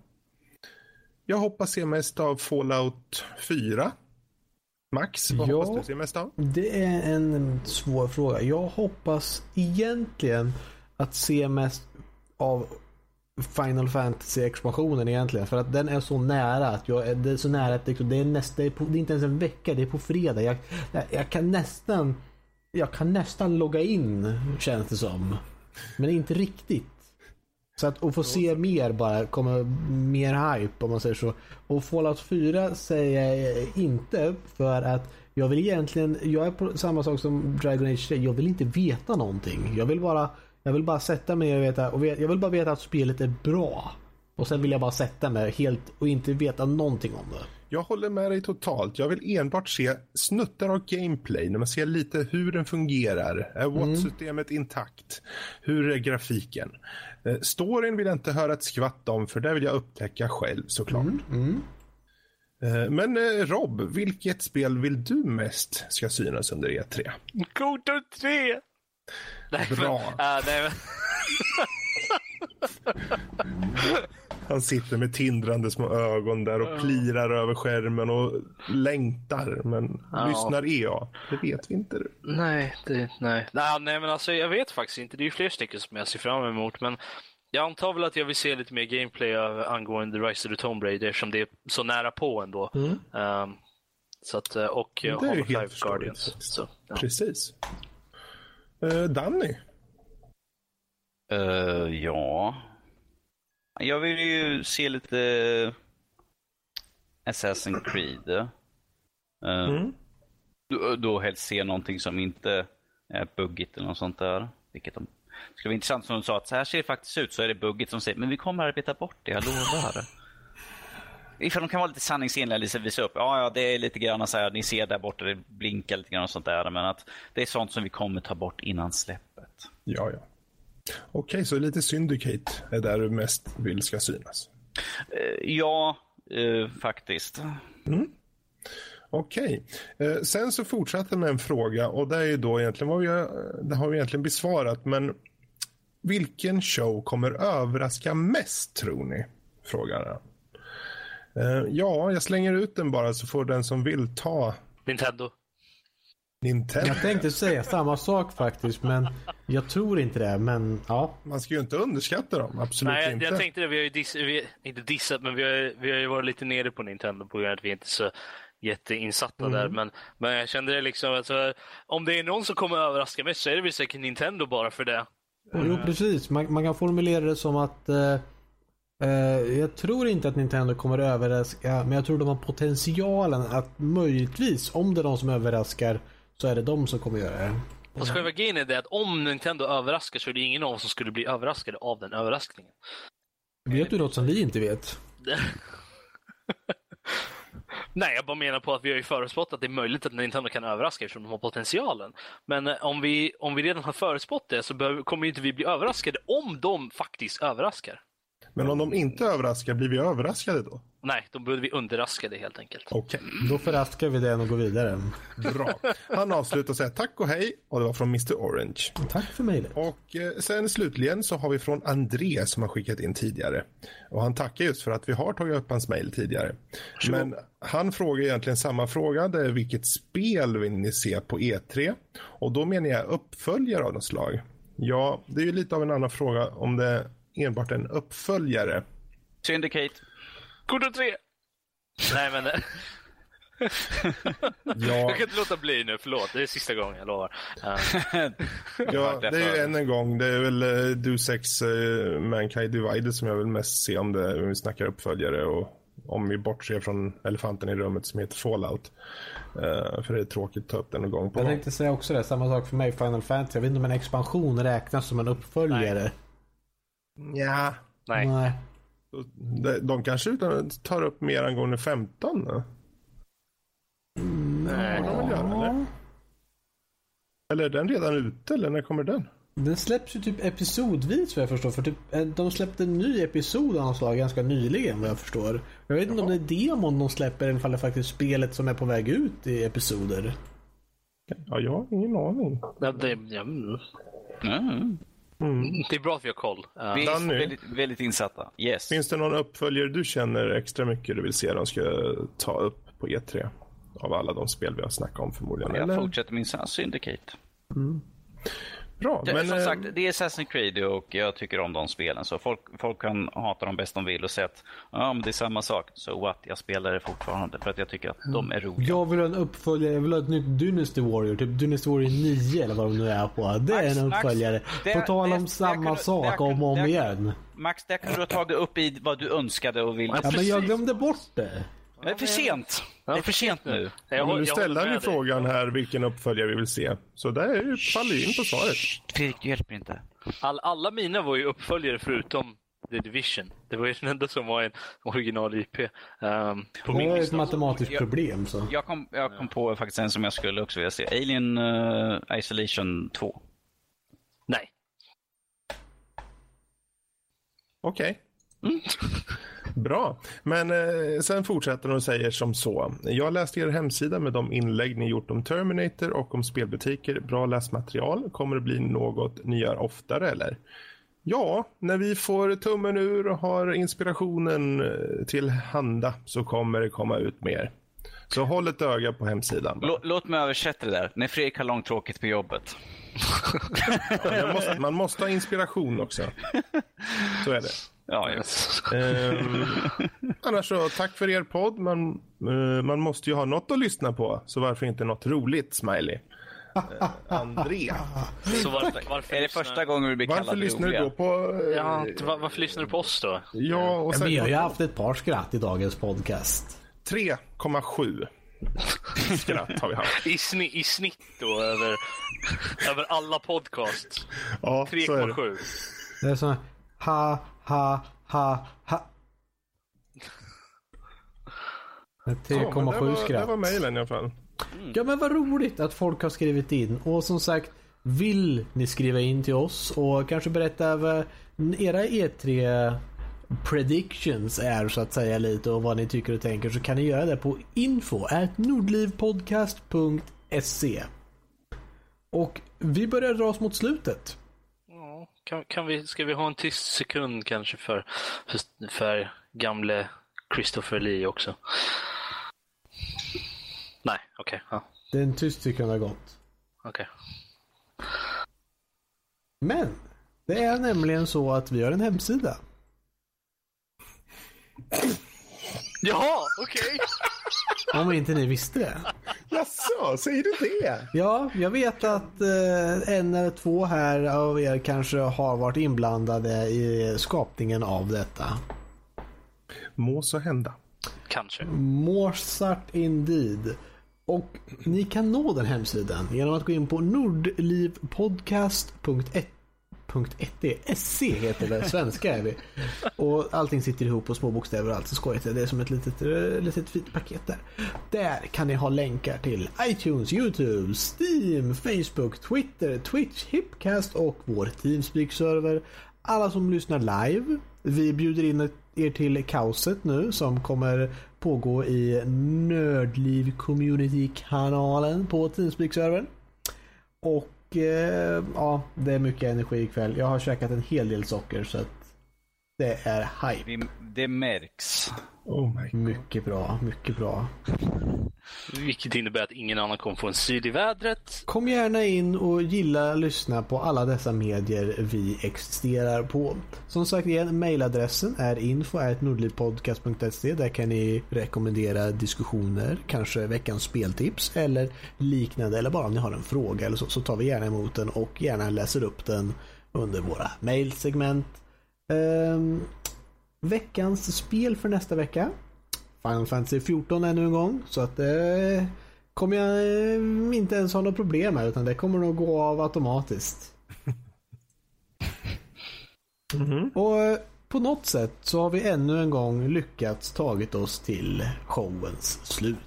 jag hoppas se mest av Fallout 4. Max, vad Ja. hoppas du se mest av? Det är en svår fråga. Jag hoppas egentligen att se mest av Final Fantasy-expansionen egentligen. För att den är så nära. att jag, Det är så nära att det, det är nästa, det är, på, det är inte ens en vecka, det är på fredag. Jag, jag kan nästan jag kan nästan logga in känns det som. Men inte riktigt. Så att att få se mer bara, kommer mer hype om man säger så. Och Fallout 4 säger jag inte för att jag vill egentligen, jag är på samma sak som Dragon Age 3, jag vill inte veta någonting. Jag vill bara, jag vill bara sätta mig och veta, och jag vill bara veta att spelet är bra. Och sen vill jag bara sätta mig helt och inte veta någonting om det. Jag håller med dig totalt. Jag vill enbart se snuttar av gameplay när man ser lite hur den fungerar. Är Watt-systemet intakt? Hur är grafiken? Eh, Storyn vill jag inte höra ett skvatt om för det vill jag upptäcka själv såklart. Eh, Men eh, Rob, vilket spel vill du mest ska synas under E E3? Kotor 3! Nej, Bra. Men, äh, nej, men, Han sitter med tindrande små ögon där och plirar över skärmen och längtar. Men Ja. lyssnar EA? Det vet vi inte. du. nej, det, nej. nej, nej, men alltså jag vet faktiskt inte. Det är ju fler stycken som jag ser fram emot, men jag antar väl att jag vill se lite mer gameplay av, angående Rise of the Tomb Raider eftersom det är så nära på ändå. Ehm, så att, eh, och uh, Det är ju helt Guardians. Så, ja. Precis. Uh, Danny? Eh, ja. Jag vill ju se lite Assassin's Creed. Eh, Mm. då, då helst se någonting som inte är buggigt eller något sånt där. Vilket de... Det skulle vara intressant som de sa att så här ser det faktiskt ut, så är det buggigt som säger men vi kommer arbeta bort det, jag lovar. Ifall de kan vara lite sanningsenliga, lite visa upp. Ja, ja, det är lite grann så här, ni ser där borta, det blinkar lite grann och sånt där. Men att det är sånt som vi kommer ta bort innan släppet. Ja, ja. Okej, så lite Syndicate är där du mest vill ska synas. Eh, ja, eh, faktiskt. Okej. Eh, sen så fortsätter med en fråga och det är ju då egentligen vad vi har, det har vi egentligen besvarat. Men vilken show kommer överraska mest tror ni? Frågar han. Eh, ja, jag slänger ut den bara så får den som vill ta Nintendo. Nintendo. Jag tänkte säga samma sak faktiskt men jag tror inte det. Men ja. Man ska ju inte underskatta dem, absolut Nej, jag, inte. jag tänkte det. Vi har ju diss, vi, inte dissat, men vi har, vi har ju varit lite nere på Nintendo på grund av att vi inte är så jätteinsatta Mm. där. Men, men jag kände det liksom, alltså, om det är någon som kommer överraska mest så är det väl säkert Nintendo bara för det. Jo precis, man, man kan formulera det som att eh, eh, jag tror inte att Nintendo kommer överraska men jag tror de har potentialen att möjligtvis om det är de som överraskar så är det de som kommer göra det. Fast själva grejen är det att om Nintendo överraskar så är det ingen av oss som skulle bli överraskade av den överraskningen. Vet du något som vi inte vet? Nej, jag bara menar på att vi har ju förutspått att det är möjligt att Nintendo kan överraska eftersom de har potentialen. Men eh, om vi, om vi redan har förutspått det så behöver, kommer inte vi bli överraskade om de faktiskt överraskar. Men om de inte överraskar, blir vi överraskade då? Nej, då borde vi underraska det helt enkelt. Okej, Då förraskar vi den och går vidare. bra. Han avslutar och säger tack och hej och det var från Mr Orange. Tack för mejlet. Och eh, sen slutligen så har vi från André som har skickat in tidigare. Och han tackar just för att vi har tagit upp hans mejl tidigare. Men han frågar egentligen samma fråga. Det är vilket spel vill ni se på E3? Och då menar jag uppföljare av något slag. Ja, det är ju lite av en annan fråga om det enbart en uppföljare. Syndicate. Kort 3! Nej, men... eh, Ja, Jag kan inte låta bli nu, förlåt. Det är sista gången, jag lovar. Eh, ja det är ju än en gång. Det är väl uh, Deus Ex uh, Mankind Divided som jag vill mest se om det om vi snackar uppföljare och om vi bortser från elefanten i rummet som heter Fallout. Eh, för det är tråkigt att ta upp den en gång på Jag gång. tänkte säga också det, samma sak för mig, Final Fantasy. Jag vet inte om en expansion räknas som en uppföljare. Ja, nej. Nej. de, de kanske utan, tar upp mer angående 15. då? nej. kan de väl göra, eller? Eller är den redan ute eller när kommer den? Den släpps ju typ episodvis vad jag förstår. För typ, eh, de släppte en ny episod slag ganska nyligen vad jag förstår. Jag vet inte om det är demon de släpper eller ifall det är faktiskt spelet som är på väg ut i episoder. Ja, jag har ingen aning. Ja, det, ja, mm. Mm. det är bra att vi har koll. Eh, Vi är väldigt, väldigt insatta. Yes. Finns det någon uppföljare du känner extra mycket du vill se de ska ta upp på E3? Av alla de spel vi har snackat om förmodligen. Jag eller? fortsätter min Syndicate. Bra, Det, men som eh, sagt, det är Assassin's Creed och jag tycker om de spelen. Så folk, folk kan hata dem bäst de vill och säga att ja, men det är samma sak. So what? Jag spelar det fortfarande för att jag tycker att de är roliga. Jag vill ha en uppföljare, jag vill ha ett nytt Dynasty Warrior. Typ Dynasty Warrior 9 eller vad de nu är på. Det är Max, en Max, uppföljare. det- På tal om det samma det sak kan- om och om igen. Max, det kan du ha tagit upp i vad du önskade och ville. Ja, men jag glömde bort det. Det är för sent. Det är för sent nu. jag, Ja, men du ställde med ju frågan här vilken uppföljare vi vill se. Så där är ju- faller ju in på svaret. Fredrik, du hjälper inte. All, alla mina var ju uppföljare förutom The Division. Det var ju den enda som var en original IP. Um, på Det var ett matematiskt Jag- problem så. Jag kom, jag kom på faktiskt en som jag skulle också vilja se. Alien eh, Isolation 2. Nej. Okej. Bra. Men eh, sen fortsätter de och säger som så. Jag läste er hemsida med de inlägg ni gjort om Terminator och om spelbutiker. Bra läsmaterial. Kommer det bli något ni gör oftare eller? Ja, när vi får tummen ur och har inspirationen eh, till handa så kommer det komma ut mer. Så håll ett öga på hemsidan. bara. Lå, låt mig översätta det där. När Fredrik har långtråkigt på jobbet. Man måste, man måste ha inspiration också. Så är det. Ja. Ehm, annars så, tack för er podd. Man, eh, man måste ju ha något att lyssna på. Så varför inte något roligt, Smiley? Uh, André, Så varför, varför Är det lyssnar- första gången vi blir varför kallade lyssnar du roliga? då på... eh, Ja, var, varför lyssnar du på oss då? ja, och Ja, sen, vi har ju haft ett par skratt i dagens podcast. 3,7 skratt har vi haft. I, sni, I snitt då över, över alla podcasts. Ja, så är det. 3,7. Det är så här, ha, ha, ha, ha. Ja, men det 3,7 var- Det skratt. var mejlen i alla fall. Ja men vad roligt att folk har skrivit in. Och som sagt, vill ni skriva in till oss och kanske berätta vad era E3 predictions är så att säga lite och vad ni tycker och tänker så kan ni göra det på info at nordlivpodcast.se Och vi börjar dra oss mot slutet. Ja, Kan, kan vi, ska vi ha en tyst sekund kanske för, för, för gamle Christopher Lee också? Nej, okej. ja, Det är en tyst sekund har gått. okej. Men det är nämligen så att vi har en hemsida. Jaha, okej! Om inte ni visste det. Jaså, säger du det? Ja, jag vet att eh, en eller två här av er kanske har varit inblandade i skapningen av detta. Må så hända. Kanske. Mozart indeed. Och ni kan nå den hemsidan genom att gå in på .se SC heter det, svenska är vi. Och allting sitter ihop och små bokstäver och allt så skojigt. Det är som ett litet, litet fint paket där. Där kan ni ha länkar till iTunes, YouTube, Steam, Facebook, Twitter, Twitch, Hipcast och vår Teamspeak-server. Alla som lyssnar live. Vi bjuder in er till kaoset nu som kommer pågå i Nördliv Community-kanalen på Teamspeak-servern. Och ja, det är mycket energi ikväll. Jag har käkat en hel del socker så att det är hype. Vi, det märks. Oh my God. Mycket bra, mycket bra. Vilket innebär att ingen annan kommer få en syl i vädret. Kom gärna in och gilla lyssna på alla dessa medier vi existerar på. Som sagt igen, mejladressen är info.nordlivpodcast.se. Där kan ni rekommendera diskussioner, kanske veckans speltips eller liknande. Eller bara om ni har en fråga eller så, så tar vi gärna emot den och gärna läser upp den under våra mejlsegment. Um, ehm, veckans spel för nästa vecka. Final Fantasy 14 ännu en gång. Så att det kommer jag eh, inte ens ha något problem med utan det kommer nog gå av automatiskt. Och eh, på något sätt så har vi ännu en gång lyckats tagit oss till showens slut.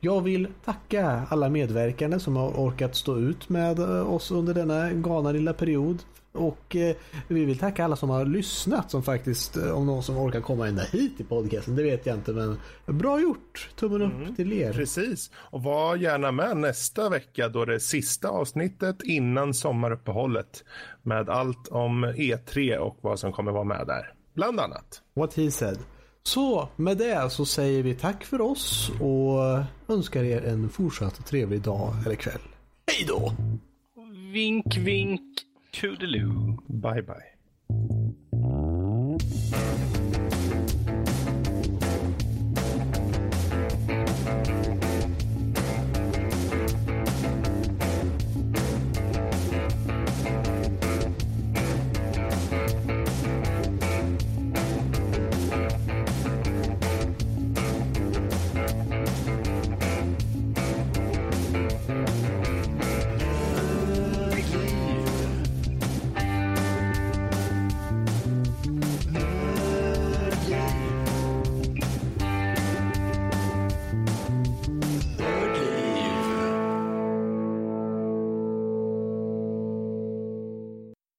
Jag vill tacka alla medverkande som har orkat stå ut med eh, oss under denna galna lilla period. Och eh, vi vill tacka alla som har lyssnat som faktiskt, eh, om någon som orkar komma ända hit i podcasten, det vet jag inte men bra gjort! Tummen upp till er. Precis. Och var gärna med nästa vecka då det är sista avsnittet innan sommaruppehållet. Med allt om E3 och vad som kommer vara med där. Bland annat. What he said. Så med det så säger vi tack för oss och önskar er en fortsatt trevlig dag eller kväll. Hej då! Vink, vink. Toodaloo. Bye bye.